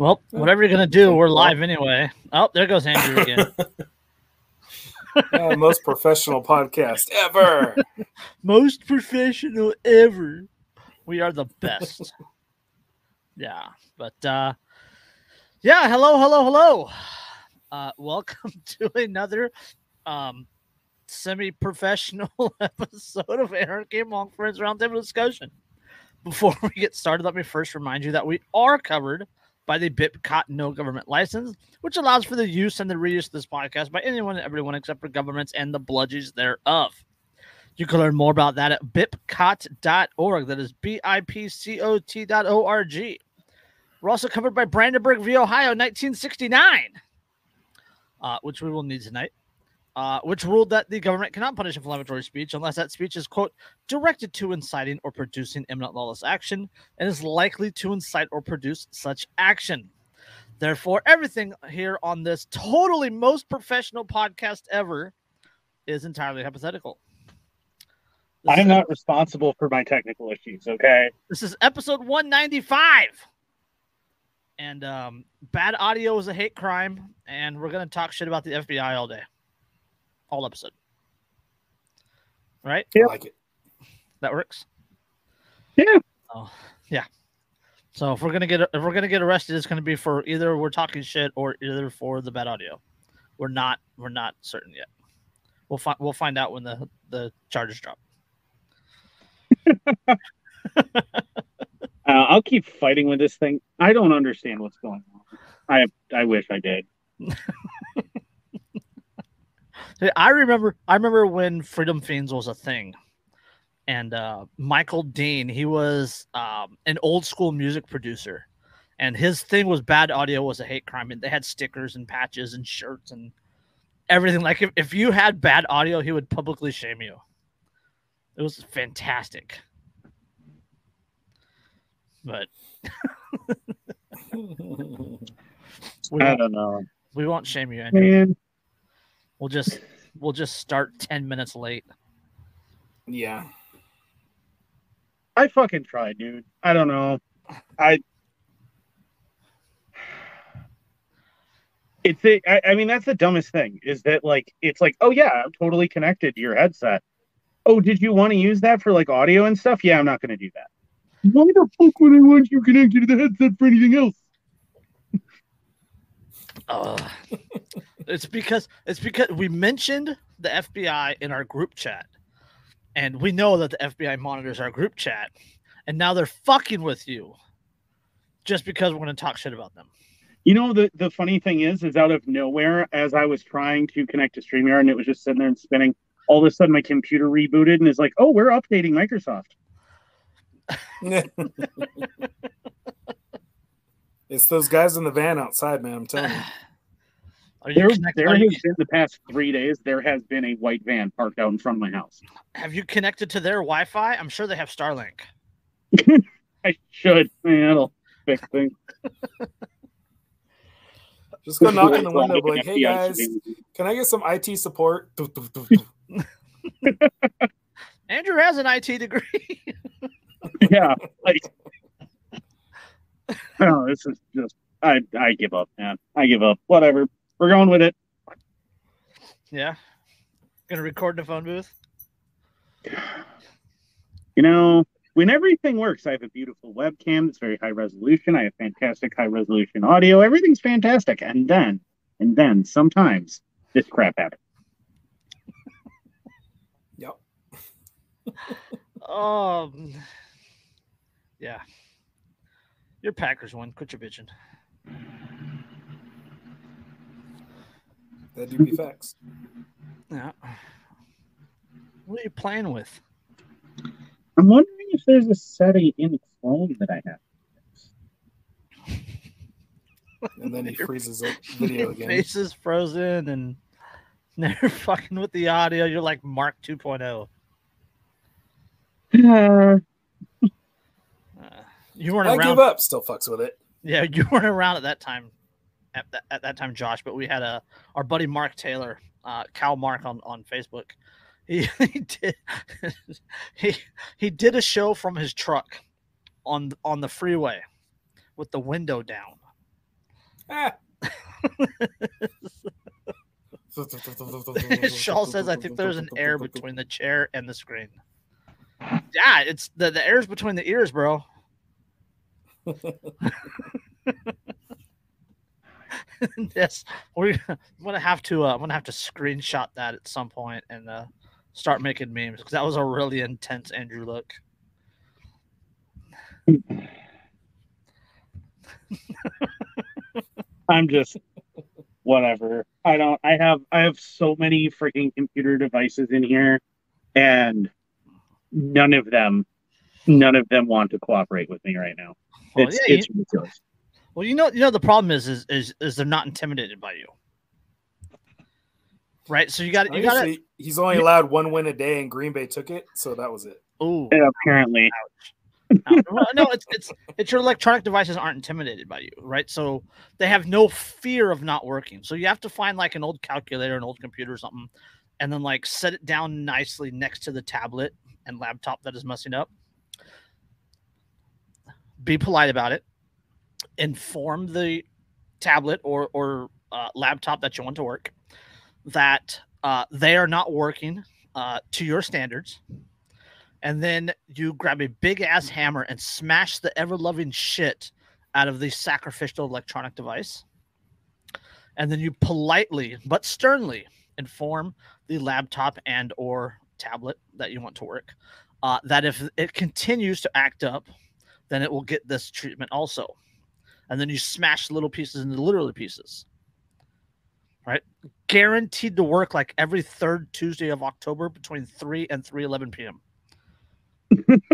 Well, whatever you're gonna do, we're live anyway. Oh, there goes Andrew again. Uh, most professional podcast ever. Most professional ever. We are the best. yeah, but uh yeah, hello, hello, hello. Uh welcome to another um semi-professional episode of Anarchy Among Friends Roundtable Discussion. Before we get started, let me first remind you that we are covered by the BIPCOT no government license, which allows for the use and the reuse of this podcast by anyone and everyone except for governments and the bludgies thereof. You can learn more about that at bipcot.org. That is B I P C O T dot O R G. We're also covered by Brandenburg v. Ohio, 1969, uh, which we will need tonight, uh, which ruled that the government cannot punish inflammatory speech unless that speech is, quote, directed to inciting or producing imminent lawless action and is likely to incite or produce such action. Therefore, everything here on this totally most professional podcast ever is entirely hypothetical. This I'm not responsible for my technical issues, okay? This is episode 195. And um, bad audio is a hate crime, and we're gonna talk shit about the FBI all day. All episode. Right? I like it. That works. Yeah. Oh, yeah. So if we're gonna get if we're gonna get arrested, it's gonna be for either we're talking shit or either for the bad audio. We're not we're not certain yet. We'll find we'll find out when the the charges drop. Uh, I'll keep fighting with this thing. I don't understand what's going on. I I wish I did. Hey, I remember I remember when Freedom Feens was a thing. And uh, Michael Dean, he was um, an old school music producer. And his thing was bad audio was a hate crime. And they had stickers and patches and shirts and everything. Like if, if you had bad audio, he would publicly shame you. It was fantastic. But we, I won't, don't know. we won't shame you, Andrew. Man, We'll just we'll just start 10 minutes late. Yeah. I fucking tried, dude. I don't know. I. It's a, I, I mean that's the dumbest thing is that like it's like oh yeah I'm totally connected to your headset. Oh, did you want to use that for like audio and stuff? Yeah, I'm not going to do that. Why the fuck would I want you connected to the headset for anything else? Ugh. it's because it's because we mentioned the FBI in our group chat, and we know that the FBI monitors our group chat, and now they're fucking with you, just because we're going to talk shit about them. You know the the funny thing is, is out of nowhere, as I was trying to connect to StreamYard and it was just sitting there and spinning, all of a sudden my computer rebooted and is like, "Oh, we're updating Microsoft." it's those guys in the van outside, man. I'm telling you. Are you There, connect- there are has been the past three days. There has been a white van parked out in front of my house. have you connected to their Wi-Fi? I'm sure they have Starlink. I should. Man, that'll fix things. Just go knock on the window, Like be like, "Hey guys, can I get some IT support?" Andrew has an IT degree. yeah, like. No, this is just. I I give up, man. I give up. Whatever. We're going with it. yeah, gonna record in a phone booth. You know, when everything works, I have a beautiful webcam that's very high resolution. I have fantastic high resolution audio. Everything's fantastic. And then, and then sometimes this crap happens. Yep. Um, yeah. Your Packers won. Quit your bitching. That do be facts. Yeah. What are you playing with? I'm wondering if there's a setting in Chrome that I have. And then he freezes the video Your again. face is frozen and they're fucking with the audio. You're like Mark oh. 2.0. Uh, Uh, you weren't I around. give up. Still fucks with it. Yeah, you weren't around at that time. At that, at that time, Josh, but we had a our buddy Mark Taylor, uh, Cal Mark on on Facebook. He, he did he he did a show from his truck on on the freeway with the window down, Ah. Shaw says, "I think there's an air between the chair and the screen." Yeah, it's the the air's between the ears, bro. yes, we're gonna have to. Uh, I'm gonna have to screenshot that at some point and uh, start making memes because that was a really intense Andrew look. I'm just whatever. I don't. I have. I have so many freaking computer devices in here, and none of them, none of them want to cooperate with me right now. Well, It's yeah, it's ridiculous. Well, you know, you know the problem is, is, is, is they're not intimidated by you, right? So you got, you got to. He's only allowed one win a day, and Green Bay took it, so that was it. Oh And apparently, no, it's it's it's your electronic devices aren't intimidated by you, right? So they have no fear of not working. So you have to find like an old calculator, an old computer, or something, and then like set it down nicely next to the tablet and laptop that is messing up. Be polite about it. Inform the tablet or or uh, laptop that you want to work that uh, they are not working uh, to your standards and then you grab a big ass hammer and smash the ever loving shit out of the sacrificial electronic device. And then you politely but sternly inform the laptop and or tablet that you want to work uh, that if it continues to act up, then it will get this treatment also. And then you smash little pieces into little pieces. Right? Guaranteed to work like every third Tuesday of October between 3 and 3 11 p.m.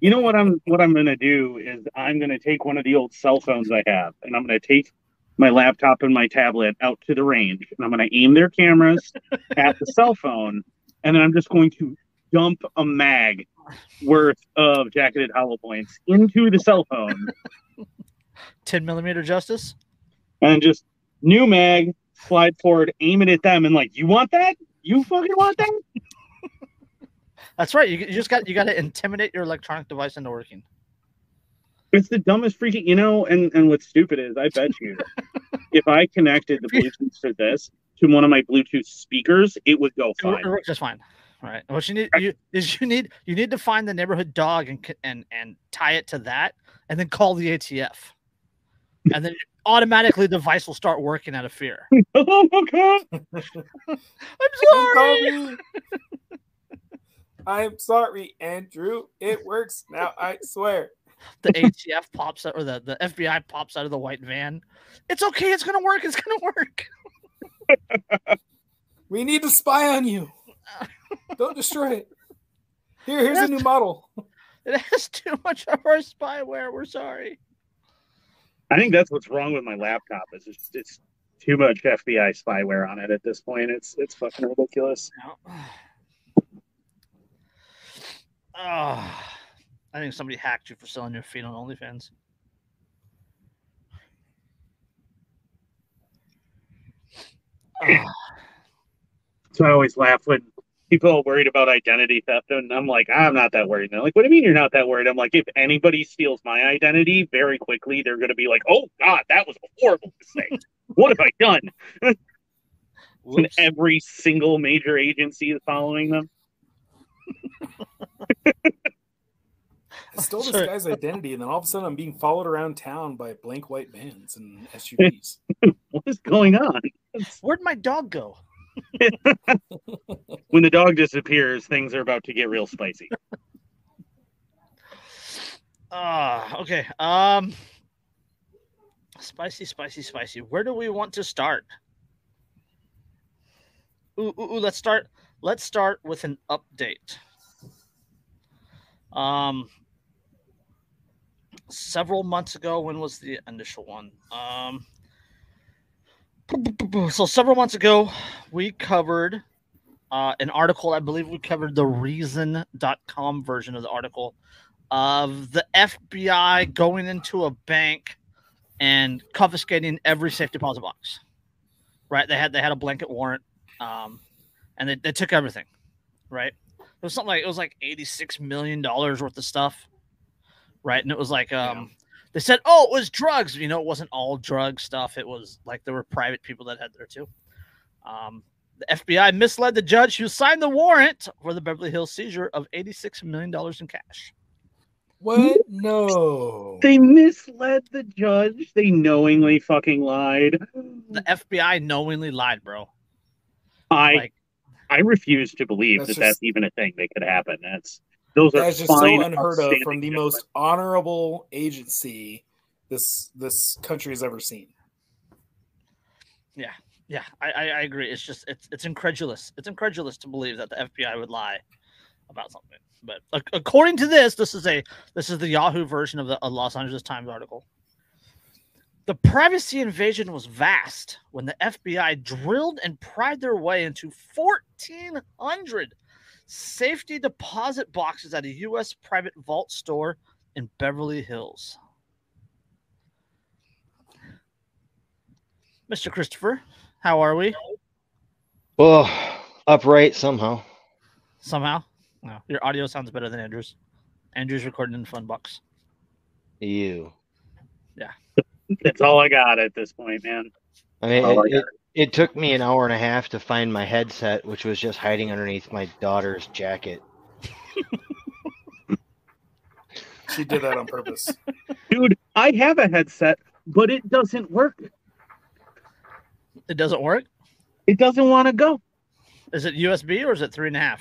you know what I'm what I'm gonna do is I'm gonna take one of the old cell phones I have, and I'm gonna take my laptop and my tablet out to the range, and I'm gonna aim their cameras at the cell phone, and then I'm just going to dump a mag worth of jacketed hollow points into the cell phone, 10 millimeter justice. and just new mag, slide forward, aim it at them, and like, you want that? You fucking want that? That's right. You, you just got you got to intimidate your electronic device into working. It's the dumbest freaking, you know. And and what's stupid is, I bet you, if I connected the Bluetooth for this to one of my Bluetooth speakers, it would go fine. it works just fine. All right. What you need you is you need you need to find the neighborhood dog and and and tie it to that, and then call the ATF, and then automatically the vice will start working out of fear. oh my god! I'm sorry. Sorry. I'm sorry, Andrew. It works now. I swear. The ATF pops out, or the, the FBI pops out of the white van. It's okay. It's gonna work. It's gonna work. We need to spy on you. Don't destroy it. Here, here's a new model. It has too much of our spyware. We're sorry. I think that's what's wrong with my laptop. Is it's, it's too much FBI spyware on it at this point. It's it's fucking ridiculous. Oh, I think somebody hacked you for selling your feet on OnlyFans. Ah, So I always laugh when people are worried about identity theft, and I'm like, I'm not that worried. And they're like, What do you mean you're not that worried? I'm like, if anybody steals my identity, very quickly they're going to be like, Oh God, that was a horrible mistake. what have I done? And every single major agency is following them. I stole this Sorry. guy's identity, and then all of a sudden I'm being followed around town by blank white vans and SUVs. What is going on? Where'd my dog go? When the dog disappears, things are about to get real spicy. Ah, okay. Um, spicy, spicy, spicy. Where do we want to start? Ooh, ooh, ooh, let's start. Let's start with an update. Um, several months ago, when was the initial one? Um, so several months ago, we covered uh, an article. I believe we covered the Reason.com version of the article of the FBI going into a bank and confiscating every safe deposit box. Right? They had they had a blanket warrant, um, and they, they took everything. Right? It was something like it was like eighty six million dollars worth of stuff. Right? And it was like um, They said, "Oh, it was drugs." You know, it wasn't all drug stuff. It was like there were private people that had there too. Um, the FBI misled the judge who signed the warrant for the Beverly Hills seizure of eighty-six million dollars in cash. What? No. They misled the judge. They knowingly fucking lied. The FBI knowingly lied, bro. I Like, I refuse to believe that just- that's even a thing that could happen. That's those are That's just so unheard of from the most honorable agency this this country has ever seen. yeah, I, I, I agree. It's just it's it's incredulous. It's incredulous to believe that the FBI would lie about something. But ac- according to this, this is a this is the Yahoo version of the a Los Angeles Times article. The privacy invasion was vast when the FBI drilled and pried their way into 1,400 safety deposit boxes at a U.S. private vault store in Beverly Hills. Mr. Christopher, how are we? Well, upright somehow. Somehow, no, your audio sounds better than Andrew's. Andrew's recording in Funbox. You. Yeah. That's all I got at this point, man. I mean, Oh, I it, got it, it took me an hour and a half to find my headset, which was just hiding underneath my daughter's jacket. She did that on purpose. Dude, I have a headset, but it doesn't work. It doesn't work. It doesn't want to go. Is it USB or is it three and a half?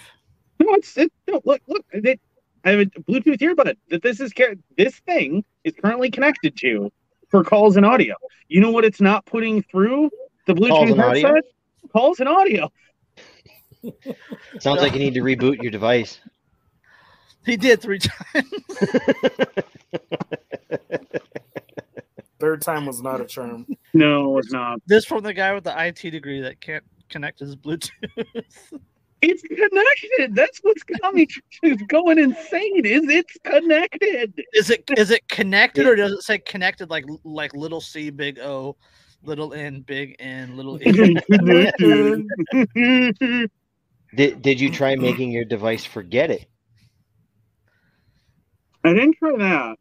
No, it's it. No, look, look. It, I have a Bluetooth earbud that this is this thing is currently connected to for calls and audio. You know what? It's not putting through the Calls Bluetooth and audio? headset. Calls and audio. Sounds like you need to reboot your device. He did three times. Third time was not a charm. No, it's not. This from the guy with the IT degree that can't connect his Bluetooth. It's connected. That's what's got me going insane. Is it's connected? is it is it connected or does it say connected like like little C big O, little N big N little? Connected. Did, did you try making your device forget it? I didn't try that.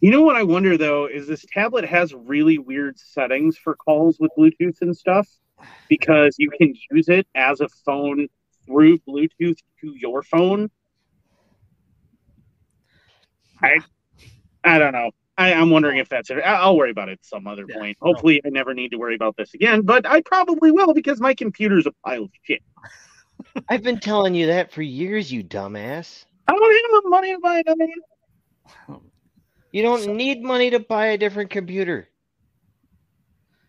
You know what I wonder though is this tablet has really weird settings for calls with Bluetooth and stuff because you can use it as a phone through Bluetooth to your phone. I I don't know. I, I'm wondering if that's it. I- I'll worry about it at some other Yeah. point. Hopefully, I never need to worry about this again, but I probably will because my computer's a pile of shit. I've been telling you that for years, you dumbass. I don't have the money to buy another one. You don't need money to buy a different computer.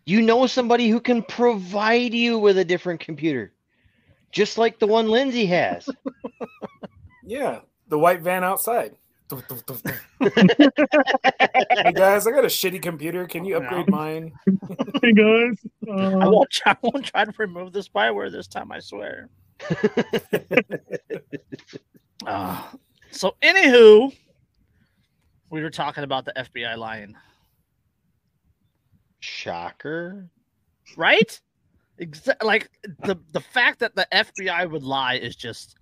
You know somebody who can provide you with a different computer, just like the one Lindsay has. Yeah, the white van outside. hey guys, I got a shitty computer. Can you upgrade mine? Hey guys, I uh, won't try, I won't try to remove the spyware this time, I swear. Uh, so anywho, we were talking about the FBI lying, Shocker. right? Exa- like the the fact that the FBI would lie is just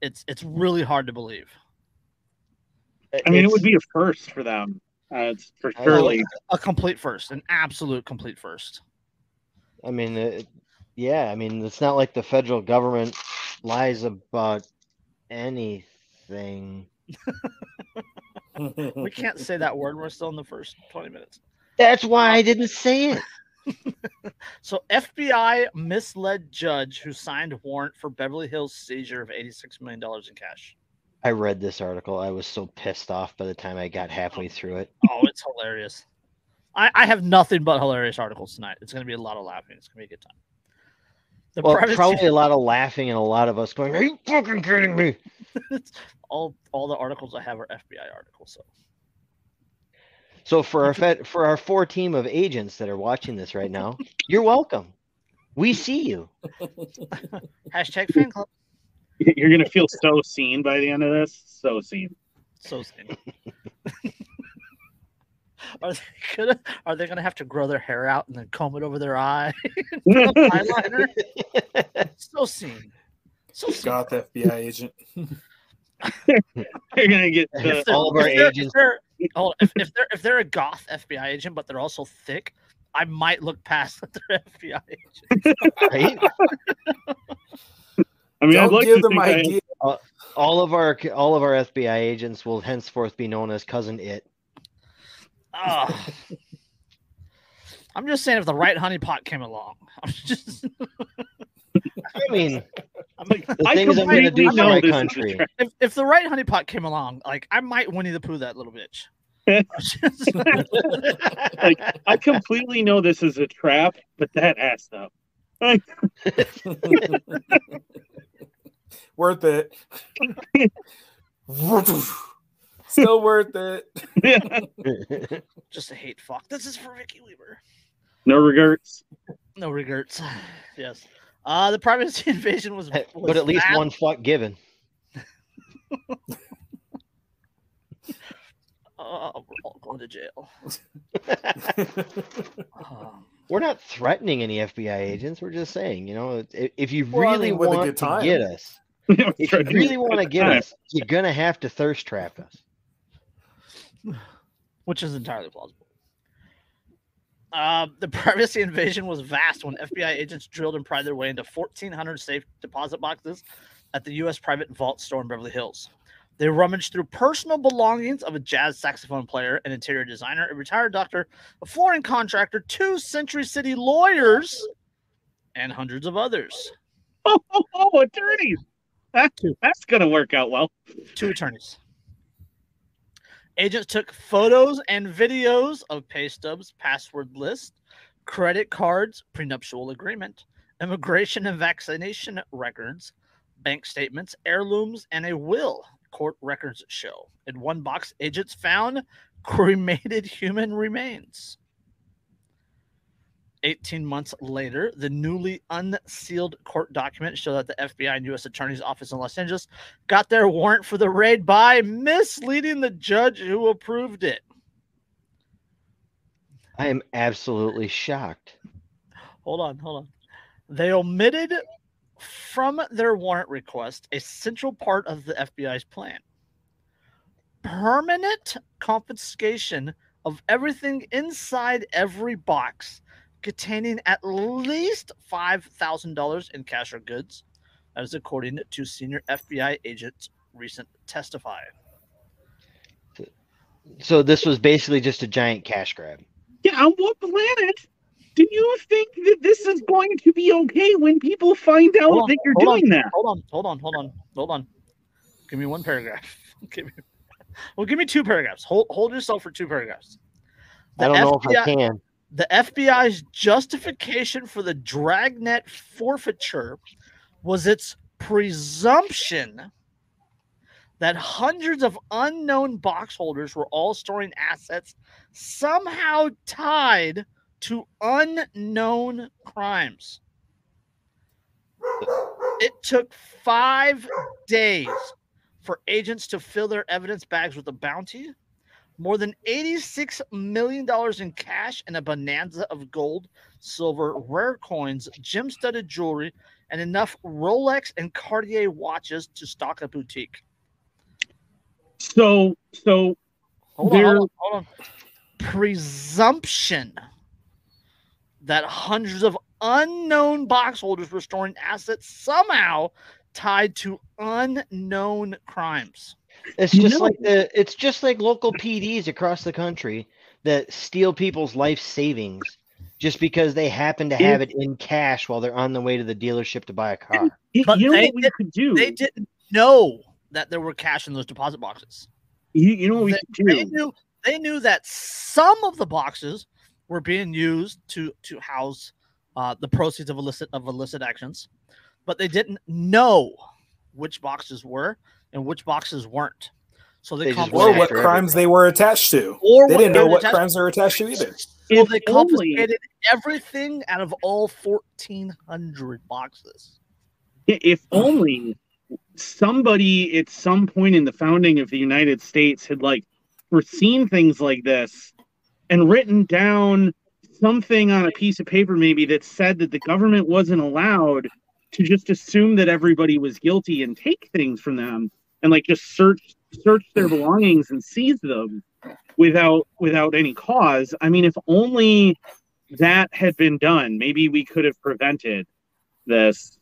it's it's really hard to believe. I mean, it would be a first for them. Uh, it's for surely. A complete first, an absolute complete first. I mean, uh, yeah. I mean, it's not like the federal government lies about anything. We can't say that word. We're still in the first 20 minutes. That's why I didn't say it. So FBI misled judge who signed warrant for Beverly Hills seizure of $86 million in cash. I read this article. I was so pissed off by the time I got oh. halfway through it. Oh, it's hilarious. I, I have nothing but hilarious articles tonight. It's going to be a lot of laughing. It's going to be a good time. The Well, probably a lot of laughing and a lot of us going, "Are you fucking kidding me?" all all the articles I have are FBI articles. So So for our fed, for our four team of agents that are watching this right now, you're welcome. We see you. hashtag fan club. You're gonna feel so seen by the end of this. So seen. So seen. are they gonna are they gonna have to grow their hair out and then comb it over their eye? You're Eyeliner. so seen. So seen. Goth FBI agent. You're gonna get If the, they're- all of our if they're- agents- If they're, Oh, if, if they're if they're a goth FBI agent, but they're also thick, I might look past that they're FBI agents. Right? I mean, I'd like give to them think I- ideas. Uh, all of our all of our FBI agents will henceforth be known as cousin it. Oh. I'm just saying, if the right honeypot came along, I'm just I mean, I'm like, the I things I'm gonna completely do for know my this is a country. trap. if, if the right honeypot came along, like I might Winnie the Pooh that little bitch. Like, I completely know this is a trap, but that ass though. Like, worth it. Still worth it. just a hate fuck. This is for Vicki Weaver. no regrets. No regrets. Yes. Uh the privacy invasion was, was but at least bad. one fuck given. Uh, we're all going to jail. Um, We're not threatening any FBI agents. We're just saying, you know, i- if you Well, I really mean, want to time. get us, if you really want to get us, you're gonna have to thirst trap us. which is entirely plausible. Uh, the privacy invasion was vast when FBI agents drilled and pried their way into 1,400 safe deposit boxes at the U.S. private vault store in Beverly Hills. They rummaged through personal belongings of a jazz saxophone player, an interior designer, a retired doctor, a flooring contractor, two Century City lawyers, and hundreds of others. Oh, oh, oh, attorneys. That, that's gonna work out well. two attorneys. Agents took photos and videos of pay stubs, password list, credit cards, prenuptial agreement, immigration and vaccination records, bank statements, heirlooms, and a will. Court records show. In one box, agents found cremated human remains. 18 months later, the newly unsealed court documents show that the FBI and U.S. Attorney's Office in Los Angeles got their warrant for the raid by misleading the judge who approved it. I am absolutely shocked. Hold on, hold on. They omitted from their warrant request a central part of the FBI's plan permanent confiscation of everything inside every box containing at least $5,000 in cash or goods. That is according to senior FBI agents recent testify. So this was basically just a giant cash grab. Yeah, on what planet do you think that this is going to be okay when people find out on, that you're hold on, doing that? Hold on, hold on, hold on, hold on. Give me one paragraph. give me, well, give me two paragraphs. Hold, hold yourself for two paragraphs. I don't know if I can. The FBI's justification for the dragnet forfeiture was its presumption that hundreds of unknown box holders were all storing assets somehow tied to unknown crimes. It took five days for agents to fill their evidence bags with a bounty, more than $86 million in cash, and a bonanza of gold, silver, rare coins, gem studded jewelry, and enough Rolex and Cartier watches to stock a boutique. So, so Hold on, hold on, hold on. Presumption that hundreds of unknown box holders were storing assets somehow tied to unknown crimes. It's You just know- like the it's just like local PDs across the country that steal people's life savings just because they happen to have it in cash while they're on the way to the dealership to buy a car. you, But you know they what we did- could do? They didn't know that there were cash in those deposit boxes. you, you know what we they, could they knew they knew that some of the boxes were being used to to house uh, the proceeds of illicit of illicit actions, but they didn't know which boxes were and which boxes weren't. So they, They just or what after crimes they were attached to. or They didn't know what crimes they were attached to either. So If they only- confiscated everything out of all fourteen hundred boxes. If only somebody at some point in the founding of the United States had like foreseen things like this and written down something on a piece of paper maybe that said that the government wasn't allowed to just assume that everybody was guilty and take things from them and like just search search their belongings and seize them without without any cause. I mean, if only that had been done, maybe we could have prevented this.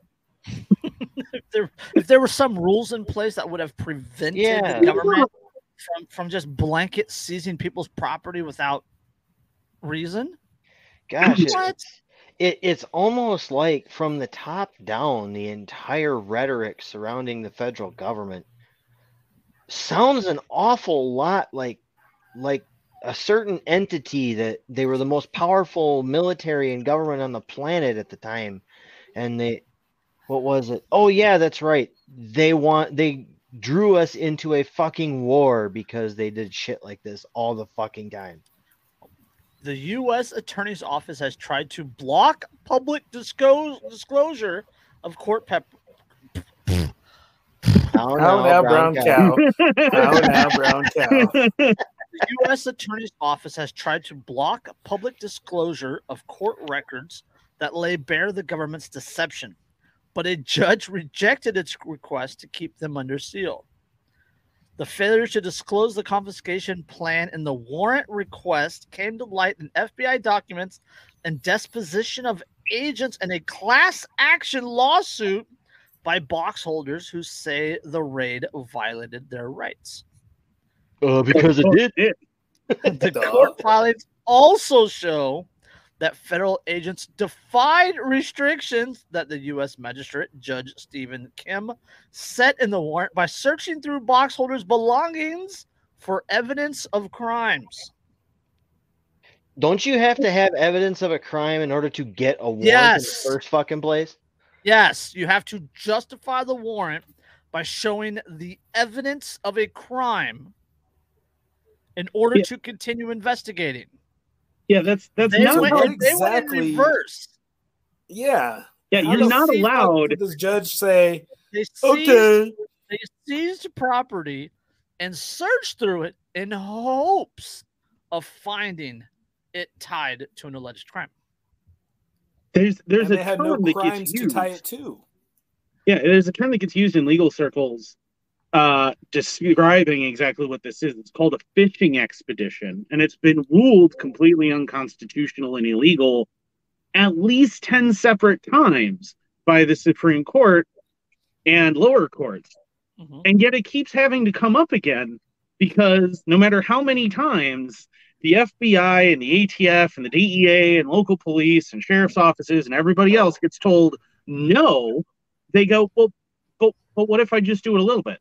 if there if there were some rules in place that would have prevented Yeah. the government from from just blanket seizing people's property without reason. Gosh, it- it, it's almost like from the top down, the entire rhetoric surrounding the federal government sounds an awful lot like like a certain entity that they were the most powerful military and government on the planet at the time. And they what was it? Oh yeah that's right. They want they drew us into a fucking war because they did shit like this all the fucking time. The U.S. Attorney's Office has tried to block public disclosure of court pep- How How now, brown cow? How now, brown cow? The U.S. Attorney's Office has tried to block public disclosure of court records that lay bare the government's deception, but a judge rejected its request to keep them under seal. The failure to disclose the confiscation plan in the warrant request came to light in FBI documents and disposition of agents in a class action lawsuit by box holders who say the raid violated their rights. uh, because it did It- the court filings also show that federal agents defied restrictions that the U.S. Magistrate Judge Stephen Kim set in the warrant by searching through box holders' belongings for evidence of crimes. Don't you have to have evidence of a crime in order to get a warrant Yes. in the first fucking place? Yes, you have to justify the warrant by showing the evidence of a crime in order Yeah. to continue investigating. yeah, that's that's They not went, how how- they went in exactly- reverse. Yeah. yeah, you're not allowed. did This judge say, They seized okay. they seized property and searched through it in hopes of finding it tied to an alleged crime. There's there's and a term no that gets to used. tie it to. Yeah, there's a term that gets used in legal circles uh, describing exactly what this is. It's called a fishing expedition, and it's been ruled completely unconstitutional and illegal at least 10 separate times by the Supreme Court and lower courts. Mhm. And yet it keeps having to come up again because no matter how many times the FBI and the ATF and the DEA and local police and sheriff's offices and everybody else gets told no, they go, well, but, but what if I just do it a little bit?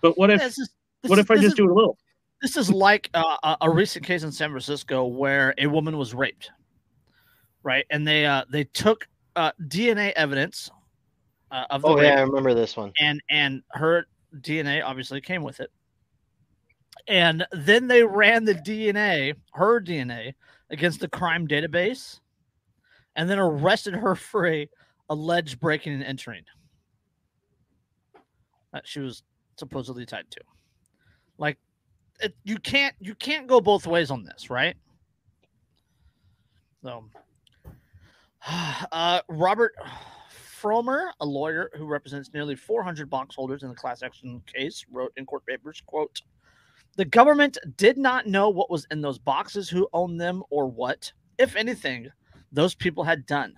But what if This is- this what is- if I just is- do it a little? This is like uh, a, a recent case in San Francisco where a woman was raped, right? And they uh, they took uh, DNA evidence uh, of the Oh rape, yeah, I remember this one. and and her DNA obviously came with it. And then they ran the DNA, her DNA, against the crime database, and then arrested her for a alleged breaking and entering that she was supposedly tied to. Like, it, you can't you can't go both ways on this, right? So, uh, Robert Frommer, a lawyer who represents nearly 400 box holders in the class action case, wrote in court papers, quote, the government did not know what was in those boxes, who owned them, or what, if anything, those people had done.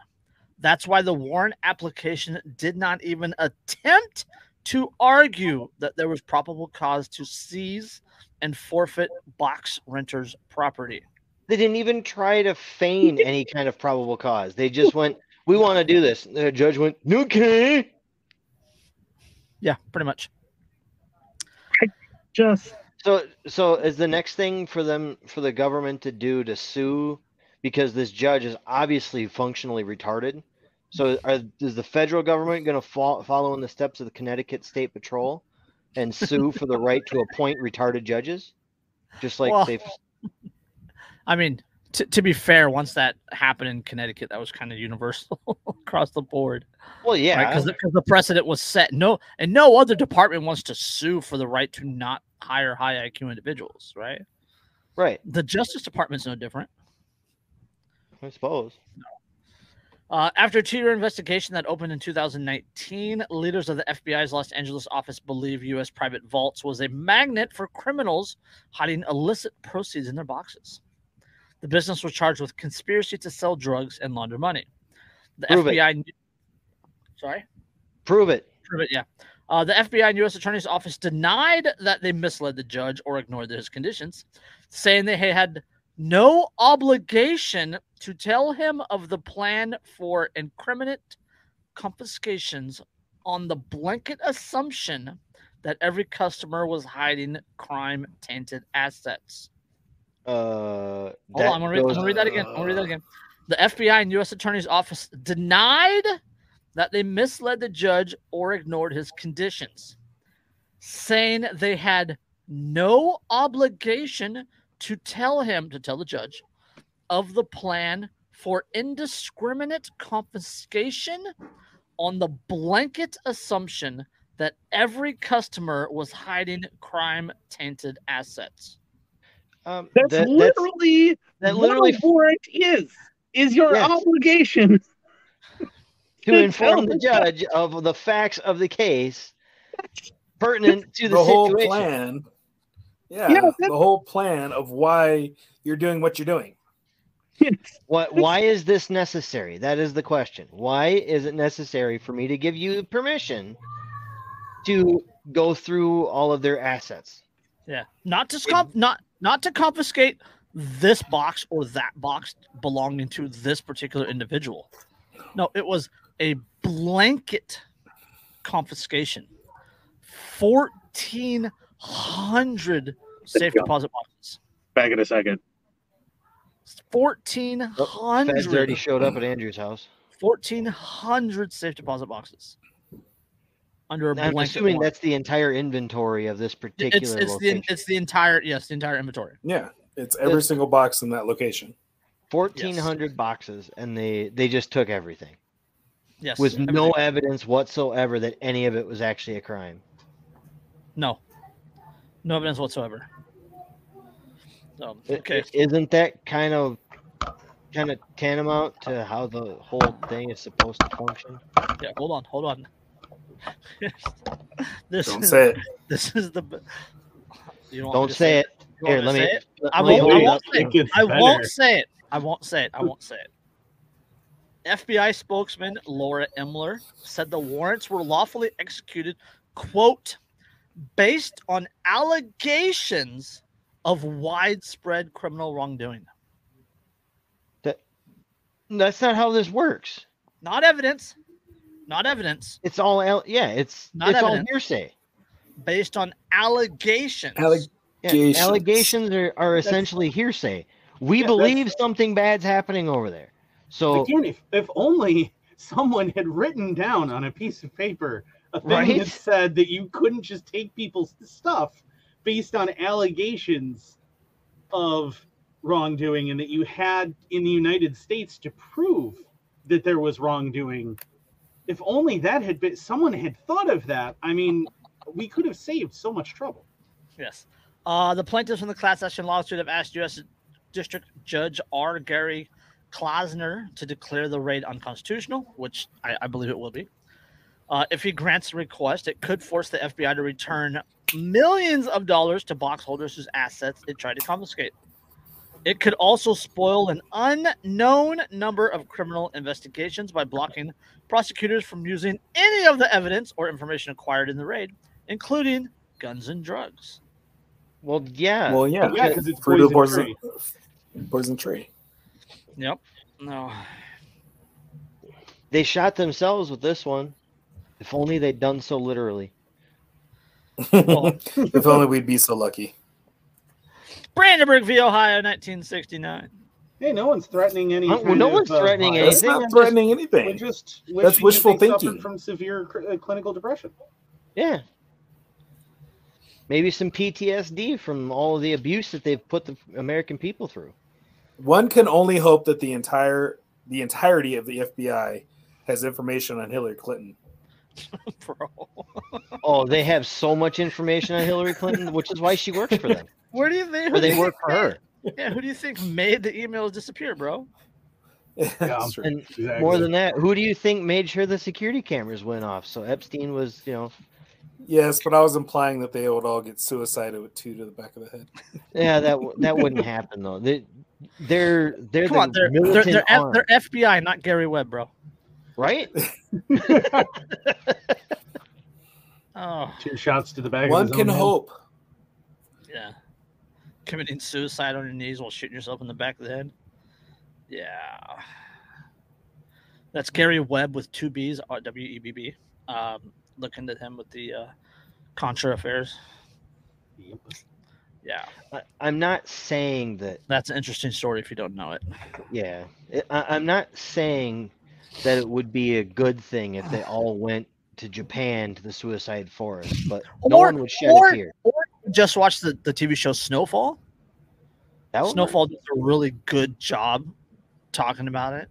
That's why the warrant application did not even attempt to argue that there was probable cause to seize and forfeit box renters' property. They didn't even try to feign any kind of probable cause. They just went, "We want to do this." The judge went, "Okay." Yeah, pretty much. I just So, so is the next thing for them for the government to do to sue because this judge is obviously functionally retarded? So, are, is the federal government going to fo- follow in the steps of the Connecticut State Patrol and sue for the right to appoint retarded judges, just like Well, they've I mean, t- to be fair, once that happened in Connecticut, that was kind of universal across the board. Well, yeah, because the, precedent was set. No, and no other department wants to sue for the right to not hire high IQ individuals, right? right. The Justice Department's no different. I suppose. Uh, after a two-year investigation that opened in 2019, leaders of the FBI's Los Angeles office believe U.S. private vaults was a magnet for criminals hiding illicit proceeds in their boxes. The business was charged with conspiracy to sell drugs and launder money. The Prove. FBI. kn- Sorry. Prove it. Prove it, yeah. Uh, the FBI and U.S. Attorney's Office denied that they misled the judge or ignored his conditions, saying they had no obligation to tell him of the plan for incriminate confiscations on the blanket assumption that every customer was hiding crime tainted assets. Uh, Hold on, I'm gonna, read, I'm gonna read that again. I'm gonna read that again. The FBI and U.S. Attorney's Office denied that they misled the judge or ignored his conditions, saying they had no obligation to tell him, to tell the judge, of the plan for indiscriminate confiscation on the blanket assumption that every customer was hiding crime tainted assets. Um, That's that, that's, literally that what literally a warrant is. Is your Yes. obligation to to inform the the judge of the facts of the case pertinent to the, the, whole situation. plan. Yeah, Yeah, the whole plan of why you're doing what you're doing. What? Why is this necessary? That is the question. Why is it necessary for me to give you permission to go through all of their assets? Yeah, not to comp- not not to confiscate this box or that box belonging to this particular individual. No, it was a blanket confiscation. Fourteen hundred safe deposit boxes. back in a second? Fourteen Feds already showed up at Andrew's house. Fourteen hundred safe deposit boxes. Under a I'm blanket. assuming warrant. that's the entire inventory of this particular it's it's location. the it's the entire yes the entire inventory. Yeah, it's every It's- single box in that location. Fourteen hundred boxes, and they they just took everything Yes, with no evidence whatsoever that any of it was actually a crime. No. No evidence whatsoever. Um, so, okay. Isn't that kind of kind of tantamount to how the whole thing is supposed to function? Yeah, hold on, hold on. this Don't is, say it. This is the. You don't, want Don't to say it. You want Here, let me. say it? let I me won't. I won't say It it. I won't say it. I won't say it. I won't say it. FBI spokesman Laura Eimiller said the warrants were lawfully executed, quote, based on allegations of widespread criminal wrongdoing. That, That's not how this works. Not evidence. Not evidence. It's all al- yeah. It's Not it's all hearsay. Based on allegations. Alleg- Yeah, Allegations. allegations are, are essentially hearsay. We Yeah, believe something bad's happening over there. So Again, if, if only someone had written down on a piece of paper a thing Right? that said that you couldn't just take people's stuff based on allegations of wrongdoing and that you had in the United States to prove that there was wrongdoing. If only that had been someone had thought of that, I mean, we could have saved so much trouble. Yes. Uh, the plaintiffs in the class action lawsuit have asked U.S. District Judge R. Gary Klausner to declare the raid unconstitutional, which I, I believe it will be. Uh, if he grants the request, it could force the FBI to return millions of dollars to box holders whose assets it tried to confiscate. It could also spoil an unknown number of criminal investigations by blocking prosecutors from using any of the evidence or information acquired in the raid, including guns and drugs. well, yeah. Well, yeah, Yeah, because it's fruit of the poison poison, poison tree. Yep. No. they shot themselves with this one. If only they'd done so literally. Well, if only we'd be so lucky. Brandenburg v. Ohio, 1969. Hey, no one's threatening any. Uh, no one's uh, threatening violence. That's anything, I'm not just- threatening We're anything. just That's wishing that wishful thinking. from severe cr- uh, clinical depression. Yeah. Maybe some PTSD from all of the abuse that they've put the American people through. One can only hope that the entire the entirety of the FBI has information on Hillary Clinton. Bro. Oh, they have so much information on Hillary Clinton, which is why she works for them. Where do you think? Or who do they work for her. Yeah, who do you think made the emails disappear, bro? That's true. And Exactly. more than that, who do you think made sure the security cameras went off? So Epstein was, you know, Yes, but I was implying that they would all get suicided with two to the back of the head. yeah, that that wouldn't happen though. They, they're they're Come the on, they're they're they're, F, they're FBI, not Gary Webb, bro. right? Oh, Two shots to the back. One of can own head. hope. yeah. Committing suicide on your knees while shooting yourself in the back of the head. Yeah. That's Gary Webb with two B's, uh, W E B B. Um, look into him with the uh, Contra affairs. Yep. Yeah, I, I'm not saying that. that's an interesting story if you don't know it. Yeah, I, I'm not saying that it would be a good thing if they all went to Japan to the suicide forest, but no one would shed or- a tear. Just watch the, the TV show Snowfall. That Snowfall does a really good job talking about it.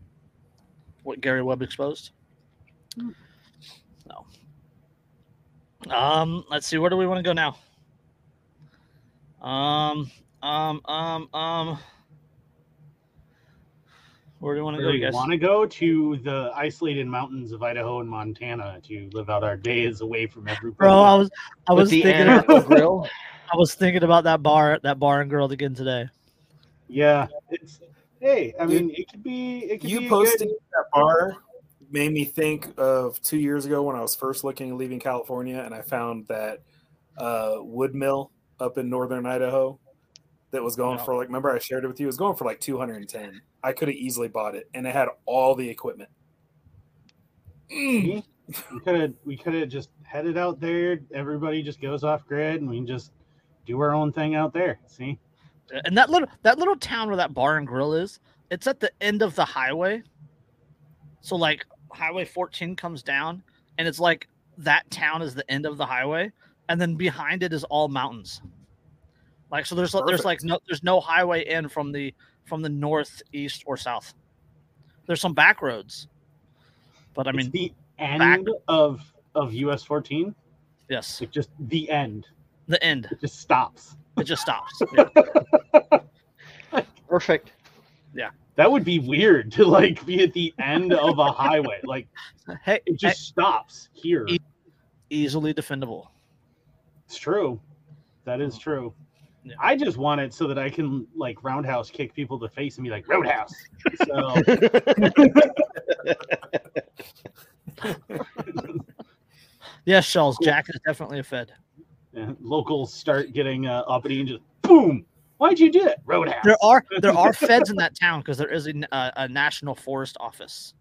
What Gary Webb exposed. No. Um, let's see. Where do we want to go now? Um, um, um, um. Where do you want to go, we guys? want to go to the isolated mountains of Idaho and Montana to live out our days away from everybody. Bro, I was I was thinking Anaco about, grill. I was thinking about that bar that bar and grill again today. yeah, it's hey. I mean, it could be. It could You a posting good- that bar made me think of two years ago when I was first looking at leaving California, and I found that uh, wood mill up in northern Idaho that was going Yeah. for like. Remember, I shared it with you. It was going for like two hundred and ten. I could have easily bought it, and it had all the equipment. Mm. we could have we could have just headed out there. Everybody just goes off grid, and we can just do our own thing out there. See, And that little that little town where that bar and grill is, it's at the end of the highway. So like Highway 14 comes down, and it's like that town is the end of the highway, and then behind it is all mountains. Like so, there's there's like no there's no highway in from the from the north, east, or south. There's some back roads, but I It's mean, the end back- of of US 14. yes, Like just the end. the end. It just stops. It just stops. Yeah. Perfect. Yeah. That would be weird to like be at the end of a highway. Like Hey, it just stops here. E- easily defendable. It's true. That is true. Yeah. I just want it so that I can like roundhouse kick people in the face and be like roadhouse. So Yes, Shells. Cool. Jack is definitely a Fed. yeah, locals start getting uh, uppity and just boom. Why'd you do that? Roadhouse. There are there are feds in that town because there is a national forest office.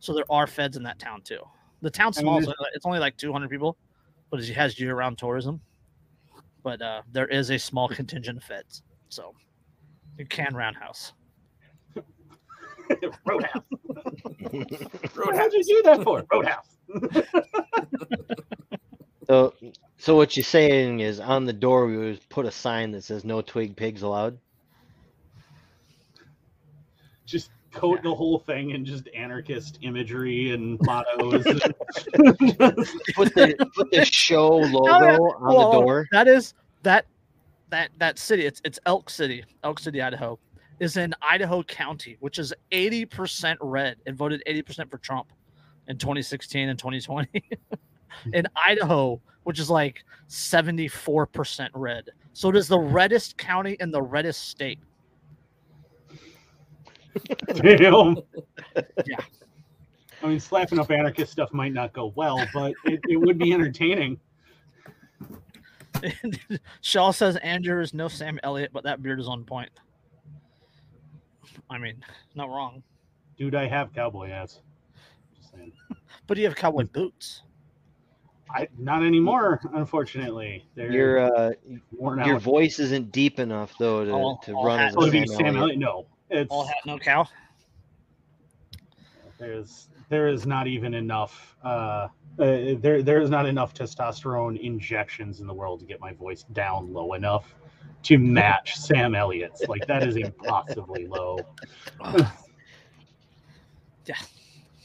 So there are feds in that town too. The town's I mean, small, so it's only like 200 people, but it has year-round tourism. But uh, there is a small contingent of feds, so you can roundhouse. Roadhouse. What'd you do that for? Roadhouse. So, so what you're saying is on the door we would put a sign that says "No twig pigs allowed." Just coat the whole thing in just anarchist imagery and mottos. Put the put the show oh, logo yeah. on Well, the door. That is that that that city. It's it's Elk City, Elk City, Idaho, is in Idaho County, which is 80% red and voted 80% for Trump in 2016 and 2020. in Idaho, which is like 74% red. So it is the reddest county in the reddest state. Damn. Yeah. I mean, slapping up anarchist stuff might not go well, but it, it would be entertaining. Shaw says Andrew is no Sam Elliott, but that beard is on point. I mean, not wrong. Dude, I have cowboy hats. Just saying. But you have cowboy boots. I not anymore, unfortunately. They're Your uh, worn out. your voice isn't deep enough though to, All- to all run hats as Oh, a to be Sam Sam Elliott. Elliott? No, it's All hat, no cow. there's there is not even enough. Uh, uh, there there is not enough testosterone injections in the world to get my voice down low enough to match Sam Elliott's. Like that is impossibly low. Yeah.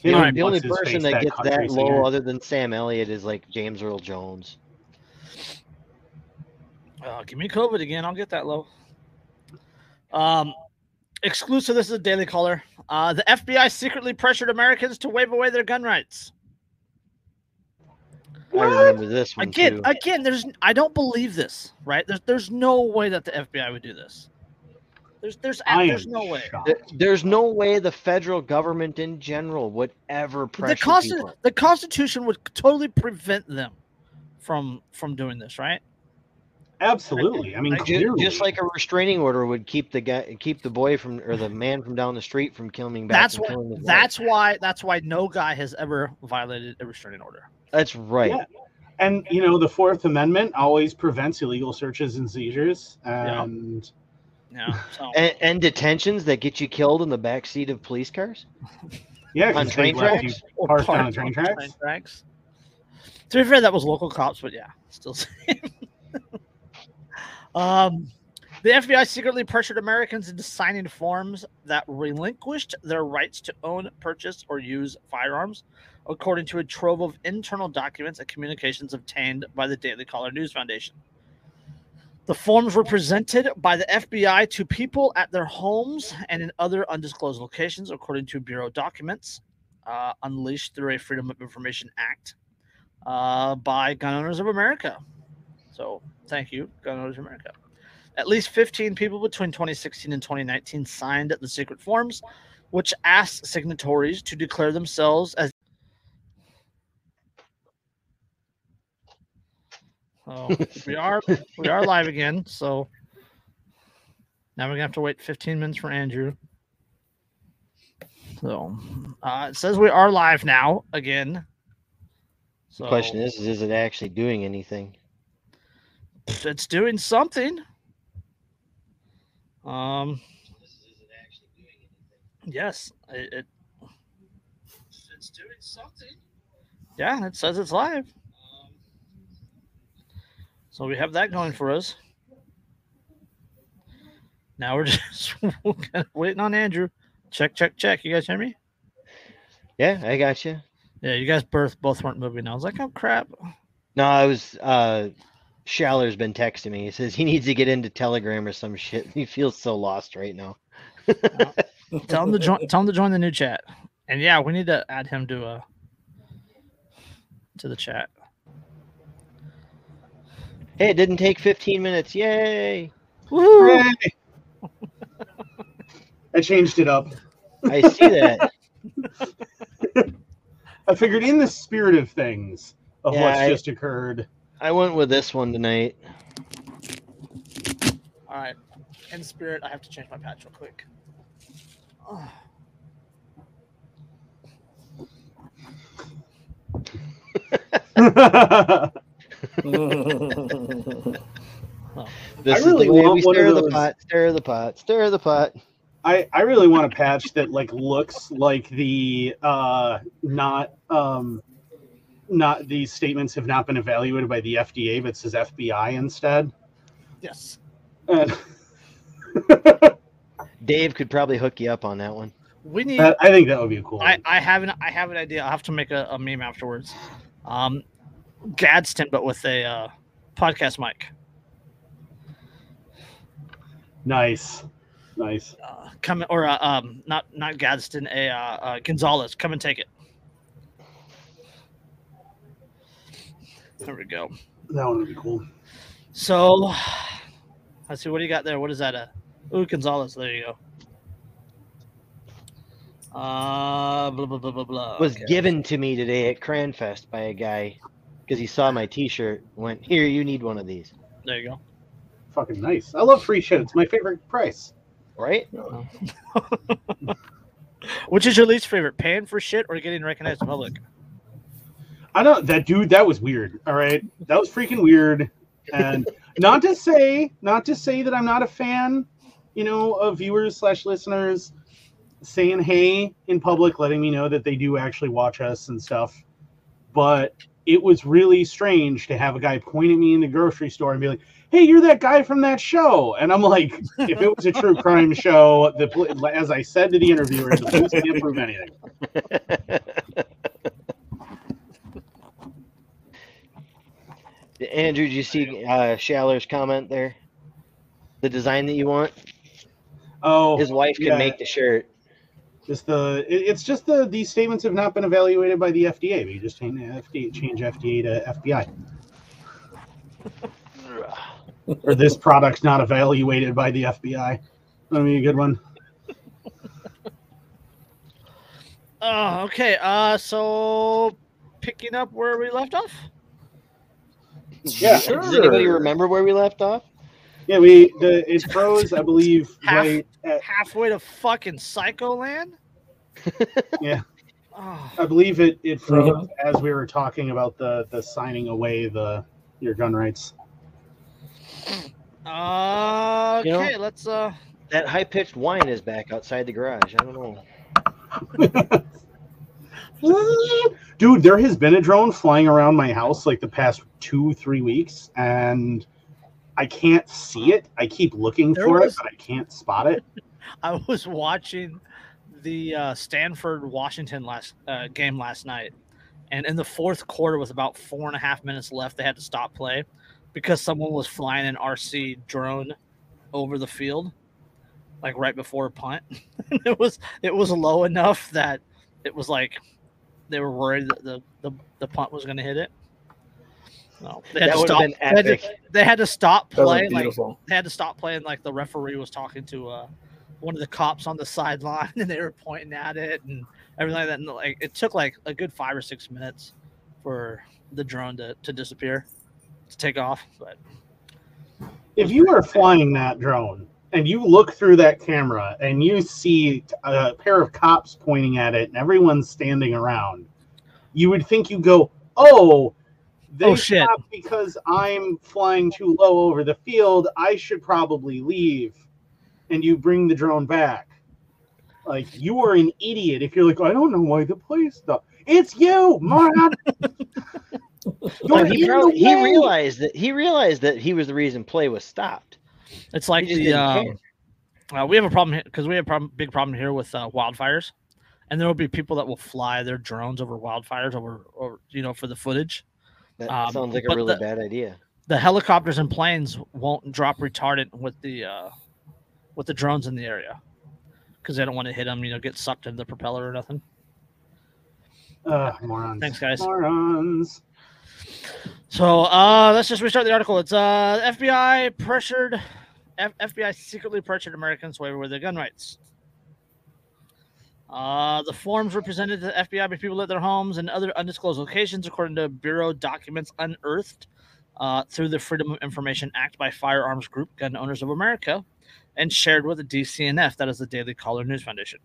Him All right, The only person face, that gets country that low singer. other than Sam Elliott is like James Earl Jones. Uh, give me COVID again. I'll get that low. Um, exclusive. This is a Daily Caller. Uh, the FBI secretly pressured Americans to waive away their gun rights. I remember this one Again, too. again, there's I don't believe this. Right? There's there's no way that the FBI would do this. There's there's I there's no way. shocked. There- There's no way the federal government in general would ever pressure The, consti- people. the Constitution would totally prevent them from from doing this. Right? Absolutely. I mean, Like, Ju- clearly. Just like a restraining order would keep the guy, keep the boy from or the man from down the street from killing back. That's and what. killing wife. That's why. That's why no guy has ever violated a restraining order. that's right. Yeah. And you know, the Fourth Amendment always prevents illegal searches and seizures. And Yeah. So And, and detentions that get you killed in the back seat of police cars. yeah, On 'cause train they you tracks? parked parked on train tracks? tracks. To be fair, that was local cops, but yeah, still same. Um, the FBI secretly pressured Americans into signing forms that relinquished their rights to own, purchase, or use firearms, according to a trove of internal documents and communications obtained by the Daily Caller News Foundation. The forms were presented by the FBI to people at their homes and in other undisclosed locations, according to Bureau documents uh, unleashed through a Freedom of Information Act uh, by Gun Owners of America. So, thank you, Gun Owners America. At least 15 people between 2016 and 2019 signed the secret forms, which asked signatories to declare themselves as. We are we are live again. So now we're gonna have to wait 15 minutes for Andrew. So uh, it says we are live now again. So The question is, is it actually doing anything? It's doing something. Um, yes, it, it it's doing something. Yeah, it says it's live. Um, so we have that going for us. Now we're just waiting on Andrew. Check, check, check. You guys hear me? Yeah, I got you. Yeah, you guys both both weren't moving. I was like, oh crap. No, I was. uh Shaller's been texting me. He says he needs to get into Telegram or some shit. He feels so lost right now. tell him to join. Tell him to join the new chat. And yeah, we need to add him to uh to the chat. Hey, it didn't take 15 minutes. Yay! Woo! I changed it up. I see that. I figured, in the spirit of things, of Yeah, what's I- just occurred, I went with this one tonight. All right. In spirit, I have to change my patch real quick. Oh. This really is the way we stir the pot, stir the pot, stir the pot. I, I really want a patch that like looks like the uh not um not these statements have not been evaluated by the FDA but says FBI instead. Yes. And Dave could probably hook you up on that one. We need. that, I think that would be a cool. I, one. I have an I have an idea. I'll have to make a, a meme afterwards. Um, Gadsden, but with a uh, podcast mic. Nice. Nice. Uh, come or uh, um, not not Gadsden, a uh, uh, Gonzales. Come and take it. There we go. That one would be cool. So, let's see. What do you got there? What is that? A ooh Gonzales. There you go. Uh, blah blah blah blah blah. was Okay. given to me today at Cranfest by a guy because he saw my T-shirt. Went here, you need one of these, There you go. Fucking nice. I love free shit. It's my favorite price. right? Which is your least favorite, paying for shit or getting recognized in public? I don't that dude that was weird. All right. That was freaking weird. And not to say, not to say that I'm not a fan, you know, of viewers slash listeners saying hey in public, letting me know that they do actually watch us and stuff. But it was really strange to have a guy point at me in the grocery store and be like, "Hey, you're that guy from that show," and I'm like, "If it was a true crime show, the pol- as I said to the interviewer, the police can't prove anything." Andrew, did you see uh, Shaller's comment there? The design that you want? Oh, His wife can yeah. make the shirt. Just the it's just the these statements have not been evaluated by the FDA. We just change FDA change FDA to FBI. or this product's not evaluated by the FBI. That'd be a good one. Oh, okay. Uh, so picking up where we left off. Yeah, Does anybody remember where we left off? Yeah, we the it froze, I believe, Half- right at, Halfway to fucking Psycholand. Yeah. Oh, I believe it it froze as we were talking about the the signing away the your gun rights. uh, You know- okay, let's uh. That high pitched whine is back outside the garage. I don't know. Dude, there has been a drone flying around my house like the past two, three weeks, and I can't see it. I keep looking There for was- it, but I can't spot it. I was watching the uh, Stanford Washington last uh, game last night, and in the fourth quarter, with about four and a half minutes left, they had to stop play because someone was flying an RC drone over the field, like right before a punt. it was it was low enough that it was like they were worried that the the, the punt was going to hit it. No, they had That to would have stop. been They had, to, they had to stop playing. Like they had to stop playing like the referee was talking to uh one of the cops on the sideline and they were pointing at it and everything like that. And like it took like a good five or six minutes for the drone to, to disappear, to take off. But If you were flying that drone and you look through that camera and you see a pair of cops pointing at it and everyone's standing around, you would think you go, "Oh, they Oh, shit. stopped because I'm flying too low over the field. I should probably leave." And you bring the drone back. Like you are an idiot if you're like, "I don't know why the play stopped." It's you, moron. No, he, in he realized that he realized that he was the reason play was stopped. It's like the didn't um, uh, we have a problem because we have a problem, big problem here with uh, wildfires, and there will be people that will fly their drones over wildfires over, over you know, for the footage. That Um, sounds like a really the- bad idea. the helicopters and planes won't drop retardant with the uh, with the drones in the area because they don't want to hit them, you know, get sucked into the propeller or nothing. Ugh, morons. Thanks, guys. Morons. So uh, let's just restart the article. It's uh, FBI pressured F- FBI secretly pressured Americans waiver their gun rights. Uh, the forms were presented to the FBI by people at their homes and other undisclosed locations, according to Bureau documents unearthed uh, through the Freedom of Information Act by firearms group Gun Owners of America and shared with the DCNF, that is the Daily Caller News Foundation.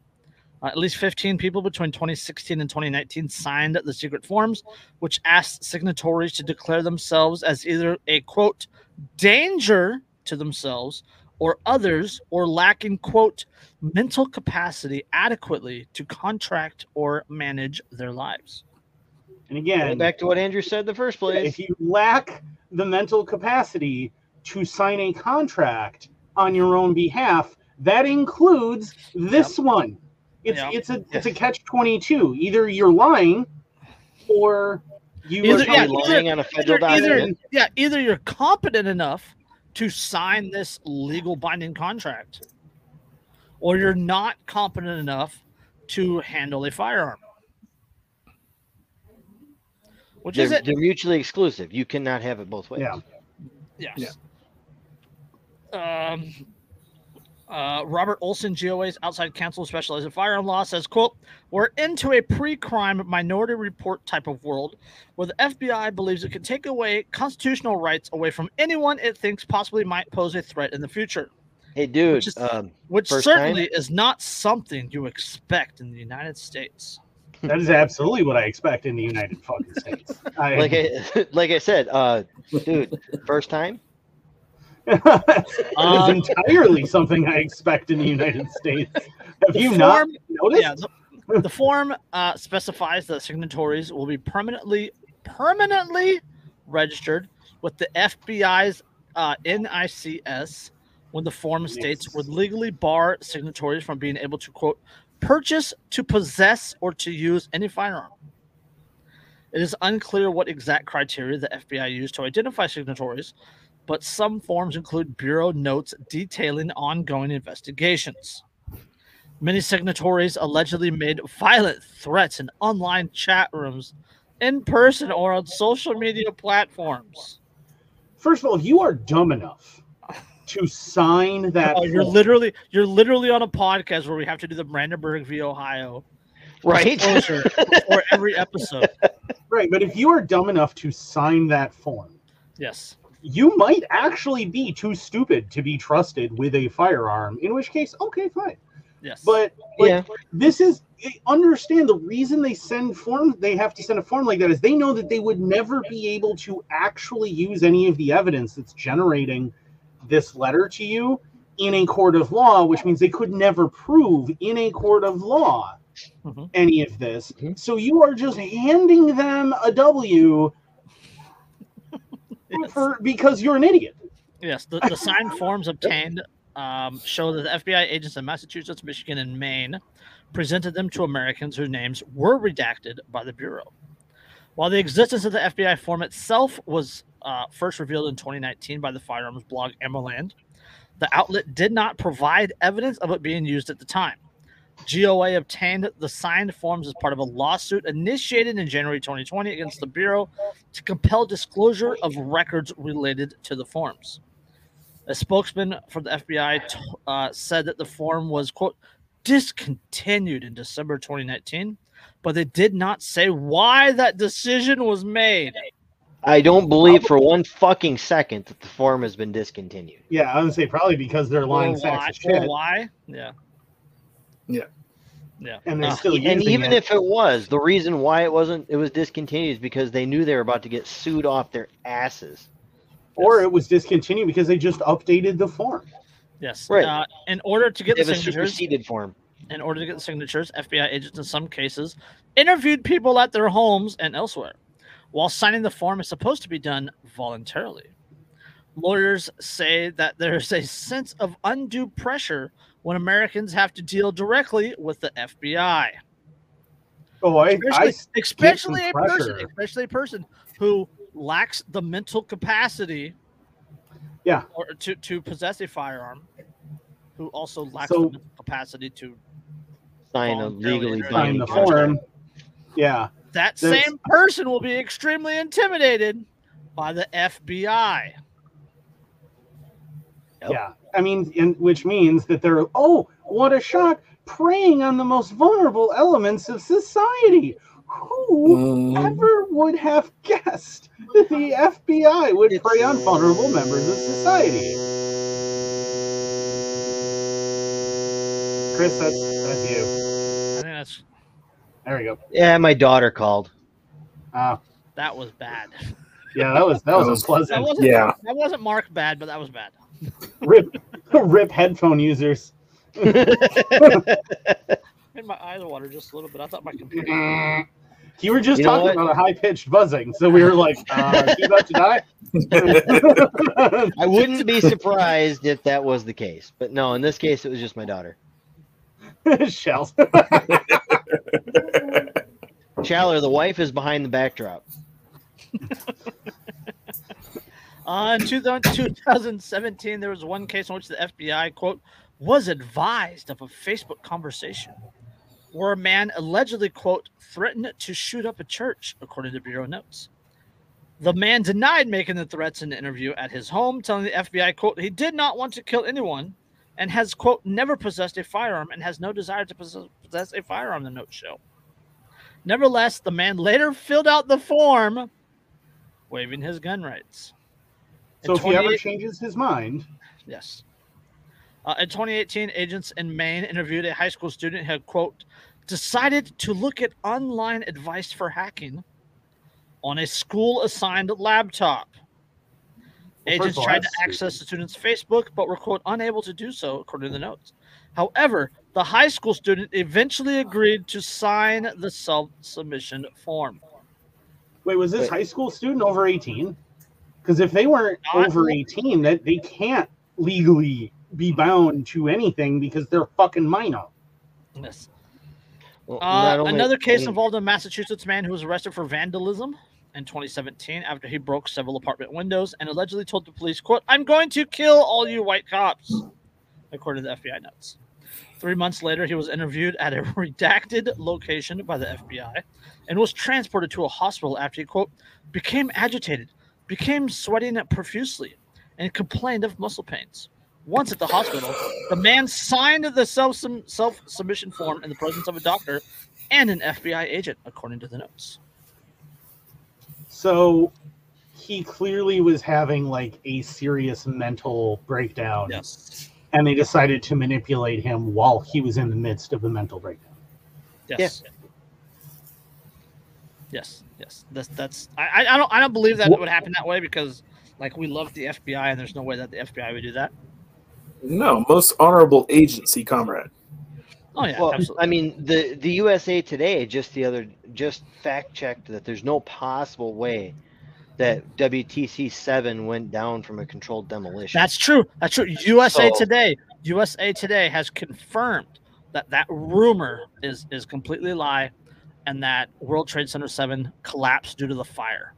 Uh, at least 15 people between 2016 and 2019 signed the secret forms, which asked signatories to declare themselves as either a quote danger to themselves or others or lacking quote mental capacity adequately to contract or manage their lives. And Going again, back to what Andrew said in the first place. if you lack the mental capacity to sign a contract on your own behalf, that includes this one. It's Yep. it's a it's a catch twenty two. Either you're lying, or you Either- are yeah, Somebody lying on a federal Either, either, document. yeah, either you're competent enough to sign this legal binding contract, or you're not competent enough to handle a firearm. Which They're, is it? they're mutually exclusive. You cannot have it both ways. Yeah. Yes. Um, uh, Robert Olson, GOA's outside counsel specialized in firearm law, says, quote, we're into a pre-crime minority report type of world where the FBI believes it can take away constitutional rights away from anyone it thinks possibly might pose a threat in the future, Hey, dude. Which is- um, which First certainly is not something you expect in the United States. that is absolutely what I expect in the United fucking States. I, like I like I said, uh, dude, first time. It Um, is entirely something I expect in the United States. Have The you not form- noticed? yeah, the, the form uh, specifies that signatories will be permanently permanently registered with the FBI's uh, NICS when the form states Yes. would legally bar signatories from being able to quote purchase, to possess, or to use any firearm. It is unclear what exact criteria the FBI used to identify signatories, but some forms include Bureau notes detailing ongoing investigations. Many signatories allegedly made violent threats in online chat rooms, in person, or on social media platforms. First of all, you are dumb enough to sign that, Oh, you're form- literally you're literally on a podcast where we have to do the Brandenburg v. Ohio Right? disclosure for every episode. right, but if you are dumb enough to sign that form, Yes. You might actually be too stupid to be trusted with a firearm. In which case, okay, fine. Yes. But, but Yeah. this is understand the reason they send forms they have to send a form like that is they know that they would never be able to actually use any of the evidence that's generating this letter to you in a court of law which means they could never prove in a court of law Mhm. any of this Mhm. so you are just handing them a w Yes. for because you're an idiot Yes, the, the signed forms obtained um, show that the FBI agents in Massachusetts, Michigan, and Maine presented them to Americans whose names were redacted by the Bureau. While the existence of the FBI form itself was uh, first revealed in 2019 by the firearms blog AmmoLand, the outlet did not provide evidence of it being used at the time. GOA obtained the signed forms as part of a lawsuit initiated in January 2020 against the Bureau to compel disclosure of records related to the forms. A spokesman for the FBI t- uh, said that the form was, quote, discontinued in December 2019, but they did not say why that decision was made. I don't believe for one fucking second that the form has been discontinued. yeah i would say probably because they're lying Or sacks why, of shit why? Yeah. Yeah. Yeah. and they're Uh, still and even it. if it was, the reason why it wasn't it was discontinued is because they knew they were about to get sued off their asses. or it was discontinued because they just updated the form. yes. Right. Uh, in order to get They the have a signatures, superseded form. in order to get the signatures, FBI agents in some cases interviewed people at their homes and elsewhere. While signing the form is supposed to be done voluntarily, lawyers say that there is a sense of undue pressure when Americans have to deal directly with the FBI. Oh, I, I Especially, especially some a person, especially a person who lacks the mental capacity, Yeah. or to, to possess a firearm, who also lacks So- the mental capacity to Sign a legally sign sign binding the contract. form. Yeah. that There's- same person will be extremely intimidated by the FBI. Yep. Yeah. I mean, and which means that they're, oh, what a shock, preying on the most vulnerable elements of society. Who Mm, ever would have guessed that the FBI would prey on vulnerable members of society? Chris, that's that's you. I think that's There we go. Yeah, my daughter called. Ah, that was bad. yeah, that was that was That was- That unpleasant. wasn't Yeah. that wasn't Mark bad, but that was bad. Rip, rip headphone users. Made my eyes water just a little bit. I thought my computer. You were just You talking what? about a high pitched buzzing, so we were like, uh, "Is he about to die?" I wouldn't be surprised if that was the case. But no, in this case it was just my daughter. Shells. Challer, the wife is behind the backdrop. Uh, in 2017, there was one case in which the FBI, quote, was advised of a Facebook conversation where a man allegedly, quote, threatened to shoot up a church, according to Bureau notes. The man denied making the threats in an interview at his home, telling the FBI, quote, he did not want to kill anyone and has, quote, never possessed a firearm and has no desire to possess, a firearm, the notes show. Nevertheless, the man later filled out the form waiving his gun rights. So if he ever changes his mind, Yes. Uh, in 2018, agents in Maine interviewed a high school student who had, quote, decided to look at online advice for hacking on a school assigned laptop. Well, Agents all, tried to access the student's Facebook, but were, quote, unable to do so, according to the notes. However, the high school student eventually agreed to sign the self submission form. wait, was this Wait. high school student over eighteen? Because if they weren't Not- over eighteen, that they can't legally be bound to anything because they're fucking minor. Yes. Well, Uh, only- another I case mean, involved a Massachusetts man who was arrested for vandalism in 2017 after he broke several apartment windows and allegedly told the police, "quote I'm going to kill all you white cops," according to the FBI notes. Three months later, he was interviewed at a redacted location by the FBI and was transported to a hospital after he, quote, became agitated, became sweating profusely, and complained of muscle pains. Once at the hospital, the man signed the self self submission form in the presence of a doctor and an FBI agent, according to the notes. So he clearly was having like a serious mental breakdown. Yes. And they decided to manipulate him while he was in the midst of a mental breakdown. Yes. Yes. Yes. That's that's I I don't I don't believe that it would happen that way because like we love the FBI and there's no way that the FBI would do that. No, most honorable agency, comrade. Oh yeah, well, absolutely. I mean, the the USA Today just the other just fact checked that there's no possible way that WTC seven went down from a controlled demolition. That's true. That's true. USA So- Today, USA Today has confirmed that that rumor is is completely lie, and that World Trade Center seven collapsed due to the fire.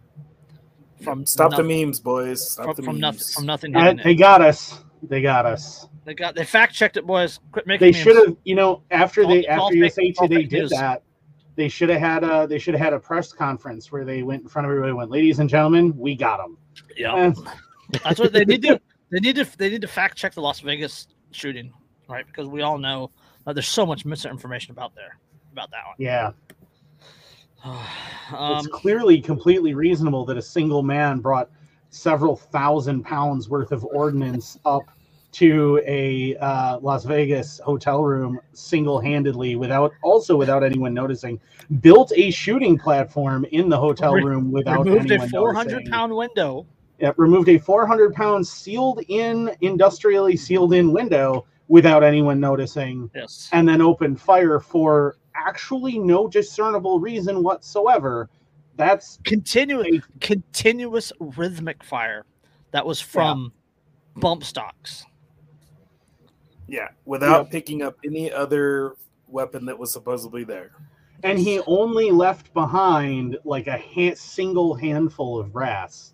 From Stop nothing, the memes, boys. Stop from, the from nothing from nothing hitting they it. got us. They got us. They got they fact checked it, boys. Quit making They should have, you know, after all- they after fake- USA it's Today did news. that, they should have had a they should have had a press conference where they went in front of everybody and went, ladies and gentlemen, we got them. Yeah, eh. that's what they need to. They need to. They need to fact check the Las Vegas shooting, right? Because we all know that there's so much misinformation about there about that one. yeah. One. it's um, clearly completely reasonable that a single man brought several thousand pounds worth of ordnance up to a uh, Las Vegas hotel room single-handedly without also without anyone noticing built a shooting platform in the hotel room without anyone. removed a 400 noticing. pound window. Yeah, removed a 400 pound sealed in industrially sealed in window without anyone noticing Yes. and then opened fire for actually no discernible reason whatsoever that's continuous a- continuous rhythmic fire that was from bump stocks. Yeah, without Yep. picking up any other weapon that was supposedly there. and he only left behind like a ha- single handful of brass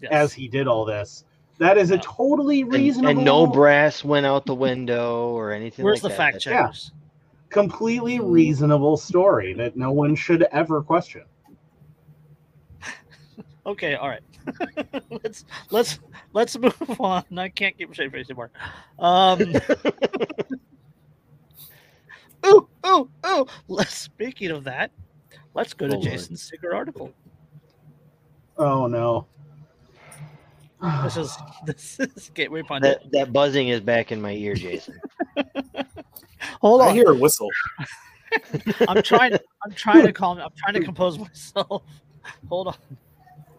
Yes. as he did all this that is a totally and, reasonable and no brass went out the window or anything. Where's like the that. fact That's- checkers? Completely reasonable story that no one should ever question Okay, all right. let's let's let's move on. I can't keep a straight face anymore. Um, ooh, ooh, ooh. Let's, speaking of that, let's go to Oh, Jason's secret article. oh no This is this is Gateway Pundit. That that buzzing is back in my ear, Jason. Hold on. I on, hear a whistle. I'm trying. I'm trying to calm. I'm trying to compose myself. Hold on.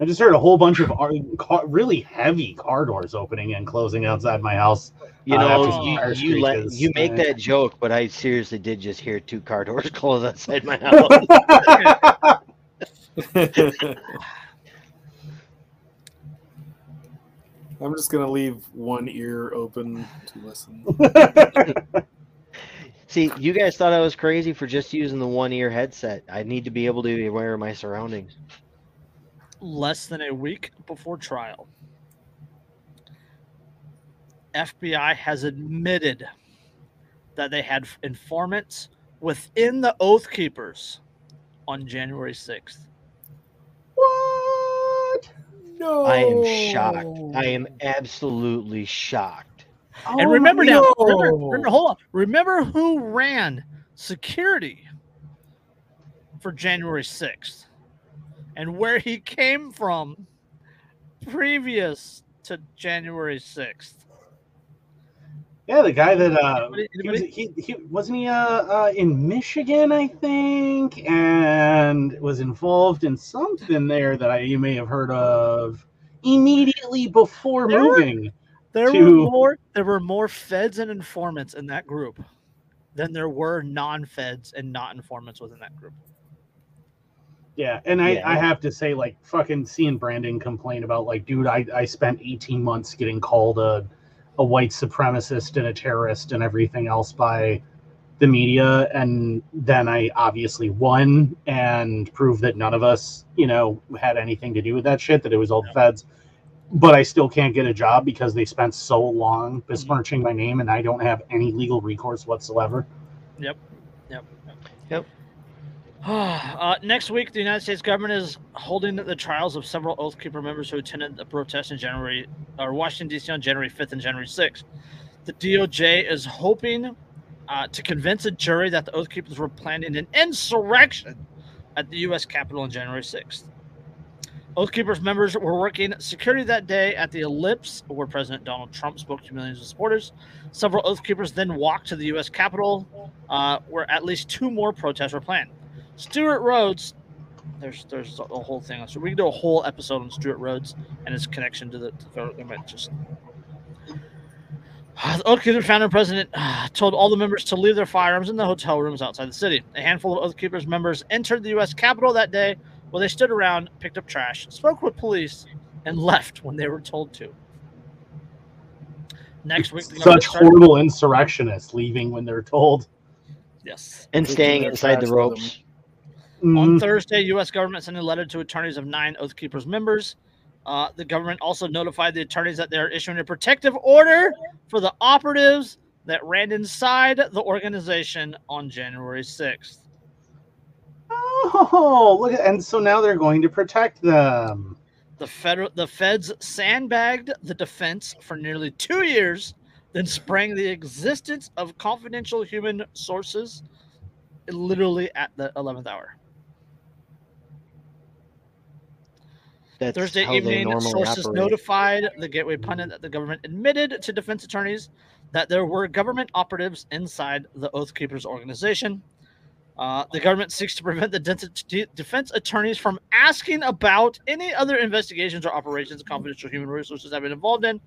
I just heard a whole bunch of ar- car, really heavy car doors opening and closing outside my house. You Uh, know, you, you, let, you make uh, that joke, but I seriously did just hear two car doors close outside my house. I'm just gonna leave one ear open to listen. See, you guys thought I was crazy for just using the one ear headset. I need to be able to be aware of my surroundings. less than a week before trial, FBI has admitted that they had informants within the Oath Keepers on January 6th. what? No, I am shocked. I am absolutely shocked. And Oh remember my now, remember, remember, hold on. Remember who ran security for January 6th and where he came from previous to January 6th. Yeah, the guy that uh, he, was, he, he, wasn't he uh, uh in Michigan, I think, and was involved in something there that I, you may have heard of immediately before There were- moving. There to- were more there were more feds and informants in that group than there were non-feds and not informants within that group. Yeah, and I, Yeah. I have to say, like, fucking seeing Brandon complain about, like, dude, I, I spent 18 months getting called a, a white supremacist and a terrorist and everything else by the media, and then I obviously won and proved that none of us, you know, had anything to do with that shit. That it was all the feds. But I still can't get a job because they spent so long besmirching my name, and I don't have any legal recourse whatsoever. Yep. Yep. Yep. uh, next week, the United States government is holding the trials of several Oath Keeper members who attended the protest in January or Washington D.C. on January 5th and January 6th. The DOJ is hoping uh, to convince a jury that the Oath Keepers were planning an insurrection at the U.S. Capitol on January 6th. Oath Keepers members were working security that day at the Ellipse, where President Donald Trump spoke to millions of supporters. Several Oath Keepers then walked to the U.S. Capitol, uh, where at least two more protests were planned. Stewart Rhodes, there's there's a whole thing. So we can do a whole episode on Stewart Rhodes and his connection to the, to the federal government. Just the Oath Keepers founder and president uh, told all the members to leave their firearms in the hotel rooms outside the city. A handful of Oath Keepers members entered the U.S. Capitol that day, where they stood around, picked up trash, spoke with police, and left when they were told to. Next week, the government Such started- horrible insurrectionists leaving when they're told. Yes. And staying inside the trash with ropes. On Mm, Thursday, U.S. government sent a letter to attorneys of nine Oath Keepers members. Uh, the government also notified the attorneys that they are issuing a protective order for the operatives that ran inside the organization on January 6th. Oh, look at and so now they're going to protect them. The federal, the feds sandbagged the defense for nearly two years, then sprang the existence of confidential human sources, literally at the 11th hour. That's Thursday evening, sources operate. notified the Gateway pundit that the government admitted to defense attorneys that there were government operatives inside the Oath Keepers organization. Uh, the government seeks to prevent the dens- defense attorneys from asking about any other investigations or operations confidential human resources have been involved in.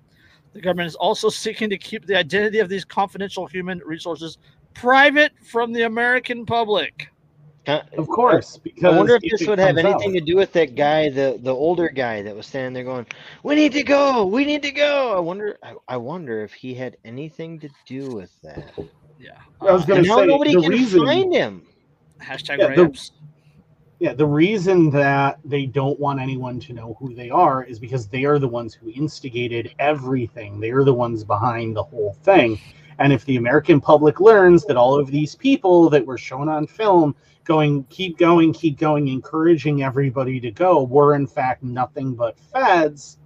The government is also seeking to keep the identity of these confidential human resources private from the American public. Uh, Of course, because I wonder if if this would have anything out- to do with that guy, the the older guy that was standing there going, "We need to go, we need to go." I wonder, I, I wonder if he had anything to do with that. Yeah. I was Uh, gonna And now say, nobody the can reason- find him. Hashtag Yeah, the- Yeah, the reason that they don't want anyone to know who they are is because they are the ones who instigated everything. They are the ones behind the whole thing. And if the American public learns that all of these people that were shown on film going, keep going, keep going, encouraging everybody to go, were in fact nothing but feds,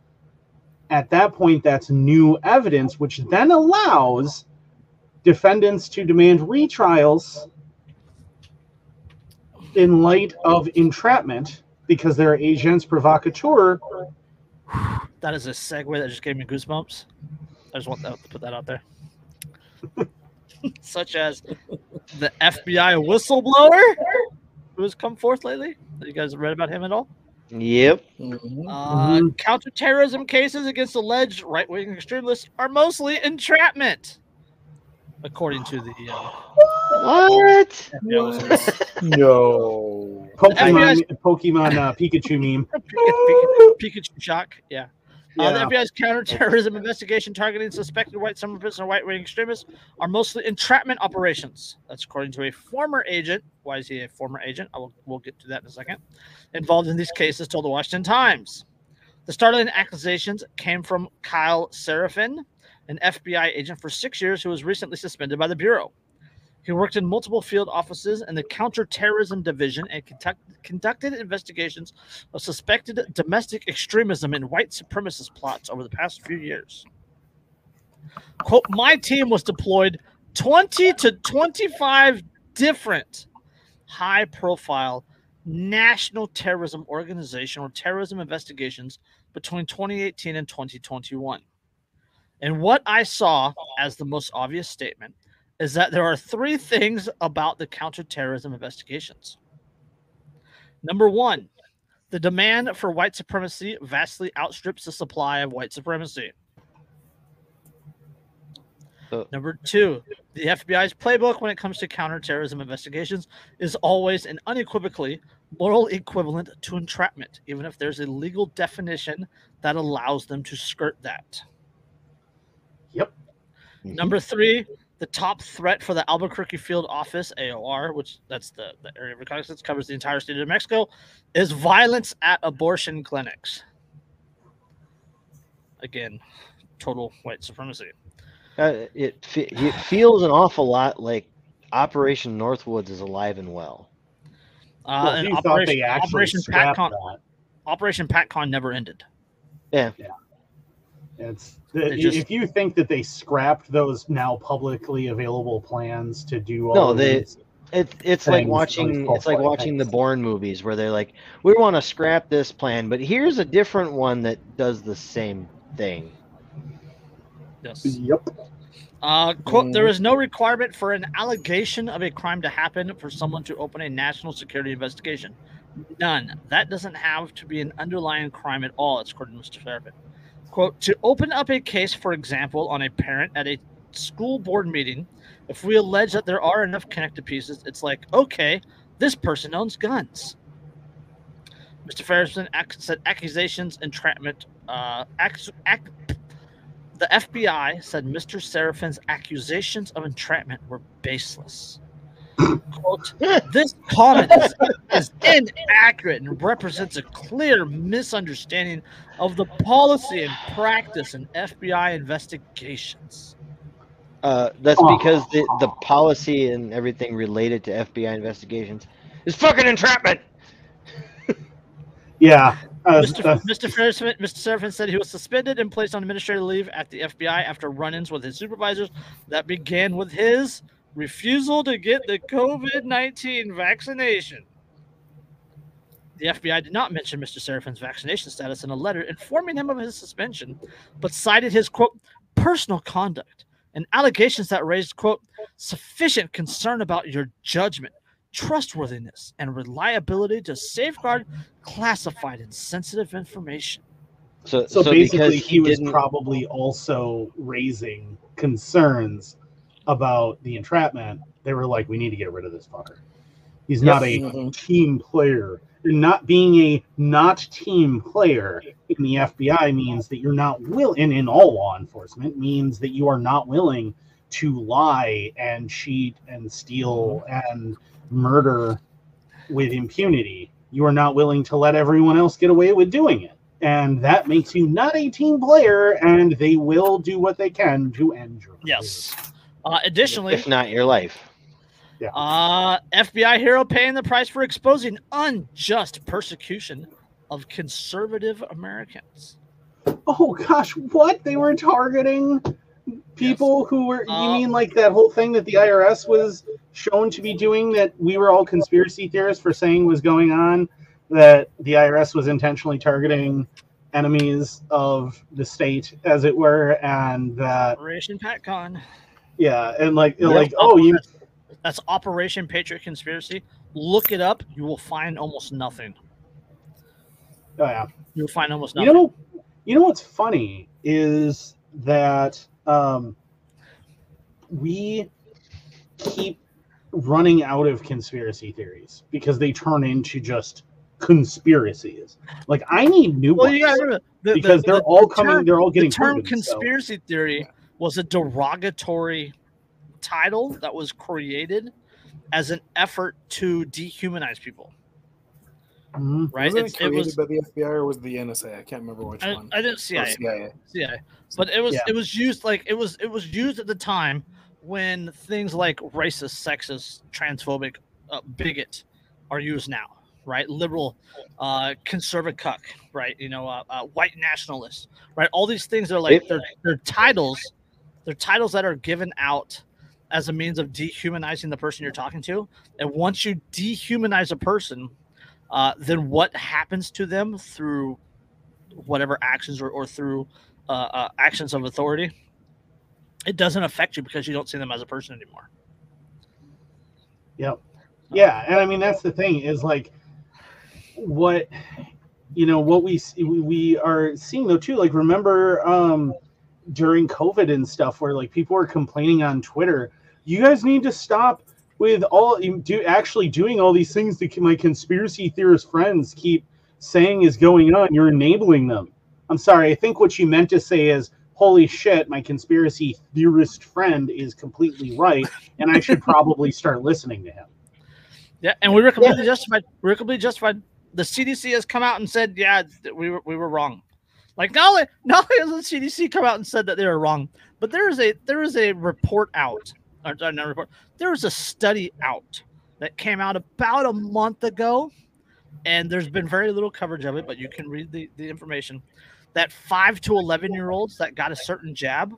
at that point, that's new evidence, which then allows defendants to demand retrials in light of entrapment because they're agents provocateur. That is a segue that just gave me goosebumps. I just want to put that out there. Such as the FBI whistleblower who has come forth lately. Have you guys read about him at all? Yep. Mhm. Uh, Counterterrorism cases against alleged right wing extremists are mostly entrapment, according to the. Uh, What? FBI. No. Pokemon, Pokemon uh, Pikachu meme. Pikachu, Pikachu shock. Yeah. Uh, the FBI's counterterrorism investigation targeting suspected white supremacists and right-wing extremists are mostly entrapment operations. That's according to a former agent. Why is he a former agent? I will, we'll get to that in a second. Involved in these cases, told the Washington Times. The startling accusations came from Kyle Serafin, an FBI agent for six years who was recently suspended by the Bureau. He worked in multiple field offices in the counterterrorism division and conduct, conducted investigations of suspected domestic extremism and white supremacist plots over the past few years. Quote, my team was deployed 20 to 25 different high profile national terrorism organization or terrorism investigations between 2018 and 2021. And what I saw as the most obvious statement is that there are three things about the counterterrorism investigations. Number one, the demand for white supremacy vastly outstrips the supply of white supremacy. Number two, the FBI's playbook when it comes to counterterrorism investigations is always and unequivocally moral equivalent to entrapment, even if there's a legal definition that allows them to skirt that. Yep. Mhm. Number three, The top threat for the Albuquerque Field Office (AOR), which that's the, the area of reconnaissance covers the entire state of New Mexico, is violence at abortion clinics. Again, total white supremacy. Uh, it fe- it feels an awful lot like Operation Northwoods is alive and well. Uh, Well, and Operation, they actually Operation scrapped PatCon. Operation PatCon never ended. It's They just- if you think that they scrapped those now publicly available plans to do all No, of they- these- It, it's like watching it's like false watching the things. Bourne movies where they're like, we want to scrap this plan, but here's a different one that does the same thing. Yes. Yep. Uh, quote, there is no requirement for an allegation of a crime to happen for someone to open a national security investigation. None. That doesn't have to be an underlying crime at all, it's according to Mr. Fairbairn. Quote, to open up a case, for example, on a parent at a school board meeting, if we allege that there are enough connected pieces, it's like, okay, this person owns guns. Mr. Ferguson said accusations, entrapment, uh, ac- ac- the FBI said Mr. Seraphin's accusations of entrapment were baseless. Quote, this comment is, is inaccurate and represents a clear misunderstanding of the policy and practice in FBI investigations. Uh, that's because the, the policy and everything related to FBI investigations is fucking entrapment. Yeah. Uh, Mr. uh, Mr. Seraphin, Mr. Seraphin said he was suspended and placed on administrative leave at the FBI after run-ins with his supervisors that began with his refusal to get the COVID-19 vaccination. The FBI did not mention Mr. Seraphin's vaccination status in a letter informing him of his suspension, but cited his quote personal conduct and allegations that raised quote sufficient concern about your judgment, trustworthiness, and reliability to safeguard classified and sensitive information. So, so, so basically, because he, was probably also raising concerns about the entrapment. They were like, "We need to get rid of this fucker. He's not a Mhm. team player. And not being a not team player in the FBI means that you're not willing, and in all law enforcement means that you are not willing to lie and cheat and steal and murder with impunity. You are not willing to let everyone else get away with doing it. And that makes you not a team player, and they will do what they can to end your career. Yes. Uh, additionally, if not your life. Yeah. Uh, FBI hero paying the price for exposing unjust persecution of conservative Americans. Oh gosh, what they were targeting people who were? you Uh, mean like that whole thing that the IRS was shown to be doing that we were all conspiracy theorists for saying was going on? That the IRS was intentionally targeting enemies of the state, as it were, and that Operation PatCon. Yeah, and like Yeah. like oh you That's Operation Patriot Conspiracy. Look it up. You will find almost nothing. oh yeah You will find almost nothing. You know, you know what's funny is that um, we keep running out of conspiracy theories because they turn into just conspiracies. Like I need new well, ones you got to remember the, because the, they're the, all coming. term- they're all getting the term proven, so- conspiracy theory was a derogatory title that was created as an effort to dehumanize people. Mhm. Right? It it created was. by the FBI or was it the NSA? I can't remember which I, one. I didn't Or CIA. CIA. CIA. But it was Yeah. it was used like it was it was used at the time when things like racist, sexist, transphobic, uh, bigot are used now, right? Liberal, uh, conservative cuck, right? You know, uh, uh, white nationalist, right? All these things are like It- they're they're titles, they're titles that are given out as a means of dehumanizing the person you're talking to. And once you dehumanize a person, uh, then what happens to them through whatever actions or, or through uh, uh, actions of authority, it doesn't affect you because you don't see them as a person anymore. Yep. Yeah, and I mean that's the thing is like what you know what we we are seeing though too. Like remember um during COVID and stuff where like people were complaining on Twitter, you guys need to stop with all do actually doing all these things that my conspiracy theorist friends keep saying is going on. You're enabling them. I'm sorry. I think what you meant to say is holy shit, my conspiracy theorist friend is completely right, and I should probably start listening to him. Yeah, and we were completely justified. We were completely justified. The CDC has come out and said, yeah, we were we were wrong. Like not only not only has the CDC come out and said that they were wrong, but there is a there is a report out, or sorry, not a report. There is a study out that came out about a month ago, and there's been very little coverage of it, but you can read the, the information. That five to eleven year olds that got a certain jab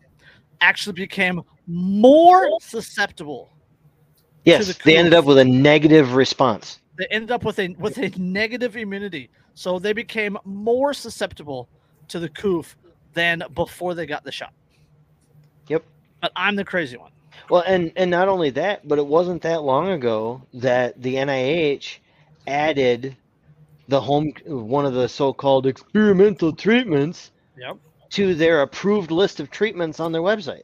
actually became more susceptible Yes, the they ended up with a negative response. they ended up with a with a negative immunity, so they became more susceptible to the coof than before they got the shot. Yep. But I'm the crazy one. Well, and and not only that, but it wasn't that long ago that the NIH added the home one of the so-called experimental treatments Yep. to their approved list of treatments on their website.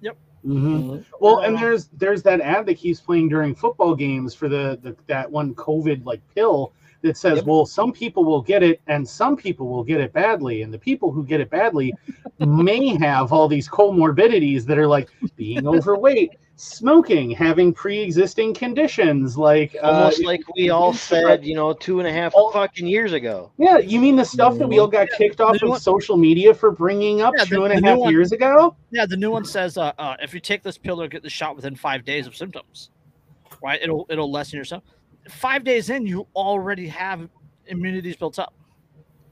Yep. Mm-hmm. Mm-hmm. Well, and there's there's that ad that keeps playing during football games for the, the that one COVID like pill that says, Yep. well, some people will get it and some people will get it badly, and the people who get it badly may have all these comorbidities that are like being overweight, smoking, having pre-existing conditions, like uh, Almost like we all said, you know, two and a half Oh. fucking years ago. Yeah, you mean the stuff that we all got kicked off of one- social media for bringing up Yeah, the- and a new half one- years ago? Yeah, the new one says uh, uh, if you take this pill or get the shot within five days of symptoms, right? It'll it'll lessen your symptoms. Five days in, you already have immunities built up.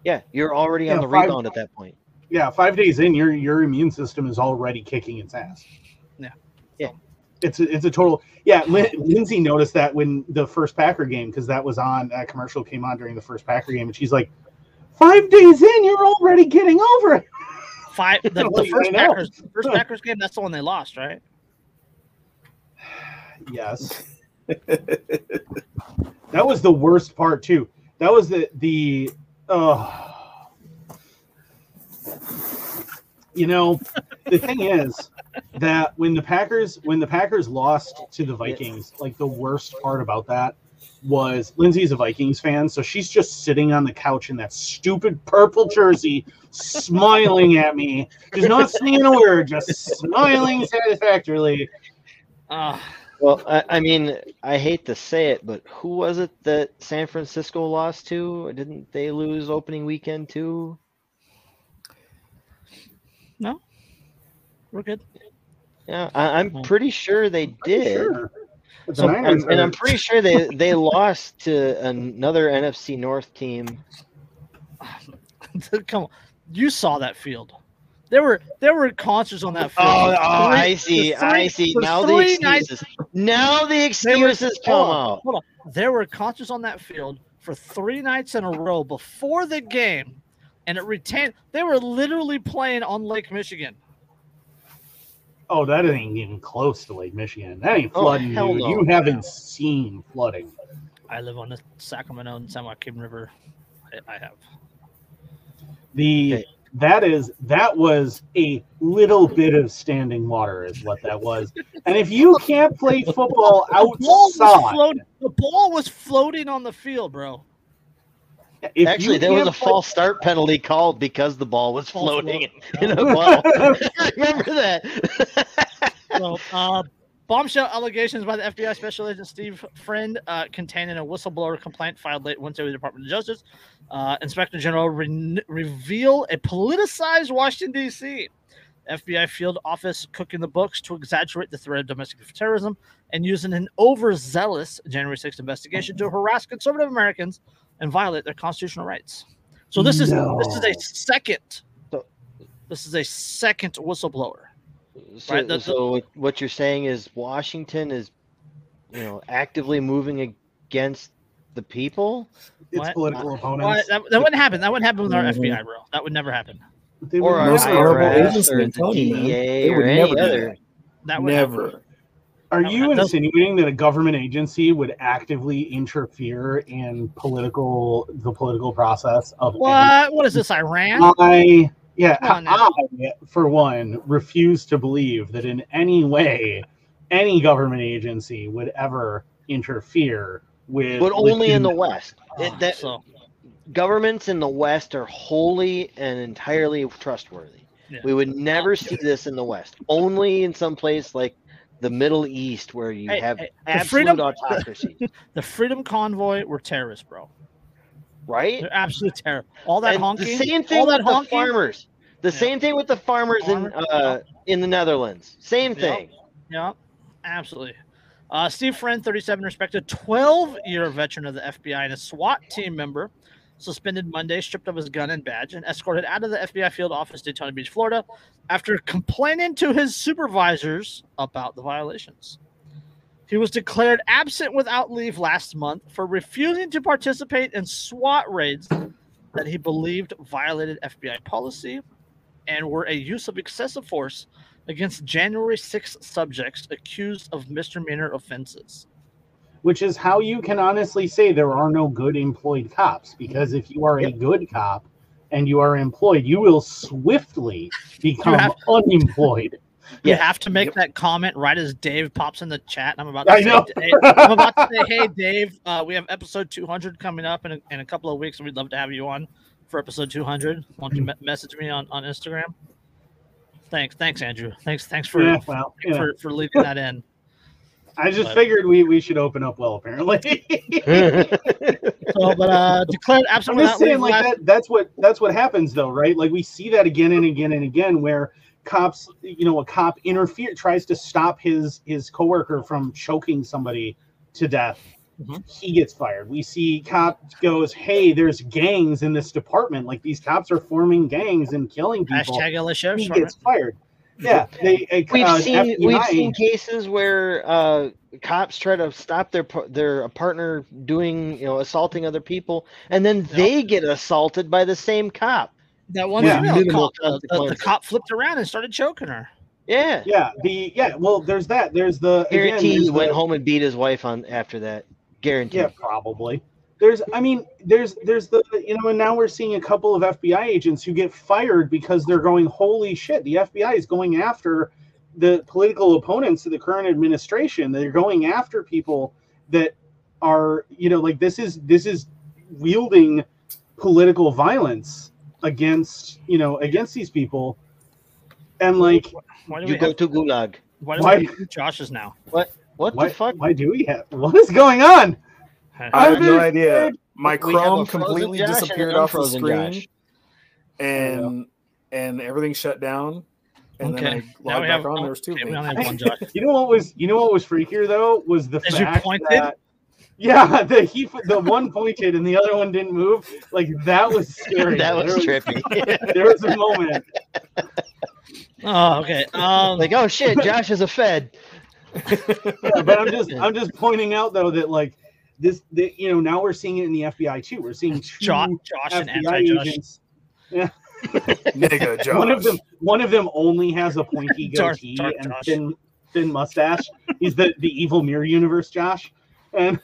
Yeah, you're already on Yeah, the five- rebound at that point. Yeah, five days in, your your immune system is already kicking its ass. Yeah. Yeah. It's a, it's a total yeah. Lin- Lindsay noticed that when the first Packer game because that was on that commercial came on during the first Packer game, and she's like, five days in, you're already getting over it. Five the, the first. Packers the first Packers game, that's the one they lost, right? Yes, that was the worst part too. That was the the uh, you know the thing is that when the Packers when the Packers lost to the Vikings, like the worst part about that was Lindsay's a Vikings fan, so she's just sitting on the couch in that stupid purple jersey, smiling at me. She's not saying a word, just smiling satisfactorily. Uh, Well, I, I mean, I hate to say it, but who was it that San Francisco lost to? Didn't they lose opening weekend too? No, we're good. Yeah, I, I'm pretty sure they did. Sure. But the So, Niners And, and I'm pretty sure they, they lost to another NFC North team. Come on, you saw that field. There were there were concerts on that field. Oh, for oh three- I see. for I see. for Now the three nights- excuses. Now the They were- excuses oh, come hold on, out. hold on. There were concerts on that field for three nights in a row before the game, and it retained. They were literally playing on Lake Michigan. Oh, that ain't even close to Lake Michigan. That ain't Oh, flooding. hell dude. no. You haven't seen flooding. I live on the Sacramento and San Joaquin River. I, I have. The Okay. That is that was a little bit of standing water, is what that was. And if you can't play football The ball, was outside, floating, the ball was floating on the field, bro. if Actually, there was a can't play- false start penalty called because the ball was floating float. in a ball. Remember that? So, uh, bombshell allegations by the FBI Special Agent Steve Friend uh, contained in a whistleblower complaint filed late Wednesday with the Department of Justice. Uh, Inspector General re- reveal a politicized Washington D.C. FBI field office cooking the books to exaggerate the threat of domestic terrorism and using an overzealous January 6th investigation to harass conservative Americans and violate their constitutional rights. So this is this is a second. So- This is a second whistleblower. So, Right, that's- so what- what you're saying is Washington is, you know, actively moving against the people. its What? political Well, opponents. that, that wouldn't happen. That wouldn't happen with our Mhm. FBI, bro. That would never happen. They or our Most never- horrible IRS agency, or the telling you, man. DEA They or would any never do other. that. That would happen. Never. Are No, you insinuating that a government agency would actively interfere in political the political process of any What? What is this? Iran? I yeah, Come on. I for one refuse to believe that in any way any government agency would ever interfere with But only in the legitimate- West. It, ah, that, so governments in the West are wholly and entirely trustworthy. Yeah. We would never see this in the West. Only in some place like the Middle East where you Hey, have hey, absolute freedom- autocracy, The Freedom Convoy were terrorists, bro. right? They're absolute terror. All that And honking. the same thing all with that the honking. farmers. The Yeah. same thing with the farmers in uh, in the Netherlands. Same Yep. thing. Yeah, absolutely. Uh, Steve Friend, 37, respected 12 year veteran of the FBI and a SWAT team member, suspended Monday, stripped of his gun and badge, and escorted out of the FBI field office, Daytona Beach, Florida, after complaining to his supervisors about the violations. He was declared absent without leave last month for refusing to participate in SWAT raids that he believed violated FBI policy and were a use of excessive force against January 6 subjects accused of misdemeanor offenses. which is how you can honestly say there are no good employed cops because if you are a good cop and you are employed you will swiftly become have- unemployed You have to make Yep. that comment right as Dave pops in the chat. I'm about to I say, know. hey, I'm about to say, hey, Dave, uh, we have episode 200 coming up in a, in a couple of weeks, and we'd love to have you on for episode 200. Why don't you me- message me on, on Instagram? Thanks, thanks, Andrew. Thanks, thanks for yeah, well know, for, for leaving that in. i just but- figured we, we should open up well apparently So, but uh, declared absolutely. I'm just saying, like last- that. That's what that's what happens, though, right? Like we see that again and again and again, where cops, you know, a cop interfere tries to stop his his coworker from choking somebody to death. Mhm. He gets fired. We see cop goes, "Hey, there's gangs in this department. Like these cops are forming gangs and killing people." Hashtag LA He Department. gets fired. Yeah, they. uh, We've uh, seen we've seen cases where uh, cops try to stop their par- their partner doing you know assaulting other people, and then they get assaulted by the same cop. That one Yeah. female Minimal cop, the, the, the cop cop flipped around and started choking her. Yeah, Yeah, the yeah. Well, there's that. There's the again, guarantee there's he went the- home and beat his wife on after that. Guarantee. Yeah, probably. There's, I mean, there's, there's the, you know, and now we're seeing a couple of FBI agents who get fired because they're going, holy shit, the FBI is going after the political opponents of the current administration. They're going after people that are, you know, like this is, this is wielding political violence against, you know, against these people. And like, Why do You we go have, to Gulag. why do why- we have two now? What why, the fuck? why do we have, what is going on? I have no idea. My We have a Chrome completely Josh disappeared off the unfrozen screen, Josh. and and everything shut down. And Okay. then I Now logged we back have- on. There was two Okay, of we me. only have one Josh. You know what was you know what was freakier though was the As you fact pointed? that yeah the he the one pointed and the other one didn't move like that was scary. that was there trippy. there was a moment. Oh, okay. Um, like, oh shit, Josh is a Fed. Yeah, but I'm just I'm just pointing out though that like this the, you know now we're seeing it in the FBI too. We're seeing two Josh, Josh and FBI anti-Josh. agents. Nigga, Josh. One of them one of them only has a pointy Dark- goatee dark and Josh. thin thin mustache. He's the the evil mirror universe Josh. And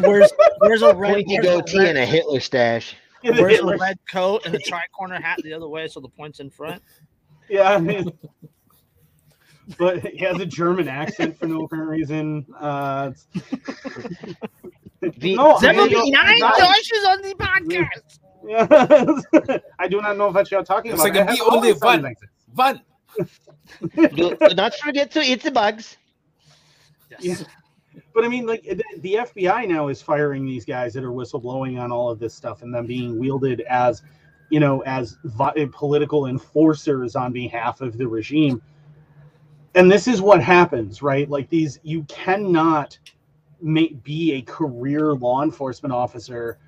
Where's where's a red, Pointy goatee and a Hitler stash. Where's the red coat and the tri-corner hat the other way, so the points in front? Yeah, I mean, but he has a German accent for no apparent reason. Uh, The- No, I- Seventy-nine I- Joshes on the podcast. yeah. I do not know what you're talking It's about. like I a only always sounded one. like this. One. do, do not forget to eat the bugs. Yes. But I mean, like the, the FBI now is firing these guys that are whistleblowing on all of this stuff, and them being wielded as, you know, as vi- political enforcers on behalf of the regime. And this is what happens, right? Like these, you cannot make be a career law enforcement officer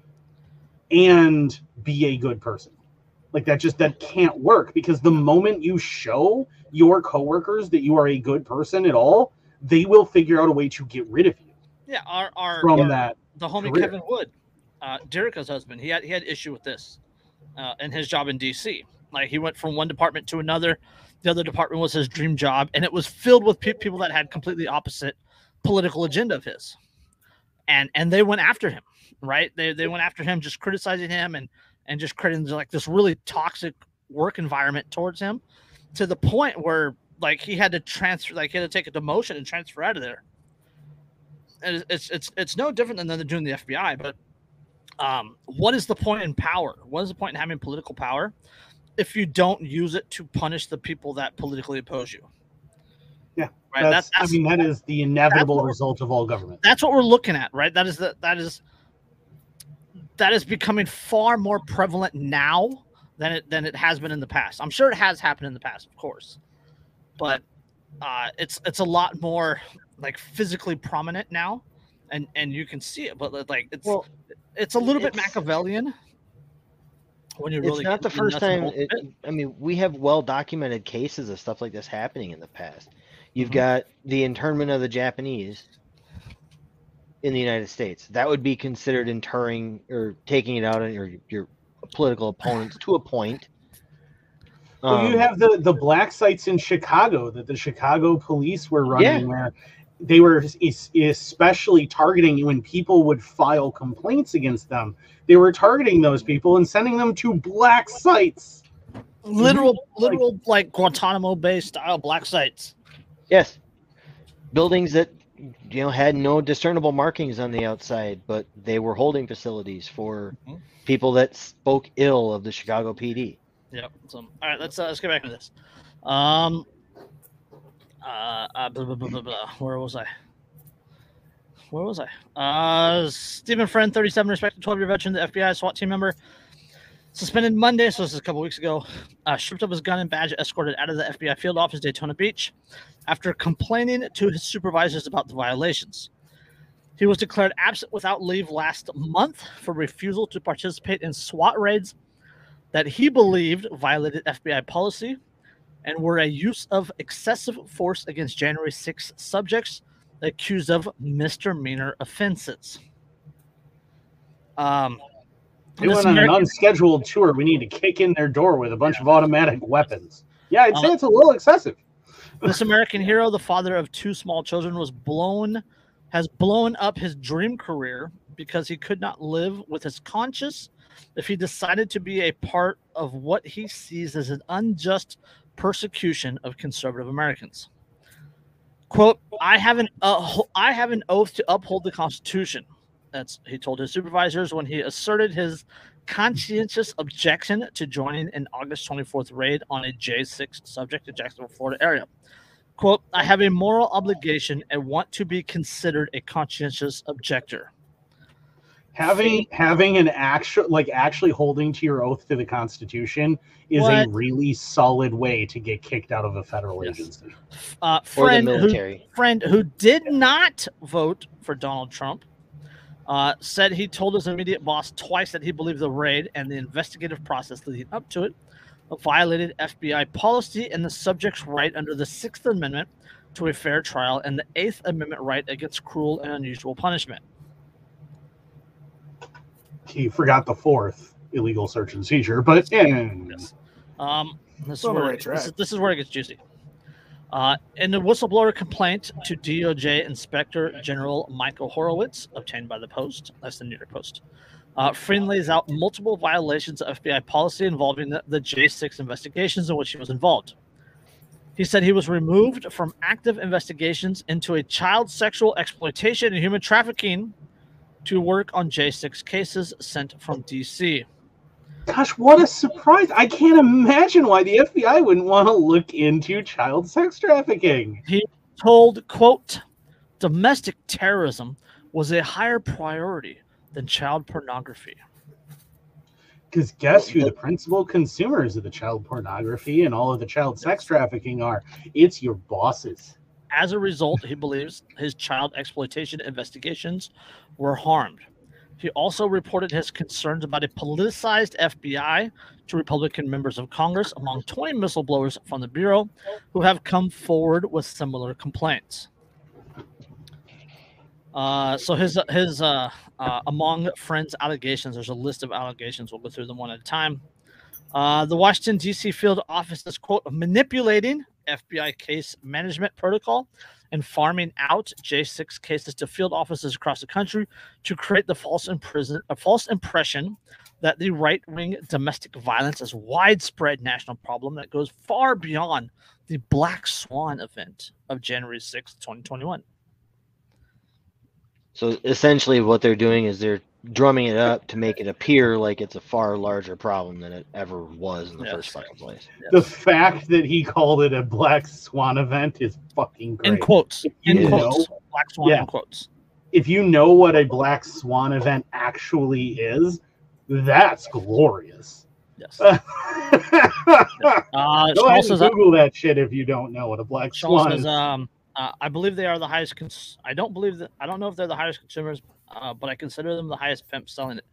and be a good person. Like that just that can't work because the moment you show your coworkers that you are a good person at all, they will figure out a way to get rid of you Yeah, our our from our- that. the homie career. Kevin Wood, uh, Derica's husband, he had he had issue with this uh, in his job in DC. Like he went from one department to another. The other department was his dream job, and it was filled with pe- people that had completely opposite political agenda of his, and and they went after him. Right? They they went after him, just criticizing him and and just creating like this really toxic work environment towards him, to the point where like he had to transfer, like he had to take a demotion and transfer out of there and it's- it's it's no different than they're doing the FBI. But um, what is the point in power? What is the point in having political power if you don't use it to punish the people that politically oppose you. Yeah, right. That's, I mean, that is the inevitable result of all government. that's what we're looking at, right? That is the that is that is becoming far more prevalent now than it than it has been in the past. I'm sure it has happened in the past, of course, but uh, it's it's a lot more like physically prominent now, and and you can see it. But like it's Well, it's a little bit Machiavellian when you really it's not the first time. It, it. I mean, we have well documented cases of stuff like this happening in the past. You've Mhm. got the internment of the Japanese in the United States. That would be considered interring or taking it out on your your political opponents to a point. Well, you Um, have the the black sites in Chicago that the Chicago police were running, Yeah. where they were especially targeting when people would file complaints against them. They were targeting those people and sending them to black sites. literal Mm-hmm. Like- literal like Guantanamo Bay style black sites. Yes. Buildings that you know had no discernible markings on the outside, but they were holding facilities for Mhm. people that spoke ill of the Chicago PD. Yep. So, all right, let's uh, let's get back to this. Um, uh, uh blah, blah, blah, blah, blah. where was I? Where was I? Uh, Stephen Friend, 37, respected 12 year veteran, the FBI SWAT team member, suspended Monday, so this is a couple weeks ago. Uh, stripped of his gun and badge, escorted out of the FBI field office, Daytona Beach, after complaining to his supervisors about the violations. He was declared absent without leave last month for refusal to participate in SWAT raids that he believed violated FBI policy and were a use of excessive force against January 6 subjects accused of misdemeanor offenses. Um, They went on an unscheduled tour. We need to kick in their door with a bunch of automatic weapons. Yeah, I'd say Uh, it's a little excessive. this American hero, the father of two small children, was blown, has blown up his dream career because he could not live with his conscience if he decided to be a part of what he sees as an unjust persecution of conservative Americans. "Quote: I have an uh, I have an oath to uphold the Constitution." That's he told his supervisors when he asserted his conscientious objection to joining an August 24th raid on a J6 subject in Jacksonville, Florida area. Quote, I have a moral obligation and want to be considered a conscientious objector. Having having an actual like actually holding to your oath to the Constitution is What? a really solid way to get kicked out of a federal Yes. agency. Uh, Or the friend, who, friend who did not vote for Donald Trump uh, said he told his immediate boss twice that he believed the raid and the investigative process leading up to it violated FBI policy and the subject's right under the Sixth Amendment to a fair trial and the Eighth Amendment right against cruel and unusual punishment. He forgot the fourth illegal search and seizure, but eh, Yes. Um, this, is where, right this, is, this is where it gets juicy. Uh, in the whistleblower complaint to DOJ Inspector General Michael Horowitz, obtained by the Post, that's the New York Post, uh, Friend lays out multiple violations of FBI policy involving the, the J6 investigations in which he was involved. He said he was removed from active investigations into a child sexual exploitation and human trafficking to work on J6 cases sent from DC. gosh, what a surprise! I can't imagine why the FBI wouldn't want to look into child sex trafficking. He told, quote, domestic terrorism was a higher priority than child pornography. Because guess who the principal consumers of the child pornography and all of the child sex trafficking are? It's your bosses. As a result, he believes his child exploitation investigations were harmed. He also reported his concerns about a politicized FBI to Republican members of Congress, among 20 whistleblowers from the Bureau who have come forward with similar complaints. Uh, so his his uh, uh, among friends allegations. There's a list of allegations. We'll go through them one at a time. Uh, the Washington D.C. field office is quote manipulating FBI case management protocol and farming out J6 cases to field offices across the country to create the false imprison a false impression that the right wing domestic violence is widespread national problem that goes far beyond the Black Swan event of January 6th, 2021. So essentially, what they're doing is they're drumming it up to make it appear like it's a far larger problem than it ever was in the Yes. first fucking place. The fact that he called it a black swan event is fucking great. In quotes. In You quotes. know? Black Swan Yeah. in quotes. if you know what a black swan event actually is, that's glorious. Yes. Go Uh, ahead and says, uh, Google that shit if you don't know what a black Shaw swan says is. um, uh, I believe they are the highest. Cons- I don't believe that. I don't know if they're the highest consumers, uh, but I consider them the highest pimp selling it.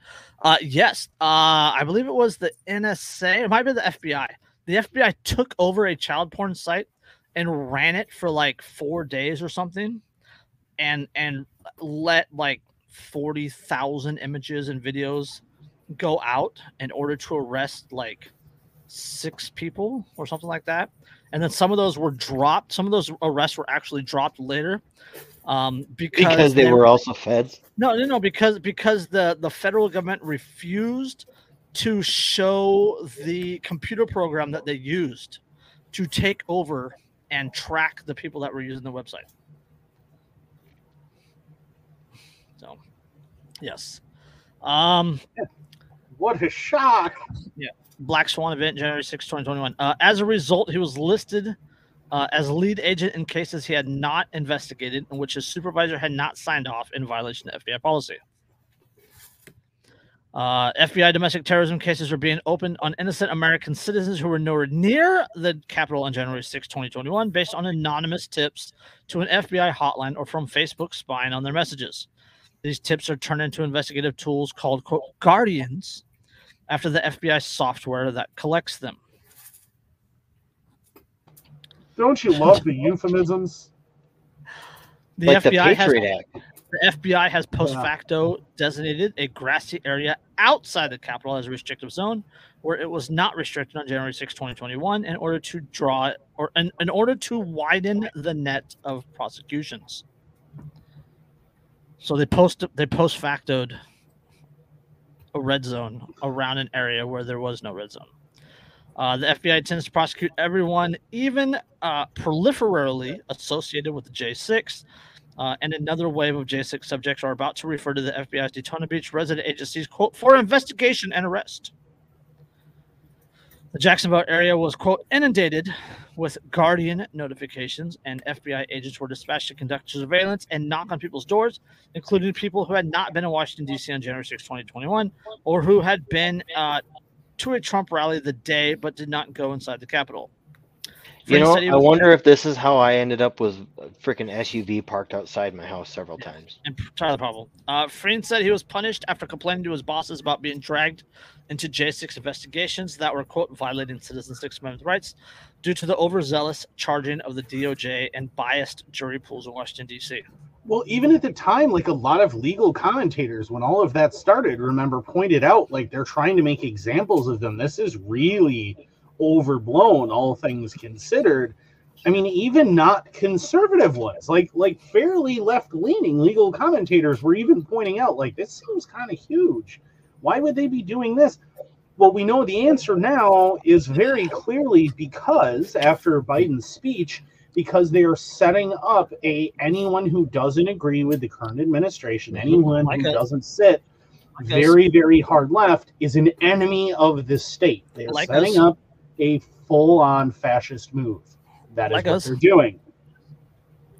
Uh, yes. Uh, I believe it was the NSA. It might be the FBI. The FBI took over a child porn site and ran it for like four days or something, and and let like forty thousand images and videos go out in order to arrest like six people or something like that. And then some of those were dropped. Some of those arrests were actually dropped later, um, because, Because they were also feds. no, no, no, because because the the federal government refused to show the computer program that they used to take over and track the people that were using the website. So, yes. Um, What a shock! Yeah, Black Swan event, January 6, 2021. Uh, as a result, he was listed uh, as lead agent in cases he had not investigated, in which his supervisor had not signed off in violation of FBI policy. Uh, FBI domestic terrorism cases were being opened on innocent American citizens who were nowhere near the Capitol on January 6, 2021, based on anonymous tips to an FBI hotline or from Facebook spying on their messages. These tips are turned into investigative tools called quote, Guardians after the FBI software that collects them. Don't you love the euphemisms? The like the FBI has Patriot Act. the FBI has post facto designated a grassy area outside the Capitol as a restrictive zone, where it was not restricted on January 6, 2021, in order to draw or in, in order to widen the net of prosecutions. So they post they post factoed a red zone around an area where there was no red zone. Uh, the FBI tends to prosecute everyone, even uh, proliferarily associated with the J6. Uh, and another wave of J6 subjects are about to refer to the FBI's Daytona Beach resident agencies, quote, for investigation and arrest. The Jacksonville area was, quote, inundated with Guardian notifications, and FBI agents were dispatched to conduct surveillance and knock on people's doors, including people who had not been in Washington, D.C. on January 6, 2021, or who had been uh, to a Trump rally the day but did not go inside the Capitol. You know, I wonder if this is how I ended up with a freaking SUV parked outside my house several times. and Tyler Powell. Uh, Friend said he was punished after complaining to his bosses about being dragged into J6 investigations that were, quote, violating citizens' Sixth Amendment rights due to the overzealous charging of the DOJ and biased jury pools in Washington, D.C. Well, even at the time, like a lot of legal commentators, when all of that started, remember, pointed out like they're trying to make examples of them. This is really overblown, all things considered. I mean, even not conservative ones, like like fairly left leaning legal commentators were even pointing out, like, this seems kind of huge. Why would they be doing this? Well, we know the answer now is very clearly because after Biden's speech, because they are setting up a anyone who doesn't agree with the current administration, anyone Like who us. doesn't sit Like us. very, very hard left, is an enemy of the state. They are Like setting us. up a full-on fascist move. That is Like what us. they're doing.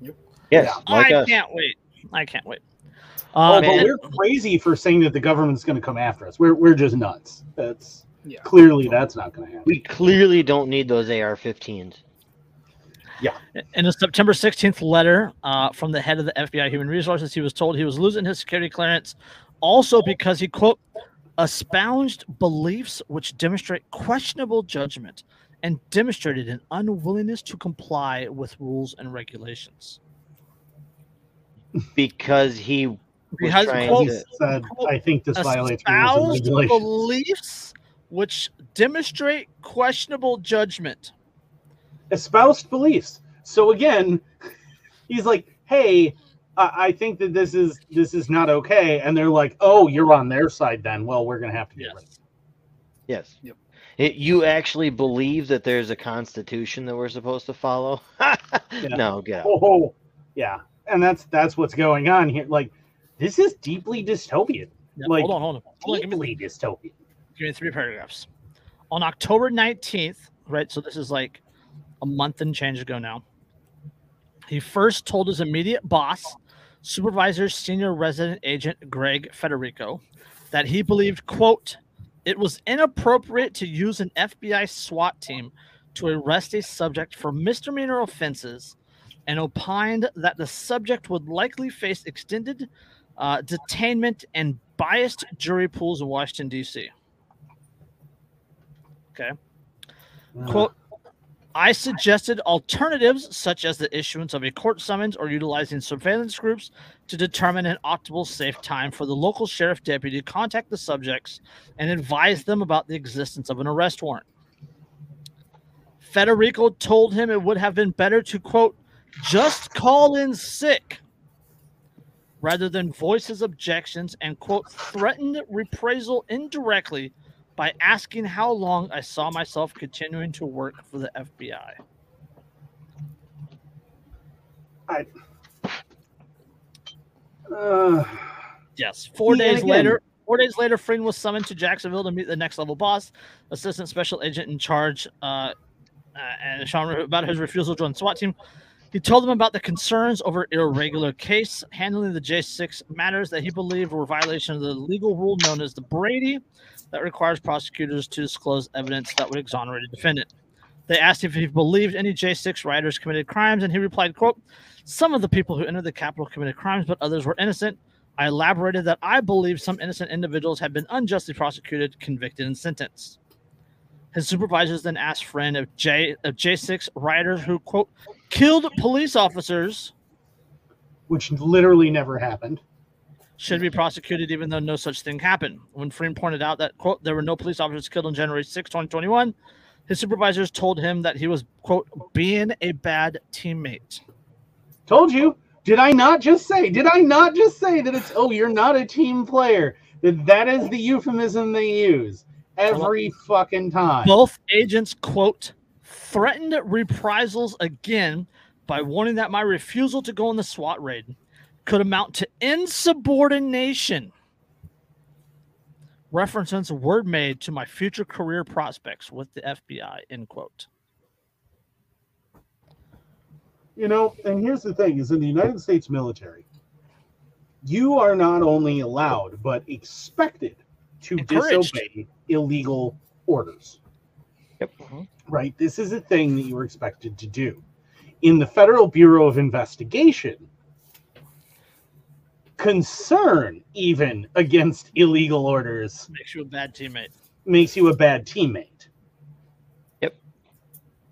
Yes, Yeah. like I us. can't wait. I can't wait. Oh, Uh, but we're crazy for saying that the government's going to come after us. We're we're just nuts. That's Yeah. clearly that's not going to happen. We clearly don't need those AR-15s. In a September 16th letter uh, from the head of the FBI Human Resources, he was told he was losing his security clearance also because he, quote, espoused beliefs which demonstrate questionable judgment and demonstrated an unwillingness to comply with rules and regulations. Because he was Because, trying quote, He to. said, "I think this violates rules and espoused regulations." beliefs which demonstrate questionable judgment. Espoused beliefs. So again, he's like, "Hey, I, I think that this is this is not okay," and they're like, "Oh, you're on their side then. Well, we're gonna have to get rid of Yes. Yes. Yep. It, you actually believe that there's a constitution that we're supposed to follow? No, get out. Oh, oh, yeah, and that's that's what's going on here. Like, this is deeply dystopian. Yeah, Like, hold on, hold on. Hold on, give me, Deeply dystopian. give me three paragraphs. On October 19th, right? So this is like a month and change ago now. He first told his immediate boss, supervisor, senior resident agent Greg Federico, that he believed, quote, it was inappropriate to use an FBI SWAT team to arrest a subject for misdemeanor offenses and opined that the subject would likely face extended uh, detainment and biased jury pools in Washington, D.C. Okay. Quote, I suggested alternatives such as the issuance of a court summons or utilizing surveillance groups to determine an optimal safe time for the local sheriff deputy to contact the subjects and advise them about the existence of an arrest warrant. Federico told him it would have been better to quote, just call in sick rather than voice his objections and quote, threatened reprisal indirectly by asking how long I saw myself continuing to work for the FBI. Uh, Yes. Four days again- later, four days later, Frieden was summoned to Jacksonville to meet the next level boss, assistant special agent in charge, uh, uh, and Sean about his refusal to join the SWAT team. He told them about the concerns over irregular case handling the J6 matters that he believed were violation of the legal rule known as the Brady that requires prosecutors to disclose evidence that would exonerate a defendant. They asked if he believed any J6 riders committed crimes, and he replied, quote, some of the people who entered the Capitol committed crimes, but others were innocent. I elaborated that I believe some innocent individuals have been unjustly prosecuted, convicted, and sentenced. His supervisors then asked friend of J of J6 rioters who quote killed police officers which literally never happened. Should be prosecuted even though no such thing happened. When Freeman pointed out that quote there were no police officers killed on January 6, 2021, his supervisors told him that he was quote being a bad teammate. Told you. Did I not just say? Did I not just say that it's oh you're not a team player? That that is the euphemism they use every fucking time. Both agents quote threatened reprisals again by warning that my refusal to go on the SWAT raid could amount to insubordination. References were made to my future career prospects with the FBI. End quote. You know, and here's the thing: is in the United States military, you are not only allowed but expected to Encouraged. disobey illegal orders. Yep. Uh-huh. Right. This is a thing that you are expected to do. In the Federal Bureau of Investigation, concern even against illegal orders Makes you a bad teammate. makes you a bad teammate. Yep.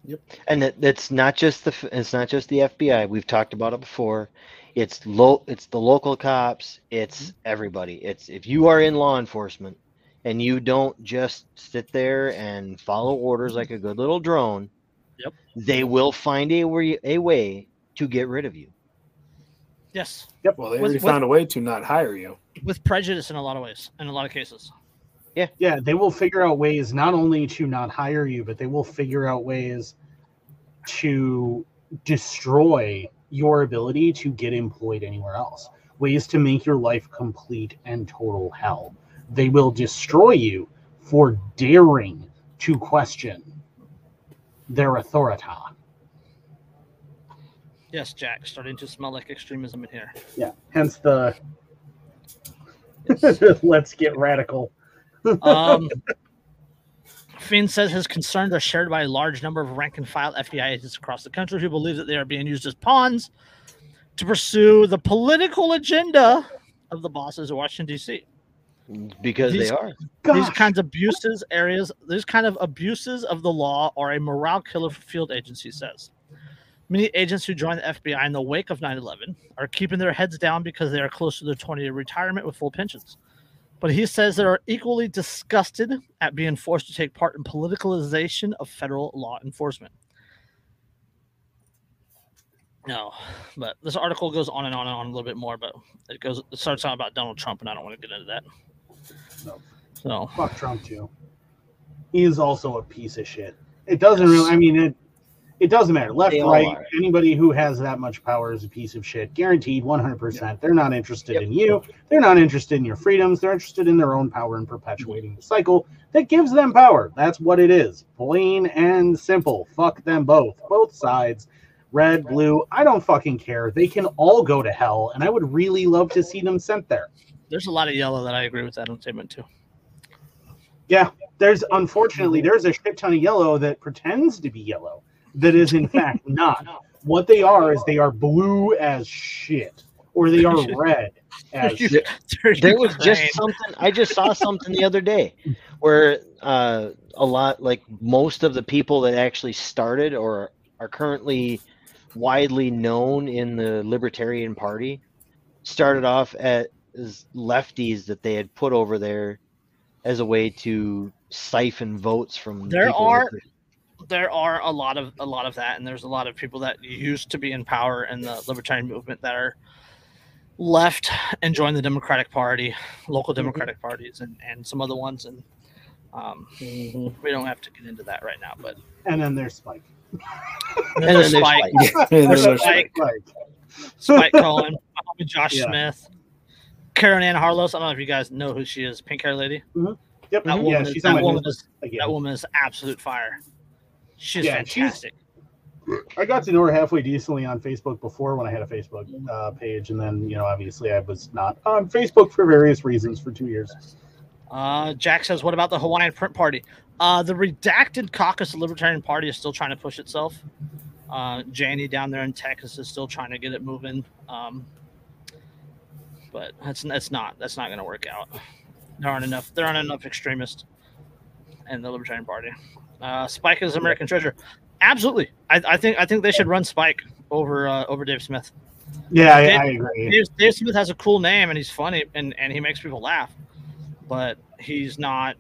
Yep. And that, that's not just the it's not just the FBI. We've talked about it before. It's low. It's the local cops. It's mm-hmm. everybody. It's if you are in law enforcement and you don't just sit there and follow orders like a good little drone. Yep. They will find a way a way to get rid of you. Yes, Yep. Well, they With- already with- found a way to not hire you. with prejudice in a lot of ways, in a lot of cases. Yeah. Yeah, they will figure out ways not only to not hire you, but they will figure out ways to destroy your ability to get employed anywhere else. Ways to make your life complete and total hell. They will destroy you for daring to question their authority. Yes, Jack, starting to smell like extremism in here. Yeah, hence the let's get radical. Um, Finn says his concerns are shared by a large number of rank and file FBI agents across the country who believe that they are being used as pawns to pursue the political agenda of the bosses of Washington, D.C. Because These- they are. These kinds of abuses, areas, these kind of abuses of the law are a morale killer for field agents, he says. Many agents who joined the FBI in the wake of 9 11 are keeping their heads down because they are close to their 20 year retirement with full pensions. But he says they are equally disgusted at being forced to take part in politicalization of federal law enforcement. No, but this article goes on and on and on a little bit more, but it goes it starts out about Donald Trump, and I don't want to get into that. No. So fuck Trump too. He is also a piece of shit. It doesn't really. I mean, it It doesn't matter. Left, They all right, are. anybody who has that much power is a piece of shit. Guaranteed 100%. They're not interested Yep. in you. They're not interested in your freedoms. They're interested in their own power and perpetuating the cycle that gives them power. That's what it is. Plain and simple. Fuck them both. Both sides. Red, blue, I don't fucking care. They can all go to hell, and I would really love to see them sent there. There's a lot of yellow that I agree with that statement too. Yeah, there's unfortunately mm-hmm. there's a shit ton of yellow that pretends to be yellow that is in fact not. What they are is they are blue as shit, or they are red as shit. there was just something i just saw something the other day where uh a lot like most of the people that actually started or are currently widely known in the libertarian party started off at, as lefties that they had put over there as a way to siphon votes from There people are- that- there are a lot of a lot of that, and there's a lot of people that used to be in power in the libertarian movement that are left and joined the Democratic Party, local Mm-hmm. Democratic parties, and and some other ones, and um, we don't have to get into that right now. But And then there's Spike. and then there's Spike, like, And There's there's- Spike. Spike. Spike Cohen, Josh Yeah. Smith, Caryn Ann Harlos. I don't know if you guys know who she is, pink hair lady. Yep. That yeah, woman, is, that woman is that woman is absolute fire. She's Yeah, she's- fantastic. I got to know her halfway decently on Facebook before when I had a Facebook uh, page, and then you know obviously I was not on Facebook for various reasons for two years. Uh, Jack says, "What about the Hawaiian Print Party? Uh, the redacted caucus of the Libertarian Party is still trying to push itself. Uh, Janie down there in Texas is still trying to get it moving. Um, but that's that's not that's not going to work out. There aren't enough there aren't enough extremists in the Libertarian Party. Uh, Spike is American treasure. Absolutely, I, I think I think they should run Spike over uh, over Dave Smith. Yeah, I, Dave- I agree. Dave, Dave Smith has a cool name and he's funny and, and he makes people laugh, but he's not.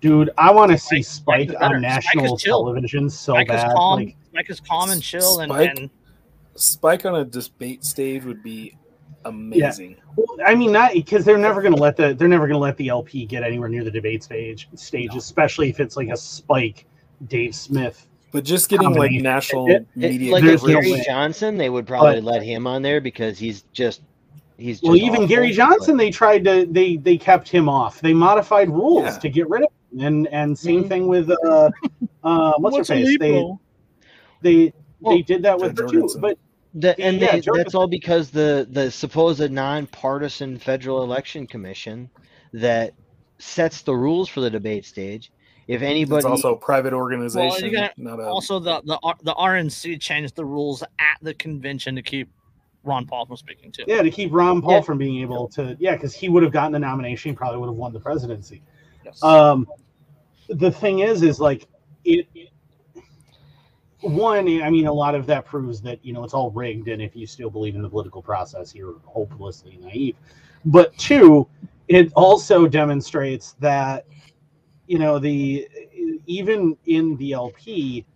Dude, I want to see Spike- Spike Spike is better. on national is chill. television so Spike bad. is calm. Like, Spike is calm and chill, and, and Spike on a debate stage would be amazing. well, I mean, not because they're never going to let the they're never going to let the LP get anywhere near the debate stage stage, No. especially if it's like a Spike, Dave Smith. But just getting like national It- it- media like There's if no coverage. Gary way. Johnson, they would probably But- let him on there because he's just he's Well, even awful, Gary but- Johnson, they tried to they they kept him off. They modified rules Yeah. to get rid of him. And and same Mhm. thing with uh uh what's, her face? They they Well, they did that with her too. But The, and Yeah, they, that's all because the the supposed nonpartisan federal election commission that sets the rules for the debate stage. If anybody, It's also a private organization, got- not a. also the the the RNC changed the rules at the convention to keep Ron Paul from speaking too. yeah, to keep Ron Paul Yeah. from being able to yeah, because he would have gotten the nomination, he probably would have won the presidency. Yes. Um, the thing is, is like it. One, I mean, a lot of that proves that you know it's all rigged, and if you still believe in the political process, you're hopelessly naive. But two, it also demonstrates that you know the even in the LP,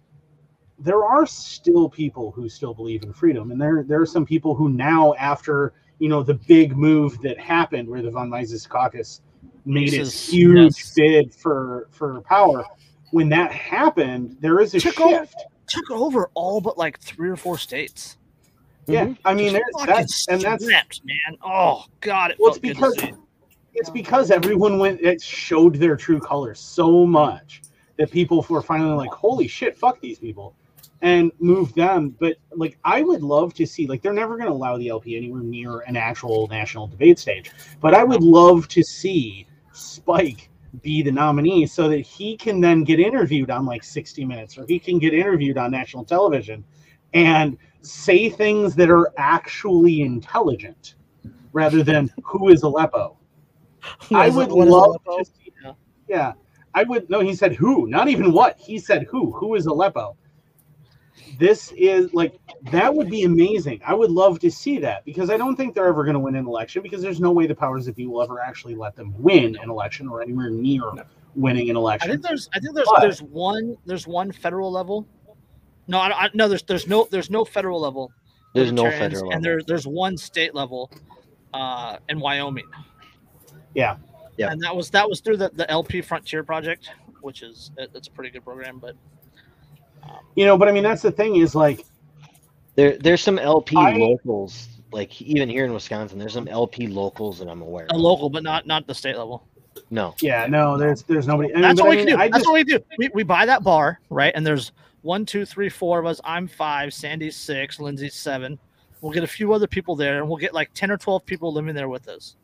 there are still people who still believe in freedom, and there there are some people who now, after you know the big move that happened, where the von Mises Caucus made its Mises, huge yes. bid for for power. When that happened, there is a Took over- shift. Took over all but like three or four states. Yeah, mm-hmm. I mean, there's Fucking and that's stripped, man. Oh god, it Well, it's because it's because everyone went it showed their true colors so much that people were finally like holy shit fuck these people and moved them but like i would love to see like they're never going to allow the lp anywhere near an actual national debate stage but i would love to see spike be the nominee so that he can then get interviewed on like 60 minutes or he can get interviewed on national television and say things that are actually intelligent rather than who is Aleppo. I would love Aleppo? to see. Yeah. I would no, he said who, not even what. He said who. Who is Aleppo? This is like that would be amazing. I would love to see that because I don't think they're ever going to win an election because there's no way the powers that be will ever actually let them win an election or anywhere near No. winning an election. I election. think there's I think there's But- there's one there's one federal level. No, I, I no there's there's no there's no federal level. there's no libertarians, federal. and level. there there's one state level, uh, in Wyoming. Yeah. Yeah. And that was that was through the, the LP Frontier project, which is it, it's a pretty good program. But You know, but I mean, that's the thing is like, There, there's some LP I- locals, like even here in Wisconsin. There's some LP locals that I'm aware. A local, but not not the state level. No, yeah, no, there's there's nobody. I mean, That's but what I we mean, can do. I That's just, what we do. We, we buy that bar, right? And there's one, two, three, four of us. I'm five. Sandy's six. Lindsay's seven. We'll get a few other people there, and we'll get like ten or twelve people living there with us,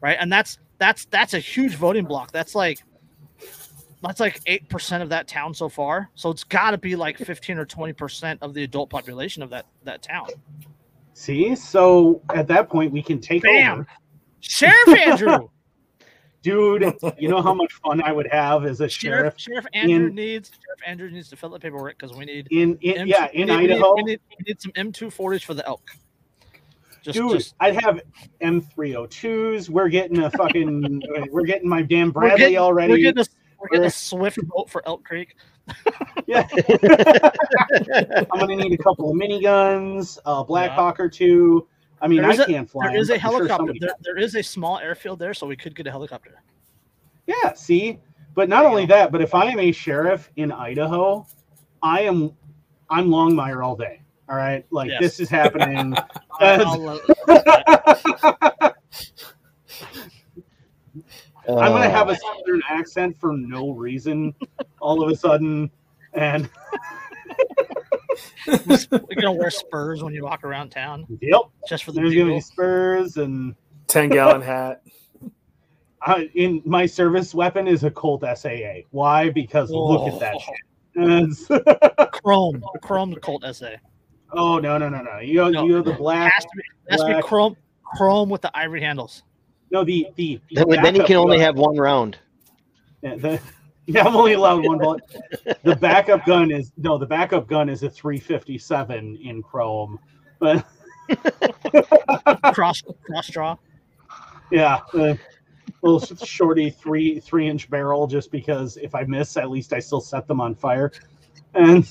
right? And that's that's that's a huge voting block. That's like that's like eight percent of that town so far. So it's got to be like fifteen or twenty percent of the adult population of that that town. see. So at that point, we can take Bam! over, Sheriff Andrew, dude. You know how much fun I would have as a Sheriff sheriff Sheriff Andrew in- needs Sheriff Andrew needs to fill out paperwork because we need in, in M- yeah in we need- Idaho. We need, we need some M240s for the elk. Just, Dude, just I'd have M302s. We're getting a fucking. we're getting my damn we're Bradley getting, already. We're getting a, we're getting a swift boat for Elk Creek. Yeah. I'm gonna need a couple of miniguns, a Black Yeah. Hawk or two. I mean, I can't fly. There is a sure helicopter. somebody there, there is a small airfield there, so we could get a helicopter. Yeah, see, but not you only that, but if I am a sheriff in Idaho, I am, I'm Longmire all day. All right, like Yes. this is happening. I'll- uh, I'll, uh, uh, I'm gonna have Uh, a southern accent for no reason, all of a sudden, and you're gonna wear spurs when you walk around town, yep, just for the there's gonna be spurs and. 10 gallon hat. I, in my service weapon is a Colt SAA. Why? Because look at that shit. It's- Chrome, chrome Colt SA. oh no no no no! You have, No. you have the It black. has to be, it has to be chrome, chrome with the ivory handles. No, the the. the then, then you can only gun- have one round. Yeah, the, yeah, I'm only allowed one bullet. The backup gun is no. The backup gun is a 357 in chrome. But Cross cross draw. yeah, uh, little shorty three three inch barrel. Just because if I miss, at least I still set them on fire. And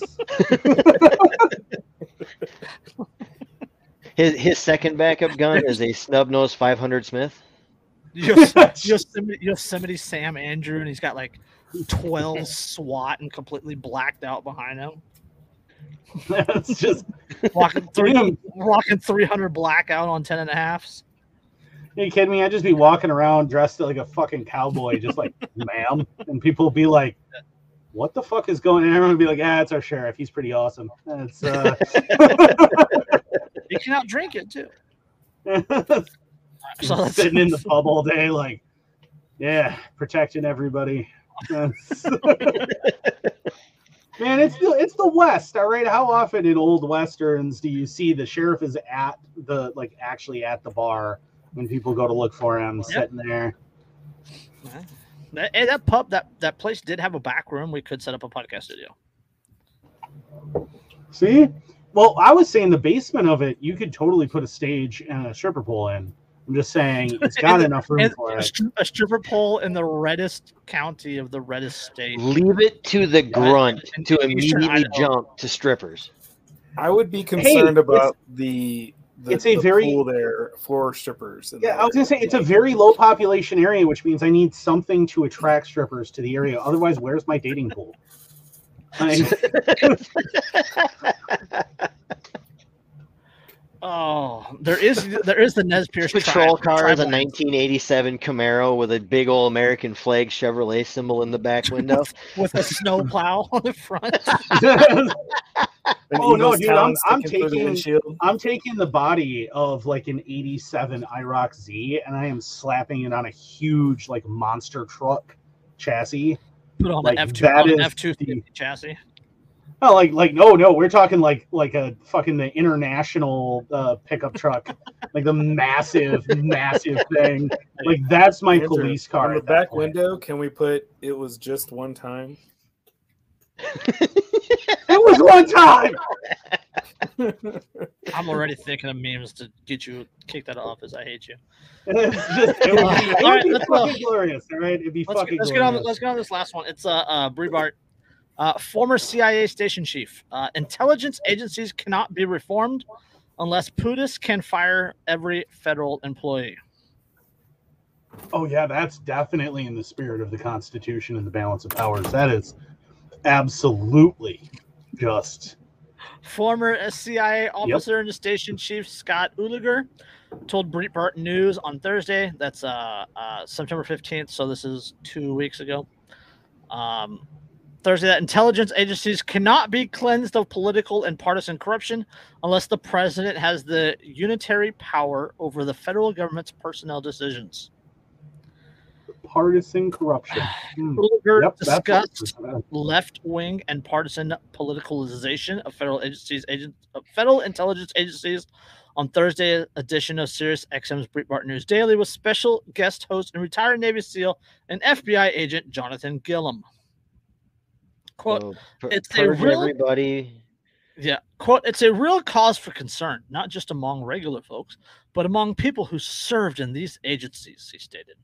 His his second backup gun is a snub nose 500 Smith. Yos- Yosemite, Yosemite Sam Andrew, and he's got like 12 SWAT and completely blacked out behind him. that's just Walking, three, walking 300 blackout on 10 and a halfs. Are you kidding me? I'd just be walking around dressed like a fucking cowboy, just like, ma'am. And people be like, what the fuck is going on? Everyone would be like, ah, it's our sheriff. He's pretty awesome. It's, uh... You can out drink it too. So sitting in the pub all day, like, yeah, protecting everybody. Man, it's the it's the West, all right. How often in old westerns do you see the sheriff is at the like actually at the bar when people go to look for him, sitting there? That, hey, that pub, that, that place did have a back room. We could set up a podcast studio. See? Well, I was saying the basement of it, you could totally put a stage and a stripper pole in. I'm just saying it's got enough room And for a, it. a stripper pole in the reddest county of the reddest state. Leave it to the grunt in to immediately jump to strippers. I would be concerned it's- about the, the it's a the very- pool there for strippers. Yeah, there. I was gonna say it's a very low population area, which means I need something to attract strippers to the area. Otherwise, where's my dating pool? I mean, Oh, there is there is the Nez Perce Patrol tribe- car is a 1987 Camaro with a big old American flag Chevrolet symbol in the back window. with a snow plow on the front. Oh, no, dude, I'm- I'm sticking through the taking- I'm taking the body of like an '87 IROC Z, and I am slapping it on a huge like monster truck chassis. Put on Like, an F two on an F two the- chassis. Oh, like like no no, we're talking like like a fucking the international uh, pickup truck, like the massive massive thing. Like that's my Andrew, police car. On the back point. window, can we put it was just one time? It was one time. I'm already thinking of memes to get you kicked that off as I hate you. It's just, it would be, it All right, be let's go. glorious. All right, it'd be Let's, fucking. get, let's get on. Let's get on this last one. It's uh, uh Breitbart, uh, former CIA station chief. Uh, intelligence agencies cannot be reformed unless POTUS can fire every federal employee. Oh yeah, that's definitely in the spirit of the Constitution and the balance of powers. That is absolutely just Former CIA officer and station chief Scott Uehlinger told Breitbart News on Thursday, that's uh, uh, September 15th, so this is two weeks ago. Um, Thursday, that intelligence agencies cannot be cleansed of political and partisan corruption unless the president has the unitary power over the federal government's personnel decisions. partisan corruption. Hmm. Uehlinger Yep, discussed left wing and partisan politicalization of federal agencies, agent, of federal intelligence agencies on Thursday edition of Sirius XM's Breitbart News Daily with special guest host and retired Navy SEAL and FBI agent Jonathan Gilliam. Quote, So, it's a real- everybody. yeah, quote, it's a real cause for concern, not just among regular folks, but among people who served in these agencies, he stated.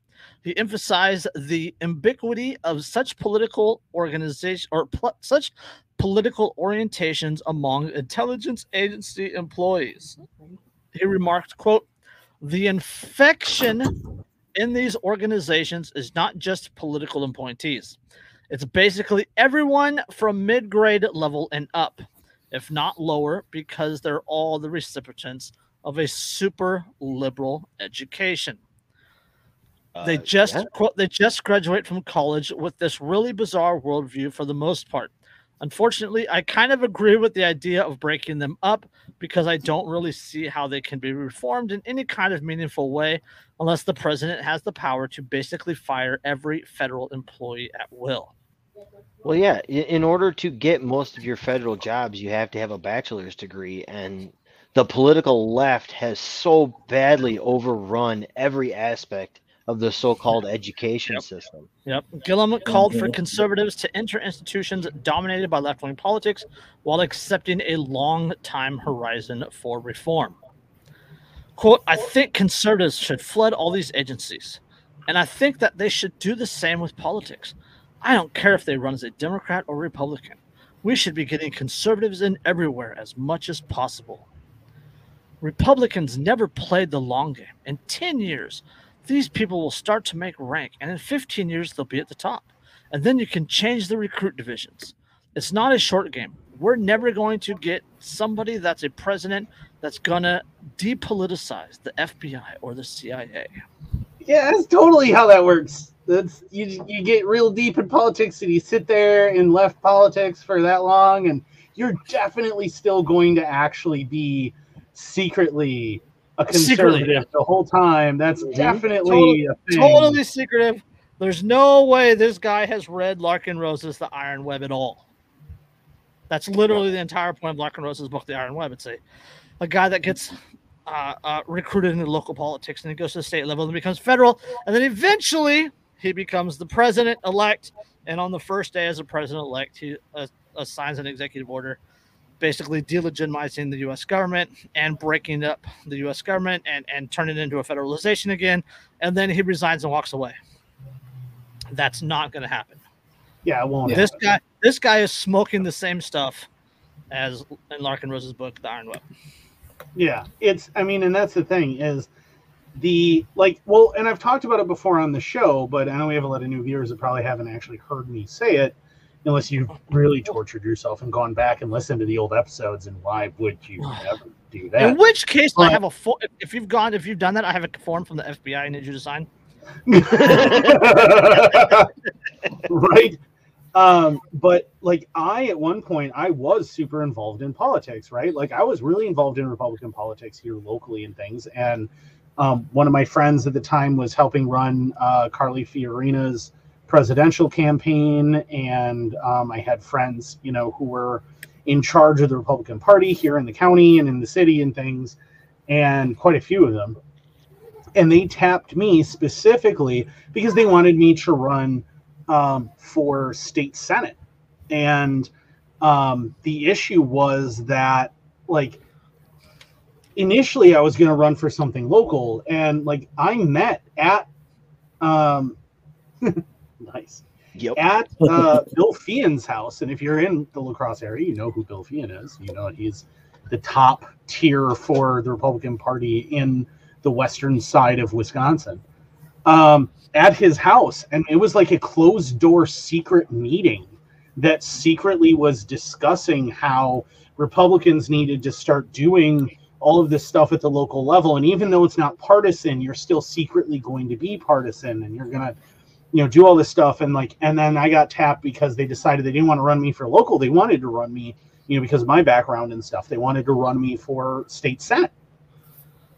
He emphasized the ubiquity of such political organization or pl- such political orientations among intelligence agency employees. He remarked, quote, the infection in these organizations is not just political appointees. It's basically everyone from mid-grade level and up if not lower, because they're all the recipients of a super liberal education. they Uh, just yeah. quote they just graduate from college with this really bizarre worldview for the most part. Unfortunately, I kind of agree with the idea of breaking them up because I don't really see how they can be reformed in any kind of meaningful way unless the president has the power to basically fire every federal employee at will. Well, yeah. In order to get most of your federal jobs, you have to have a bachelor's degree, and the political left has so badly overrun every aspect of the so-called education system. Yep. Gilliam called for conservatives to enter institutions dominated by left wing politics while accepting a long time horizon for reform. Quote, I think conservatives should flood all these agencies, and I think that they should do the same with politics. I don't care if they run as a Democrat or Republican. We should be getting conservatives in everywhere as much as possible. Republicans never played the long game. In 10 years, these people will start to make rank, and in 15 years, they'll be at the top. And then you can change the recruit divisions. It's not a short game. We're never going to get somebody that's a president that's going to depoliticize the FBI or the CIA. Yeah, that's totally how that works. That's you. You get real deep in politics, and you sit there in left politics for that long, and you're definitely still going to actually be secretly a Secretly, conservative yeah. the whole time. That's Mhm. definitely Totally- a thing. Totally secretive. There's no way this guy has read Larken Rose's The Iron Web at all. That's literally the entire point of Larken Rose's book, The Iron Web. It's a, a guy that gets uh, uh, recruited into local politics and he goes to the state level and becomes federal. And then eventually he becomes the president elect. And on the first day as a president elect, he uh, assigns an executive order basically delegitimizing the U.S. government and breaking up the U.S. government and, and turning it into a federalization again. And then he resigns and walks away. That's not going to happen. yeah, it won't. This happen. guy, this guy is smoking the same stuff as in Larken Rose's book, The Iron Web. Yeah, it's. I mean, and that's the thing is the like. Well, and I've talked about it before on the show, but I know we have a lot of new viewers that probably haven't actually heard me say it, unless you've really tortured yourself and gone back and listened to the old episodes. And why would you ever do that? In which case, I have a form. If you've gone, if you've done that, I have a form from the FBI I need you to sign. right um but like i at one point i was super involved in politics right like i was really involved in republican politics here locally and things and um, one of my friends at the time was helping run uh, carly fiorina's presidential campaign and um, i had friends you know who were in charge of the republican party here in the county and in the city and things and quite a few of them. And they tapped me specifically because they wanted me to run um, for state senate. And um, the issue was that like initially i was going to run for something local and like i met at um, nice. Yep. at uh, bill Feehan's house and if you're in the La Crosse area you know who bill Feehan is. You know he's the top tier for the republican party in the western side of wisconsin. Um, at his house and it was like a closed door secret meeting that secretly was discussing how Republicans needed to start doing all of this stuff at the local level. And even though it's not partisan, you're still secretly going to be partisan and you're going to, you know, do all this stuff. And like, and then I got tapped because they decided they didn't want to run me for local. They wanted to run me, you know, because of my background and stuff. They wanted to run me for state senate.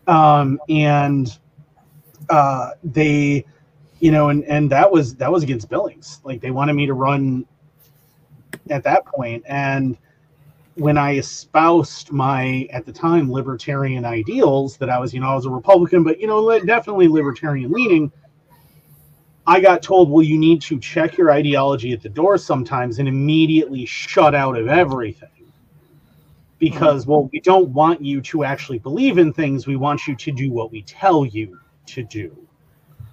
Um, and uh, they, you know, and, and that was, that was against Billings. Like they wanted me to run at that point. And, when I espoused my at the time libertarian ideals that I was, you know, I was a Republican, but you know, definitely libertarian leaning. I got told, well, you need to check your ideology at the door sometimes and immediately shut out of everything. Because, mm-hmm. well, we don't want you to actually believe in things. We want you to do what we tell you to do.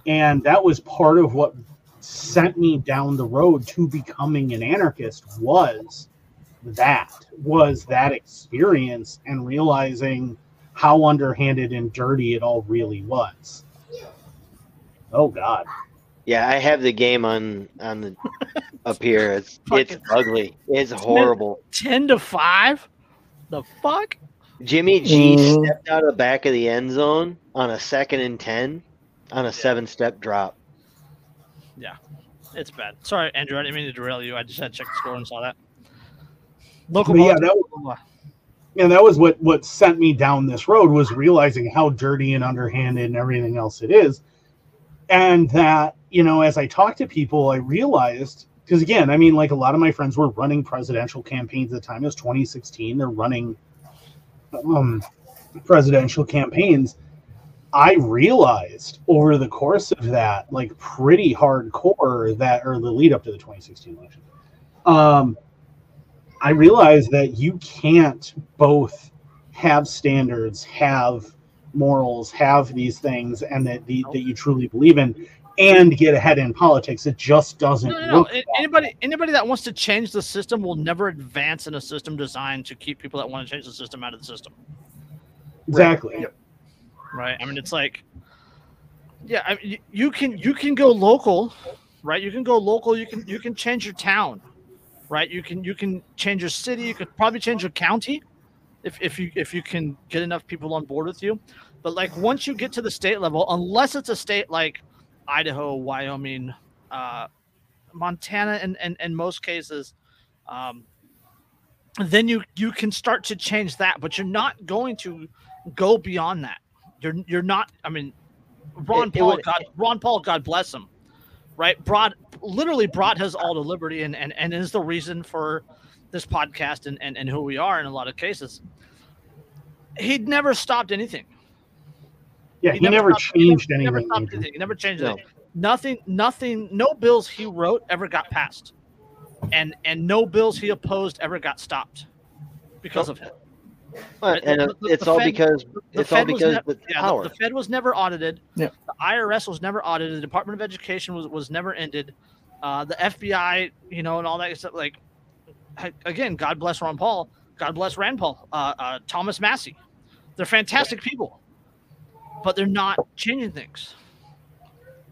And that was part of what sent me down the road to becoming an anarchist was that was that experience and realizing how underhanded and dirty it all really was. Oh God. Yeah, I have the game on on the up here. It's it's ugly. It's horrible. Ten to five. The fuck. Jimmy G mm. stepped out of the back of the end zone on a second and ten on a seven step drop. Yeah, it's bad. Sorry, Andrew. I didn't mean to derail you. I just had to check the score and saw that. Local yeah, that was, and that was what what sent me down this road was realizing how dirty and underhanded and everything else it is, and that you know as I talked to people, I realized because again, I mean, like a lot of my friends were running presidential campaigns at the time. It was 2016. They're running um, presidential campaigns. I realized over the course of that, like pretty hardcore, that or the lead up to the 2016 election, um, I realize that you can't both have standards, have morals, have these things, and that the, that you truly believe in, and get ahead in politics. It just doesn't no, no, no. Anybody anybody that wants to change the system will never advance in a system designed to keep people that want to change the system out of the system. Exactly. Right. right. I mean, it's like, yeah, I mean, you can you can go local, right? You can go local. You can you can change your town right? You can you can change your city, you could probably change your county if, if you if you can get enough people on board with you. But like once you get to the state level, unless it's a state like Idaho, Wyoming, uh, Montana, and in, in, in most cases, um, then you you can start to change that. But you're not going to go beyond that. You're you're not. I mean, Ron it, Paul, it would, God, Ron Paul, God bless him right? Brought literally brought his all to liberty and, and, and is the reason for this podcast and, and, and who we are in a lot of cases. He'd never stopped anything. Yeah, he, he never, never changed anything. He never stopped anything. He never changed no. anything. Nothing, nothing, no bills he wrote ever got passed. And and no bills he opposed ever got stopped because of him. Well, and the, the, it's the all Fed, because it's Fed all because ne- yeah, power. The, Fed was never audited. Yeah. The IRS was never audited. The Department of Education was, was never ended. Uh, the FBI, you know, and all that stuff. Like, again, God bless Ron Paul. God bless Rand Paul. Uh, uh, Thomas Massie. They're fantastic people, but they're not changing things.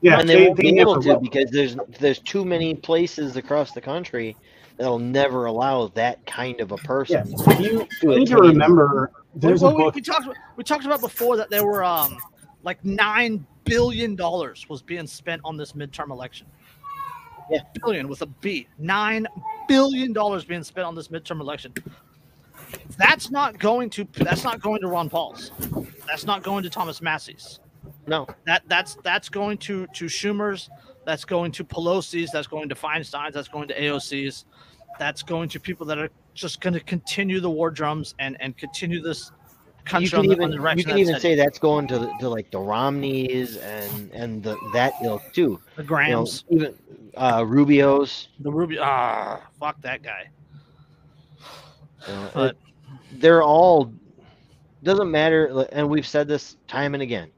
Yeah, and they, they won't be able to because there's there's too many places across the country that'll never allow that kind of a person. Yeah. You need to remember there's well, a book. We, we, talked we talked about before that there were um like nine billion dollars was being spent on this midterm election. Yeah, billion with a B. Nine billion dollars being spent on this midterm election. That's not going to that's not going to Ron Paul's. That's not going to Thomas Massie's. No. That that's that's going to to Schumer's. That's going to Pelosi's. That's going to Feinstein's. That's going to AOC's that's going to people that are just going to continue the war drums and and continue this country you can the, even, You can even say that's going to, to like the Romneys and and the that ilk too. The Grahams, you know, even uh, Rubio's. The Rubio, ah, fuck that guy. You know, but, it, they're all doesn't matter, and we've said this time and again.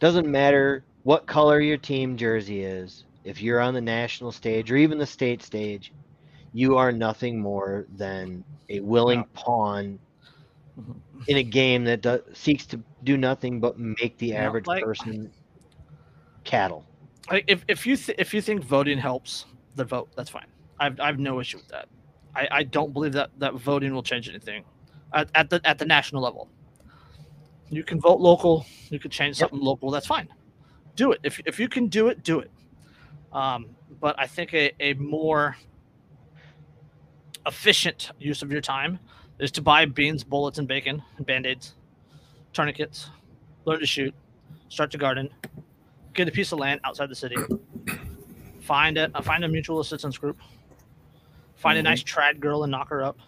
Doesn't matter what color your team jersey is. If you're on the national stage or even the state stage, you are nothing more than a willing yeah. pawn mm-hmm. in a game that does, seeks to do nothing but make the average like, person cattle. If, if you th- if you think voting helps, the vote. That's fine. I've I've no issue with that. I, I don't believe that that voting will change anything at, at the at the national level. You can vote local. You can change something local. That's fine. Do it if if you can do it, do it. Um, but I think a, a more efficient use of your time is to buy beans, bullets, and bacon, and band aids, tourniquets, learn to shoot, start to garden, get a piece of land outside the city, find a find a mutual assistance group, find a nice trad girl and knock her up,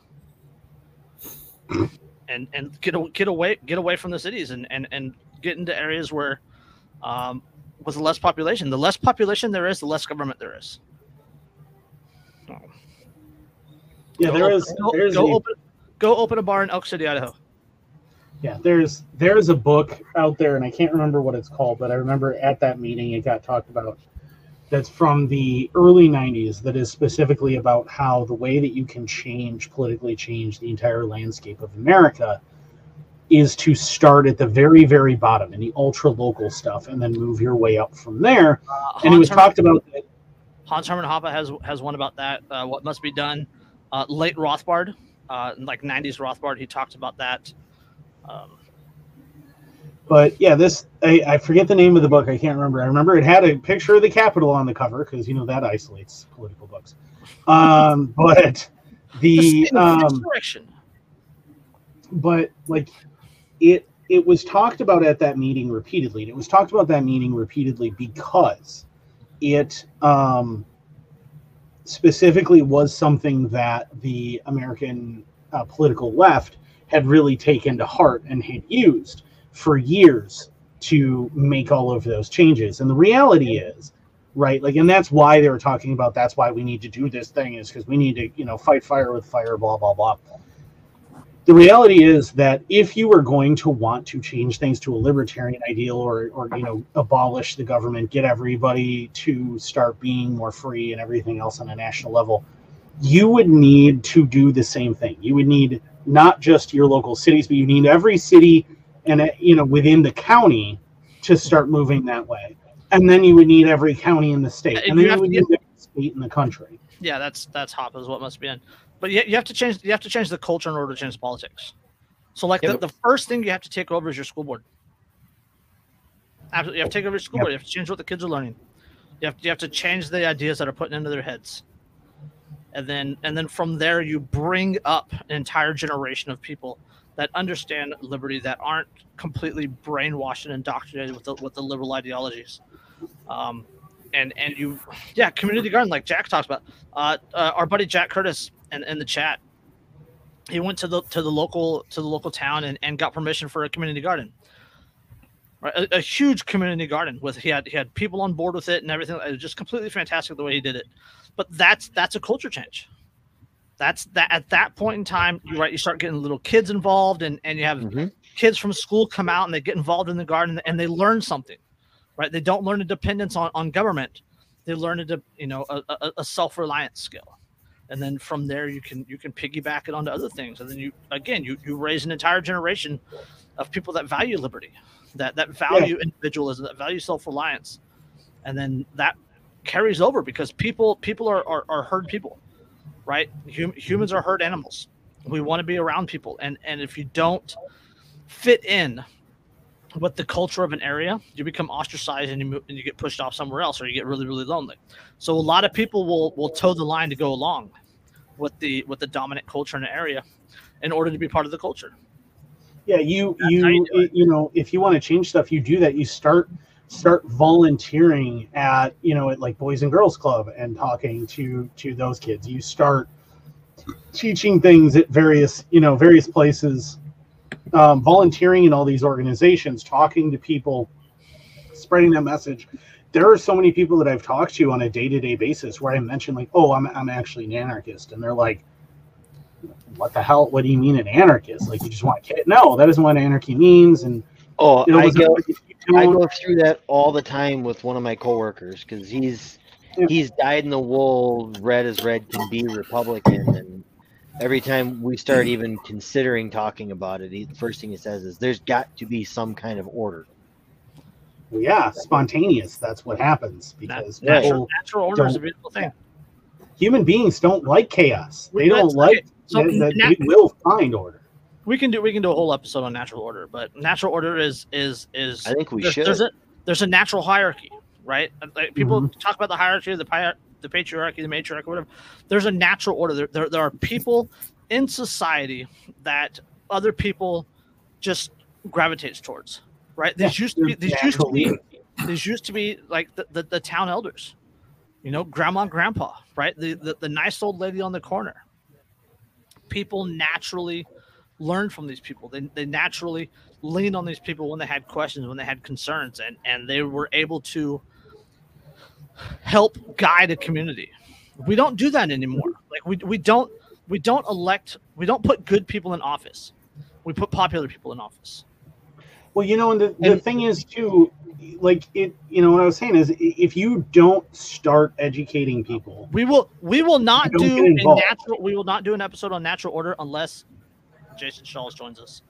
and and get a, get away get away from the cities and and and get into areas where, um, with less population. The less population there is, the less government there is. Yeah, Go there open- is. Go, There's go a- open go open a bar in Elk City, Idaho. Yeah, there's there's a book out there, and I can't remember what it's called, but I remember at that meeting it got talked about. That's from the early '90s. That is specifically about how the way that you can change politically change the entire landscape of America is to start at the very very bottom in the ultra local stuff, and then move your way up from there. Uh, And it was Herman- talked about that Hans Hermann Hoppe has has one about that. Uh, what must be done? Uh, late Rothbard, uh, like '90s Rothbard, he talked about that. Um, But yeah, this I, I forget the name of the book. I can't remember. I remember it had a picture of the Capitol on the cover because you know that isolates political books. Um, but the of um, but like it it was talked about at that meeting repeatedly. And it was talked about that meeting repeatedly because it um, specifically was something that the American uh, political left had really taken to heart and had used for years to make all of those changes. And the reality is, right, like, and that's why they were talking about that's why we need to do this thing is because we need to, you know, fight fire with fire, blah, blah, blah. The reality is that if you were going to want to change things to a libertarian ideal or, or you know, abolish the government, get everybody to start being more free and everything else on a national level, you would need to do the same thing. You would need not just your local cities, but you need every city and you know within the county to start moving that way. And then you would need every county in the state, And and you then have you would need every state in the country. Yeah, that's that's Hop is what must be in. But you, you have to change you have to change the culture in order to change politics. So like Yeah, the, the first thing you have to take over is your school board. Absolutely, you have to take over your school Yep. board. You have to change what the kids are learning. You have you have to change the ideas that are put into their heads. And then and then from there you bring up an entire generation of people that understand liberty that aren't completely brainwashed and indoctrinated with the with the liberal ideologies. Um, and and you yeah community garden like jack talks about uh, uh our buddy jack curtis in, in the chat. He went to the to the local to the local town and, and got permission for a community garden. Right? A, a huge community garden with he had he had people on board with it and everything. It was just completely fantastic the way he did it. But that's that's a culture change. That's that at that point in time you right you start getting little kids involved and and you have Mhm. kids from school come out and they get involved in the garden and they learn something right? They don't learn a dependence on, on government. They learn a de- you know a, a, a self-reliance skill and then from there you can you can piggyback it onto other things. And then you again you you raise an entire generation of people that value liberty that that value individualism that value self-reliance. And then that carries over because people people are are, are herd people right? Hum, humans are herd animals. We want to be around people. And and if you don't fit in with the culture of an area, you become ostracized and you move, and you get pushed off somewhere else, or you get really really lonely. So a lot of people will will toe the line to go along with the with the dominant culture in an area in order to be part of the culture. Yeah, you That's you you you, know if you want to change stuff, you do that. You start start volunteering at you know at like Boys and Girls Club and talking to to those kids. You start teaching things at various you know various places, um, volunteering in all these organizations, talking to people, spreading that message. There are so many people that I've talked to on a day to day basis where I mention like, oh, I'm I'm actually an anarchist, and they're like what the hell? What do you mean an anarchist? Like you just want to kill? No, that isn't what anarchy means. And Oh, you know, I go, I go through that all the time with one of my coworkers because he's Yeah. he's dyed in the wool, red as red can be, Republican, and every time we start even considering talking about it, he, the first thing he says is, "There's got to be some kind of order." yeah, spontaneous. That's what happens because Yeah. Natural, natural order is a beautiful thing. human beings don't like chaos. They We- don't that's- like so that, that na- they will find order. we can do we can do a whole episode on natural order, but natural order is is is I think we there's, should. there's a there's a natural hierarchy, right? Like people Mm-hmm. talk about the hierarchy, of the pi- the patriarchy, the matriarchy, whatever. There's a natural order. There, there there are people in society that other people just gravitates towards, right? These Yeah, used to be these used to be these used to be like the, the, the town elders, you know, grandma and grandpa, right? The, the the nice old lady on the corner. People naturally learn from these people. They, they naturally leaned on these people when they had questions, when they had concerns, and and they were able to help guide a community. We don't do that anymore. Like we, we don't we don't elect we don't put good people in office. We put popular people in office. Well, you know, and the, the And- thing is too, like it. You know what I was saying is, if you don't start educating people, We will we will not do a natural we will not do an episode on natural order unless Jason Shawls joins us.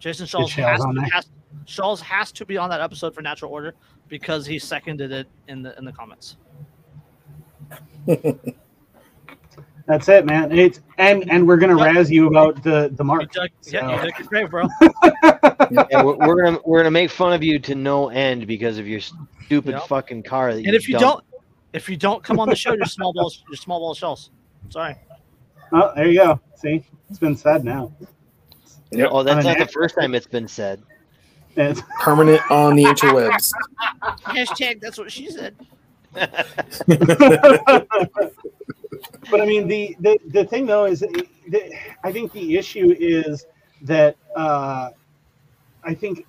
Jason Shawls has, has Shawls has to be on that episode for natural order because he seconded it in the in the comments. that's it, man. It's and and we're gonna razz you about the the You mark. dug, yeah, you So- dug it great, bro. Yeah, we're, we're gonna we're gonna make fun of you to no end because of your stupid Yep. fucking car. That And if you dumped. don't if you don't come on the show, you're small balls you're small ball shells. Sorry. Oh, there you go. See, it's been said now. Yep. oh, that's on not the first time it's been said. It's, Permanent on the interwebs. Hashtag that's what she said. but I mean, the, the the thing though is, the, I think the issue is that uh, I think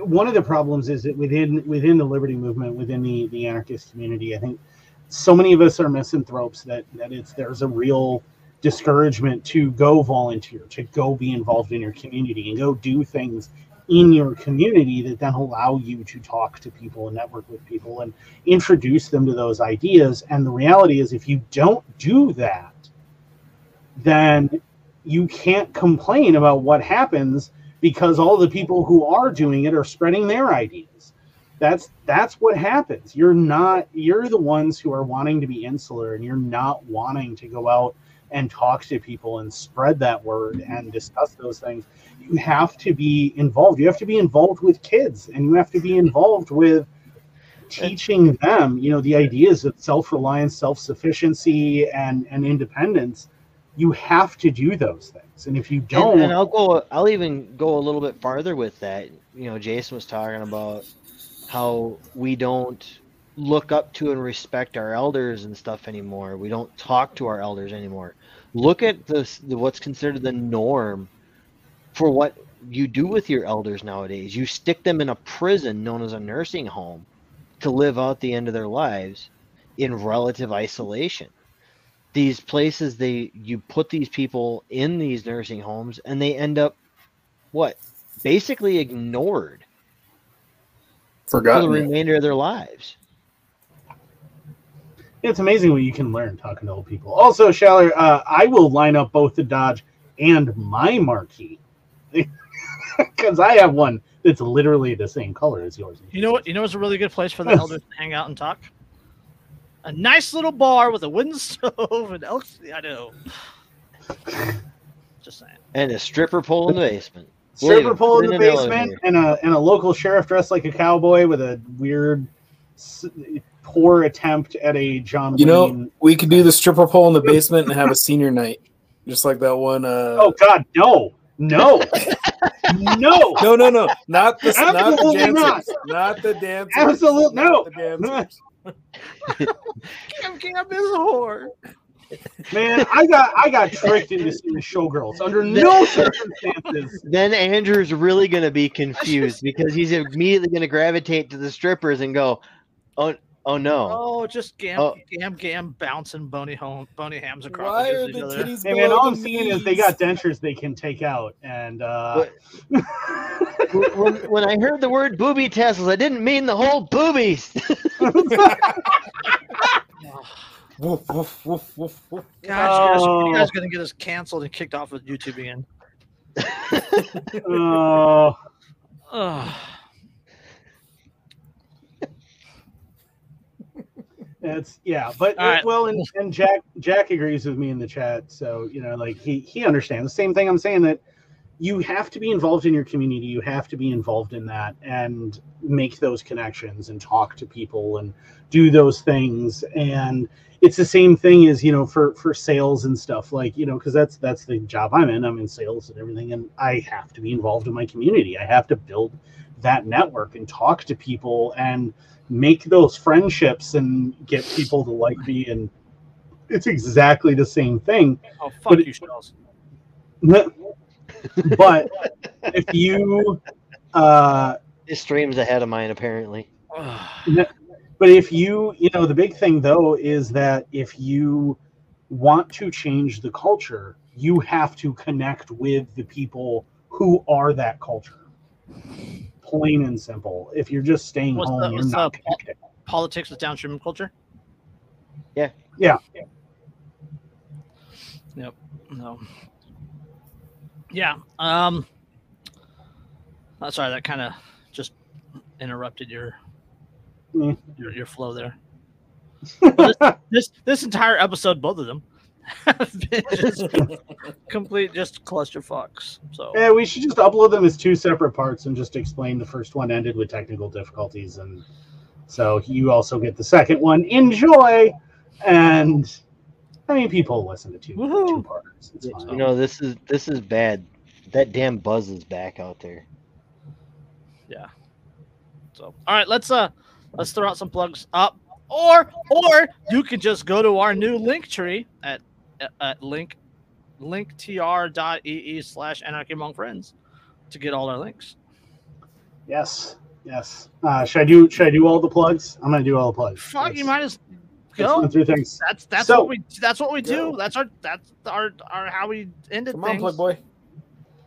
one of the problems is that within within the liberty movement, within the the anarchist community, I think so many of us are misanthropes that that it's there's a real discouragement to go volunteer, to go be involved in your community, and go do things in your community that then allow you to talk to people and network with people and introduce them to those ideas. And the reality is, if you don't do that, then you can't complain about what happens because all the people who are doing it are spreading their ideas. That's that's what happens. You're not you're the ones who are wanting to be insular and you're not wanting to go out and talk to people and spread that word and discuss those things. You have to be involved. You have to be involved with kids and you have to be involved with teaching them, you know, the ideas of self-reliance, self-sufficiency and and independence. You have to do those things. And if you don't And, and I'll go. I'll even go a little bit farther with that. You know, Jason was talking about how we don't look up to and respect our elders and stuff anymore. We don't talk to our elders anymore. Look at this, the, what's considered the norm for what you do with your elders nowadays. You stick them in a prison known as a nursing home to live out the end of their lives in relative isolation these places they you put these people in these nursing homes and they end up what basically ignored for the remainder of their lives It's amazing what you can learn talking to old people. Also, Shaller, uh, I will line up both the Dodge and my marquee because I have one that's literally the same color as yours. You know what? You know what's a really good place for the elders to hang out and talk? A nice little bar with a wooden stove and elks. I know. Just saying. and a stripper pole in the basement Stripper Wait, pole in the basement and a and a local sheriff dressed like a cowboy with a weird, s- poor attempt at a John. You know, Wayne- we could do the stripper pole in the basement and have a senior night, just like that one. Uh, oh God, no, no, no. no, no, no, not the not the Absolutely dancers, not. not. the dancers, Absolute- no. the dancers. Cam Cam is a whore. Man, I got I got tricked into seeing showgirls under no circumstances. then andrew's really going to be confused because he's immediately going to gravitate to the strippers and go oh oh no Oh, just gam Oh. gam gam bouncing bony home bony hams across Why are against the each other. titties Hey man, all I'm seeing is they got dentures they can take out, and uh, when, when i heard the word booby tassels i didn't mean the whole boobies Woof, woof, woof, woof, woof. Gosh, you Oh. guys are gonna get us canceled and kicked off of YouTube again. oh, Ugh. It's yeah, but right. well, and, and Jack Jack agrees with me in the chat. So you know, like he he understands the same thing. I'm saying that you have to be involved in your community. You have to be involved in that and make those connections and talk to people and do those things. And it's the same thing as you know for for sales and stuff like you know because that's that's the job I'm in. I'm in sales and everything, and I have to be involved in my community. I have to build that network and talk to people and make those friendships and get people to like me and it's exactly the same thing Oh fuck But you, Shells. but if you uh His stream's ahead of mine, apparently. but if you you know the big thing though is that if you want to change the culture you have to connect with the people who are that culture plain and simple if you're just staying What's home the- you're not the- Politics with downstream culture. Yeah. Yeah. Yep. No. Yeah. Um. uh, sorry, that kind of just interrupted your Mm. your, your flow there. This, this this entire episode, both of them, have been just complete just clusterfucks. So Yeah, we should just upload them as two separate parts and just explain the first one ended with technical difficulties, and so you also get the second one. Enjoy, and I mean, people listen to two Woohoo. two parts. It's fine. You know, this is this is bad. That damn buzz is back out there. Yeah. So, all right, let's uh, let's throw out some plugs up, or or you can just go to our new link tree at at link linktr.ee slash anarchy among friends to get all our links. yes, yes. Uh, should I do? Should I do all the plugs? I'm gonna do all the plugs. Fuck, you Let's- might as let's go. through things. That's that's So- what we that's what we do. Go. That's our that's our our how we ended Come on, plug boy.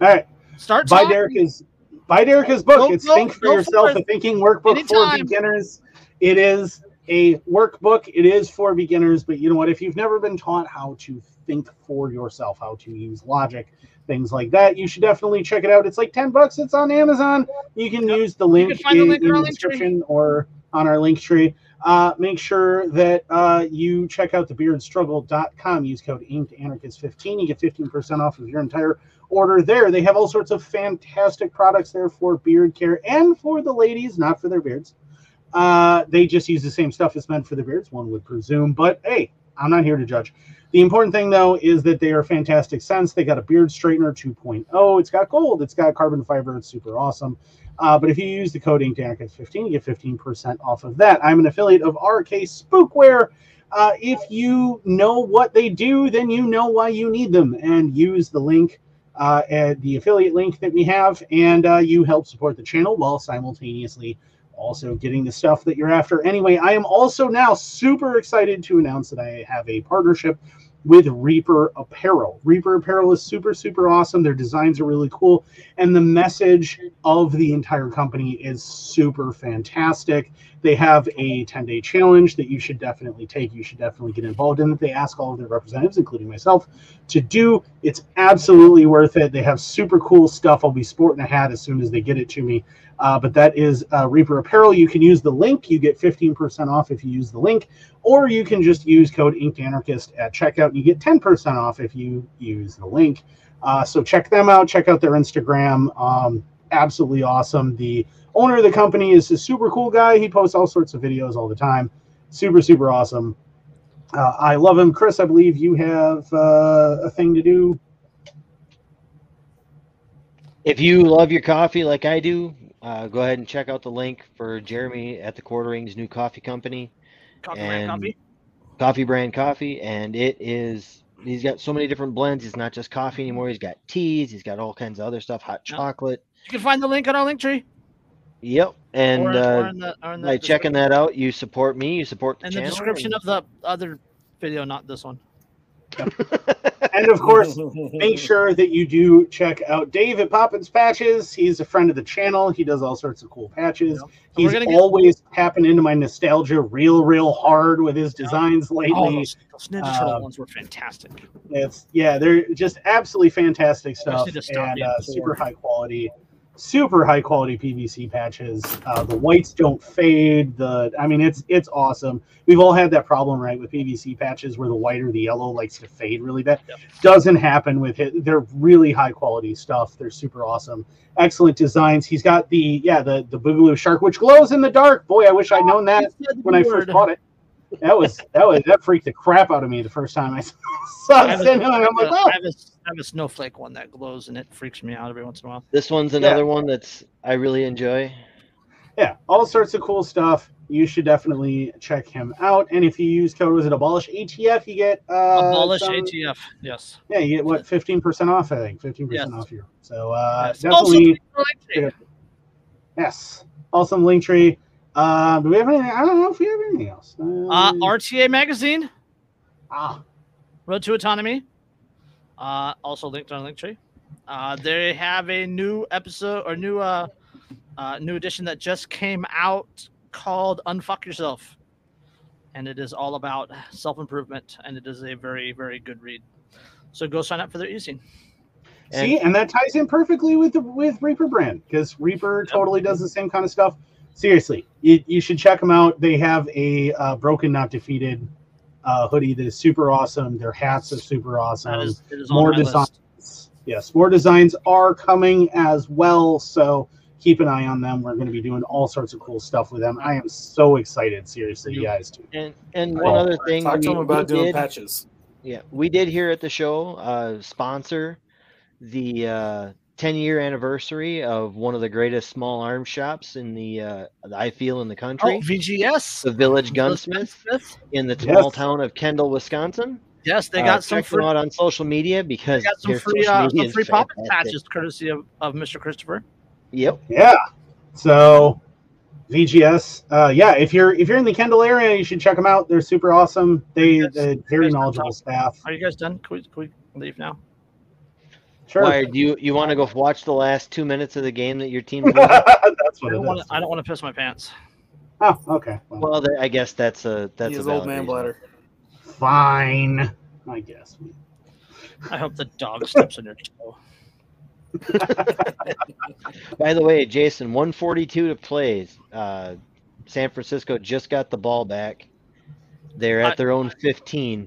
All right. Start Buy talking. Derek's buy Derek's book. Go- it's go- Think for go for Yourself, it. a thinking workbook for beginners. It is a workbook. It is for beginners, but you know what? If you've never been taught how to think for yourself, how to use logic, things like that, you should definitely check it out. It's like 10 bucks. It's on Amazon. You can Yep. use the link, find the in, link in in the description or on our link tree. Uh, make sure that uh, you check out thebeardstruggle.com. Use code InkedAnarchist15. You get 15% off of your entire order there. They have all sorts of fantastic products there for beard care and for the ladies, not for their beards. Uh, they just use the same stuff as meant for the beards, one would presume. But hey, I'm not here to judge. The important thing, though, is that they are fantastic scents. They got a beard straightener 2.0. It's got gold. It's got carbon fiber. It's super awesome. Uh, but if you use the code InkedAnarchist15, you get 15% off of that. I'm an affiliate of RK Spookware. Uh, if you know what they do, then you know why you need them. And use the link, uh, at the affiliate link that we have, and uh, you help support the channel while simultaneously also getting the stuff that you're after. Anyway, I am also now super excited to announce that I have a partnership with Reaper Apparel. Reaper Apparel is super, super awesome. Their designs are really cool. And the message of the entire company is super fantastic. They have a 10 day challenge that you should definitely take. You should definitely get involved in that. They ask all of their representatives, including myself, to do. It's absolutely worth it. They have super cool stuff. I'll be sporting a hat as soon as they get it to me. Uh, but that is uh, Reaper Apparel. You can use the link. You get 15% off if you use the link, or you can just use code Inked Anarchist at checkout. You get 10% off if you use the link. Uh, so check them out. Check out their Instagram. Um, absolutely awesome. The owner of the company is a super cool guy. He posts all sorts of videos all the time. Super, super awesome. Uh, I love him. Chris, I believe you have uh, a thing to do. If you love your coffee like I do, uh, go ahead and check out the link for Jeremy at the Quartering's new coffee company, Coffee brand coffee. Coffee Brand Coffee, and it is. He's got so many different blends. He's not just coffee anymore. He's got teas. He's got all kinds of other stuff. Hot chocolate. You can find the link on our link tree. Yep. And or, uh, or in the, or in the by checking that out, you support me. You support the in the description of the other video, not this one. And of course, make sure that you do check out Dave at Poppins Patches. He's a friend of the channel. He does all sorts of cool patches. Yep. He's gonna get- always tapping into my nostalgia real, real hard with his designs Oh, lately. those, those Ninja Turtle Um, ones were fantastic. It's yeah, they're just absolutely fantastic stuff need to stop and uh, super high quality. Super high quality PVC patches. Uh, the whites don't fade. The I mean, it's it's awesome. We've all had that problem, right, with PVC patches where the white or the yellow likes to fade really bad. Yep. Doesn't happen with it. They're really high quality stuff. They're super awesome. Excellent designs. He's got the yeah the the Boogaloo shark which glows in the dark. Boy, I wish I'd known that when I first bought it. That was that was that freaked the crap out of me the first time I saw I it. have, a, sitting there, I'm like, oh. I have a- I have a snowflake one that glows and it freaks me out every once in a while. This one's another one that's I really enjoy. yeah, all sorts of cool stuff. You should definitely check him out. And if you use code was it abolish ATF, you get uh, Abolish some- ATF. Yes. Yeah, you get what fifteen percent off. I think fifteen percent Yes. off here. So uh, Yes. Also, definitely yeah. yes, awesome link tree. Uh, do we have anything? I don't know if we have anything else. uh, Um, RTA magazine, ah, Road to Autonomy. Uh, also linked on Linktree. Uh, they have a new episode or new uh, uh, new edition that just came out called "Unfuck Yourself," and it is all about self improvement, and it is a very very good read. So go sign up for their e-zine. see, and that ties in perfectly with the with Reaper brand because Reaper totally does the same kind of stuff. Seriously, you, you should check them out. They have a uh, broken not defeated uh, hoodie that is super awesome. Their hats are super awesome. That is, it is more on my design- list. yes, more designs are coming as well. So keep an eye on them. We're going to be doing all sorts of cool stuff with them. I am so excited. Seriously, you guys too. And and Oh, one other thing Talk to we- them about doing did- patches. Yeah, we did here at the show uh, sponsor the uh, 10 year anniversary of one of the greatest small arms shops in the uh, I feel in the country. Oh, country, VGS. the Village Gunsmith Gunsmith. in the Yes. small town of Kendall, Wisconsin. Yes, they Uh, got some check them out on social media because they got some free, social uh, some free pop fantastic. patches courtesy of, of Mr. Christopher. Yep. Yeah. So VGS, uh, yeah. If you're if you're in the Kendall area, you should check them out. They're super awesome. They Yes. they're very knowledgeable staff. Are you guys done? Can we, can we leave now? Sure. Why do you you want to go watch the last two minutes of the game that your team? winning? That's I what it don't wanna, I don't want to piss my pants. Oh, okay. Well, well, I guess that's a that's He a old man reason. bladder. fine. I guess. I hope the dog steps on your toe. By the way, Jason, 142 to play. Uh, San Francisco just got the ball back. They're at I- their own 15.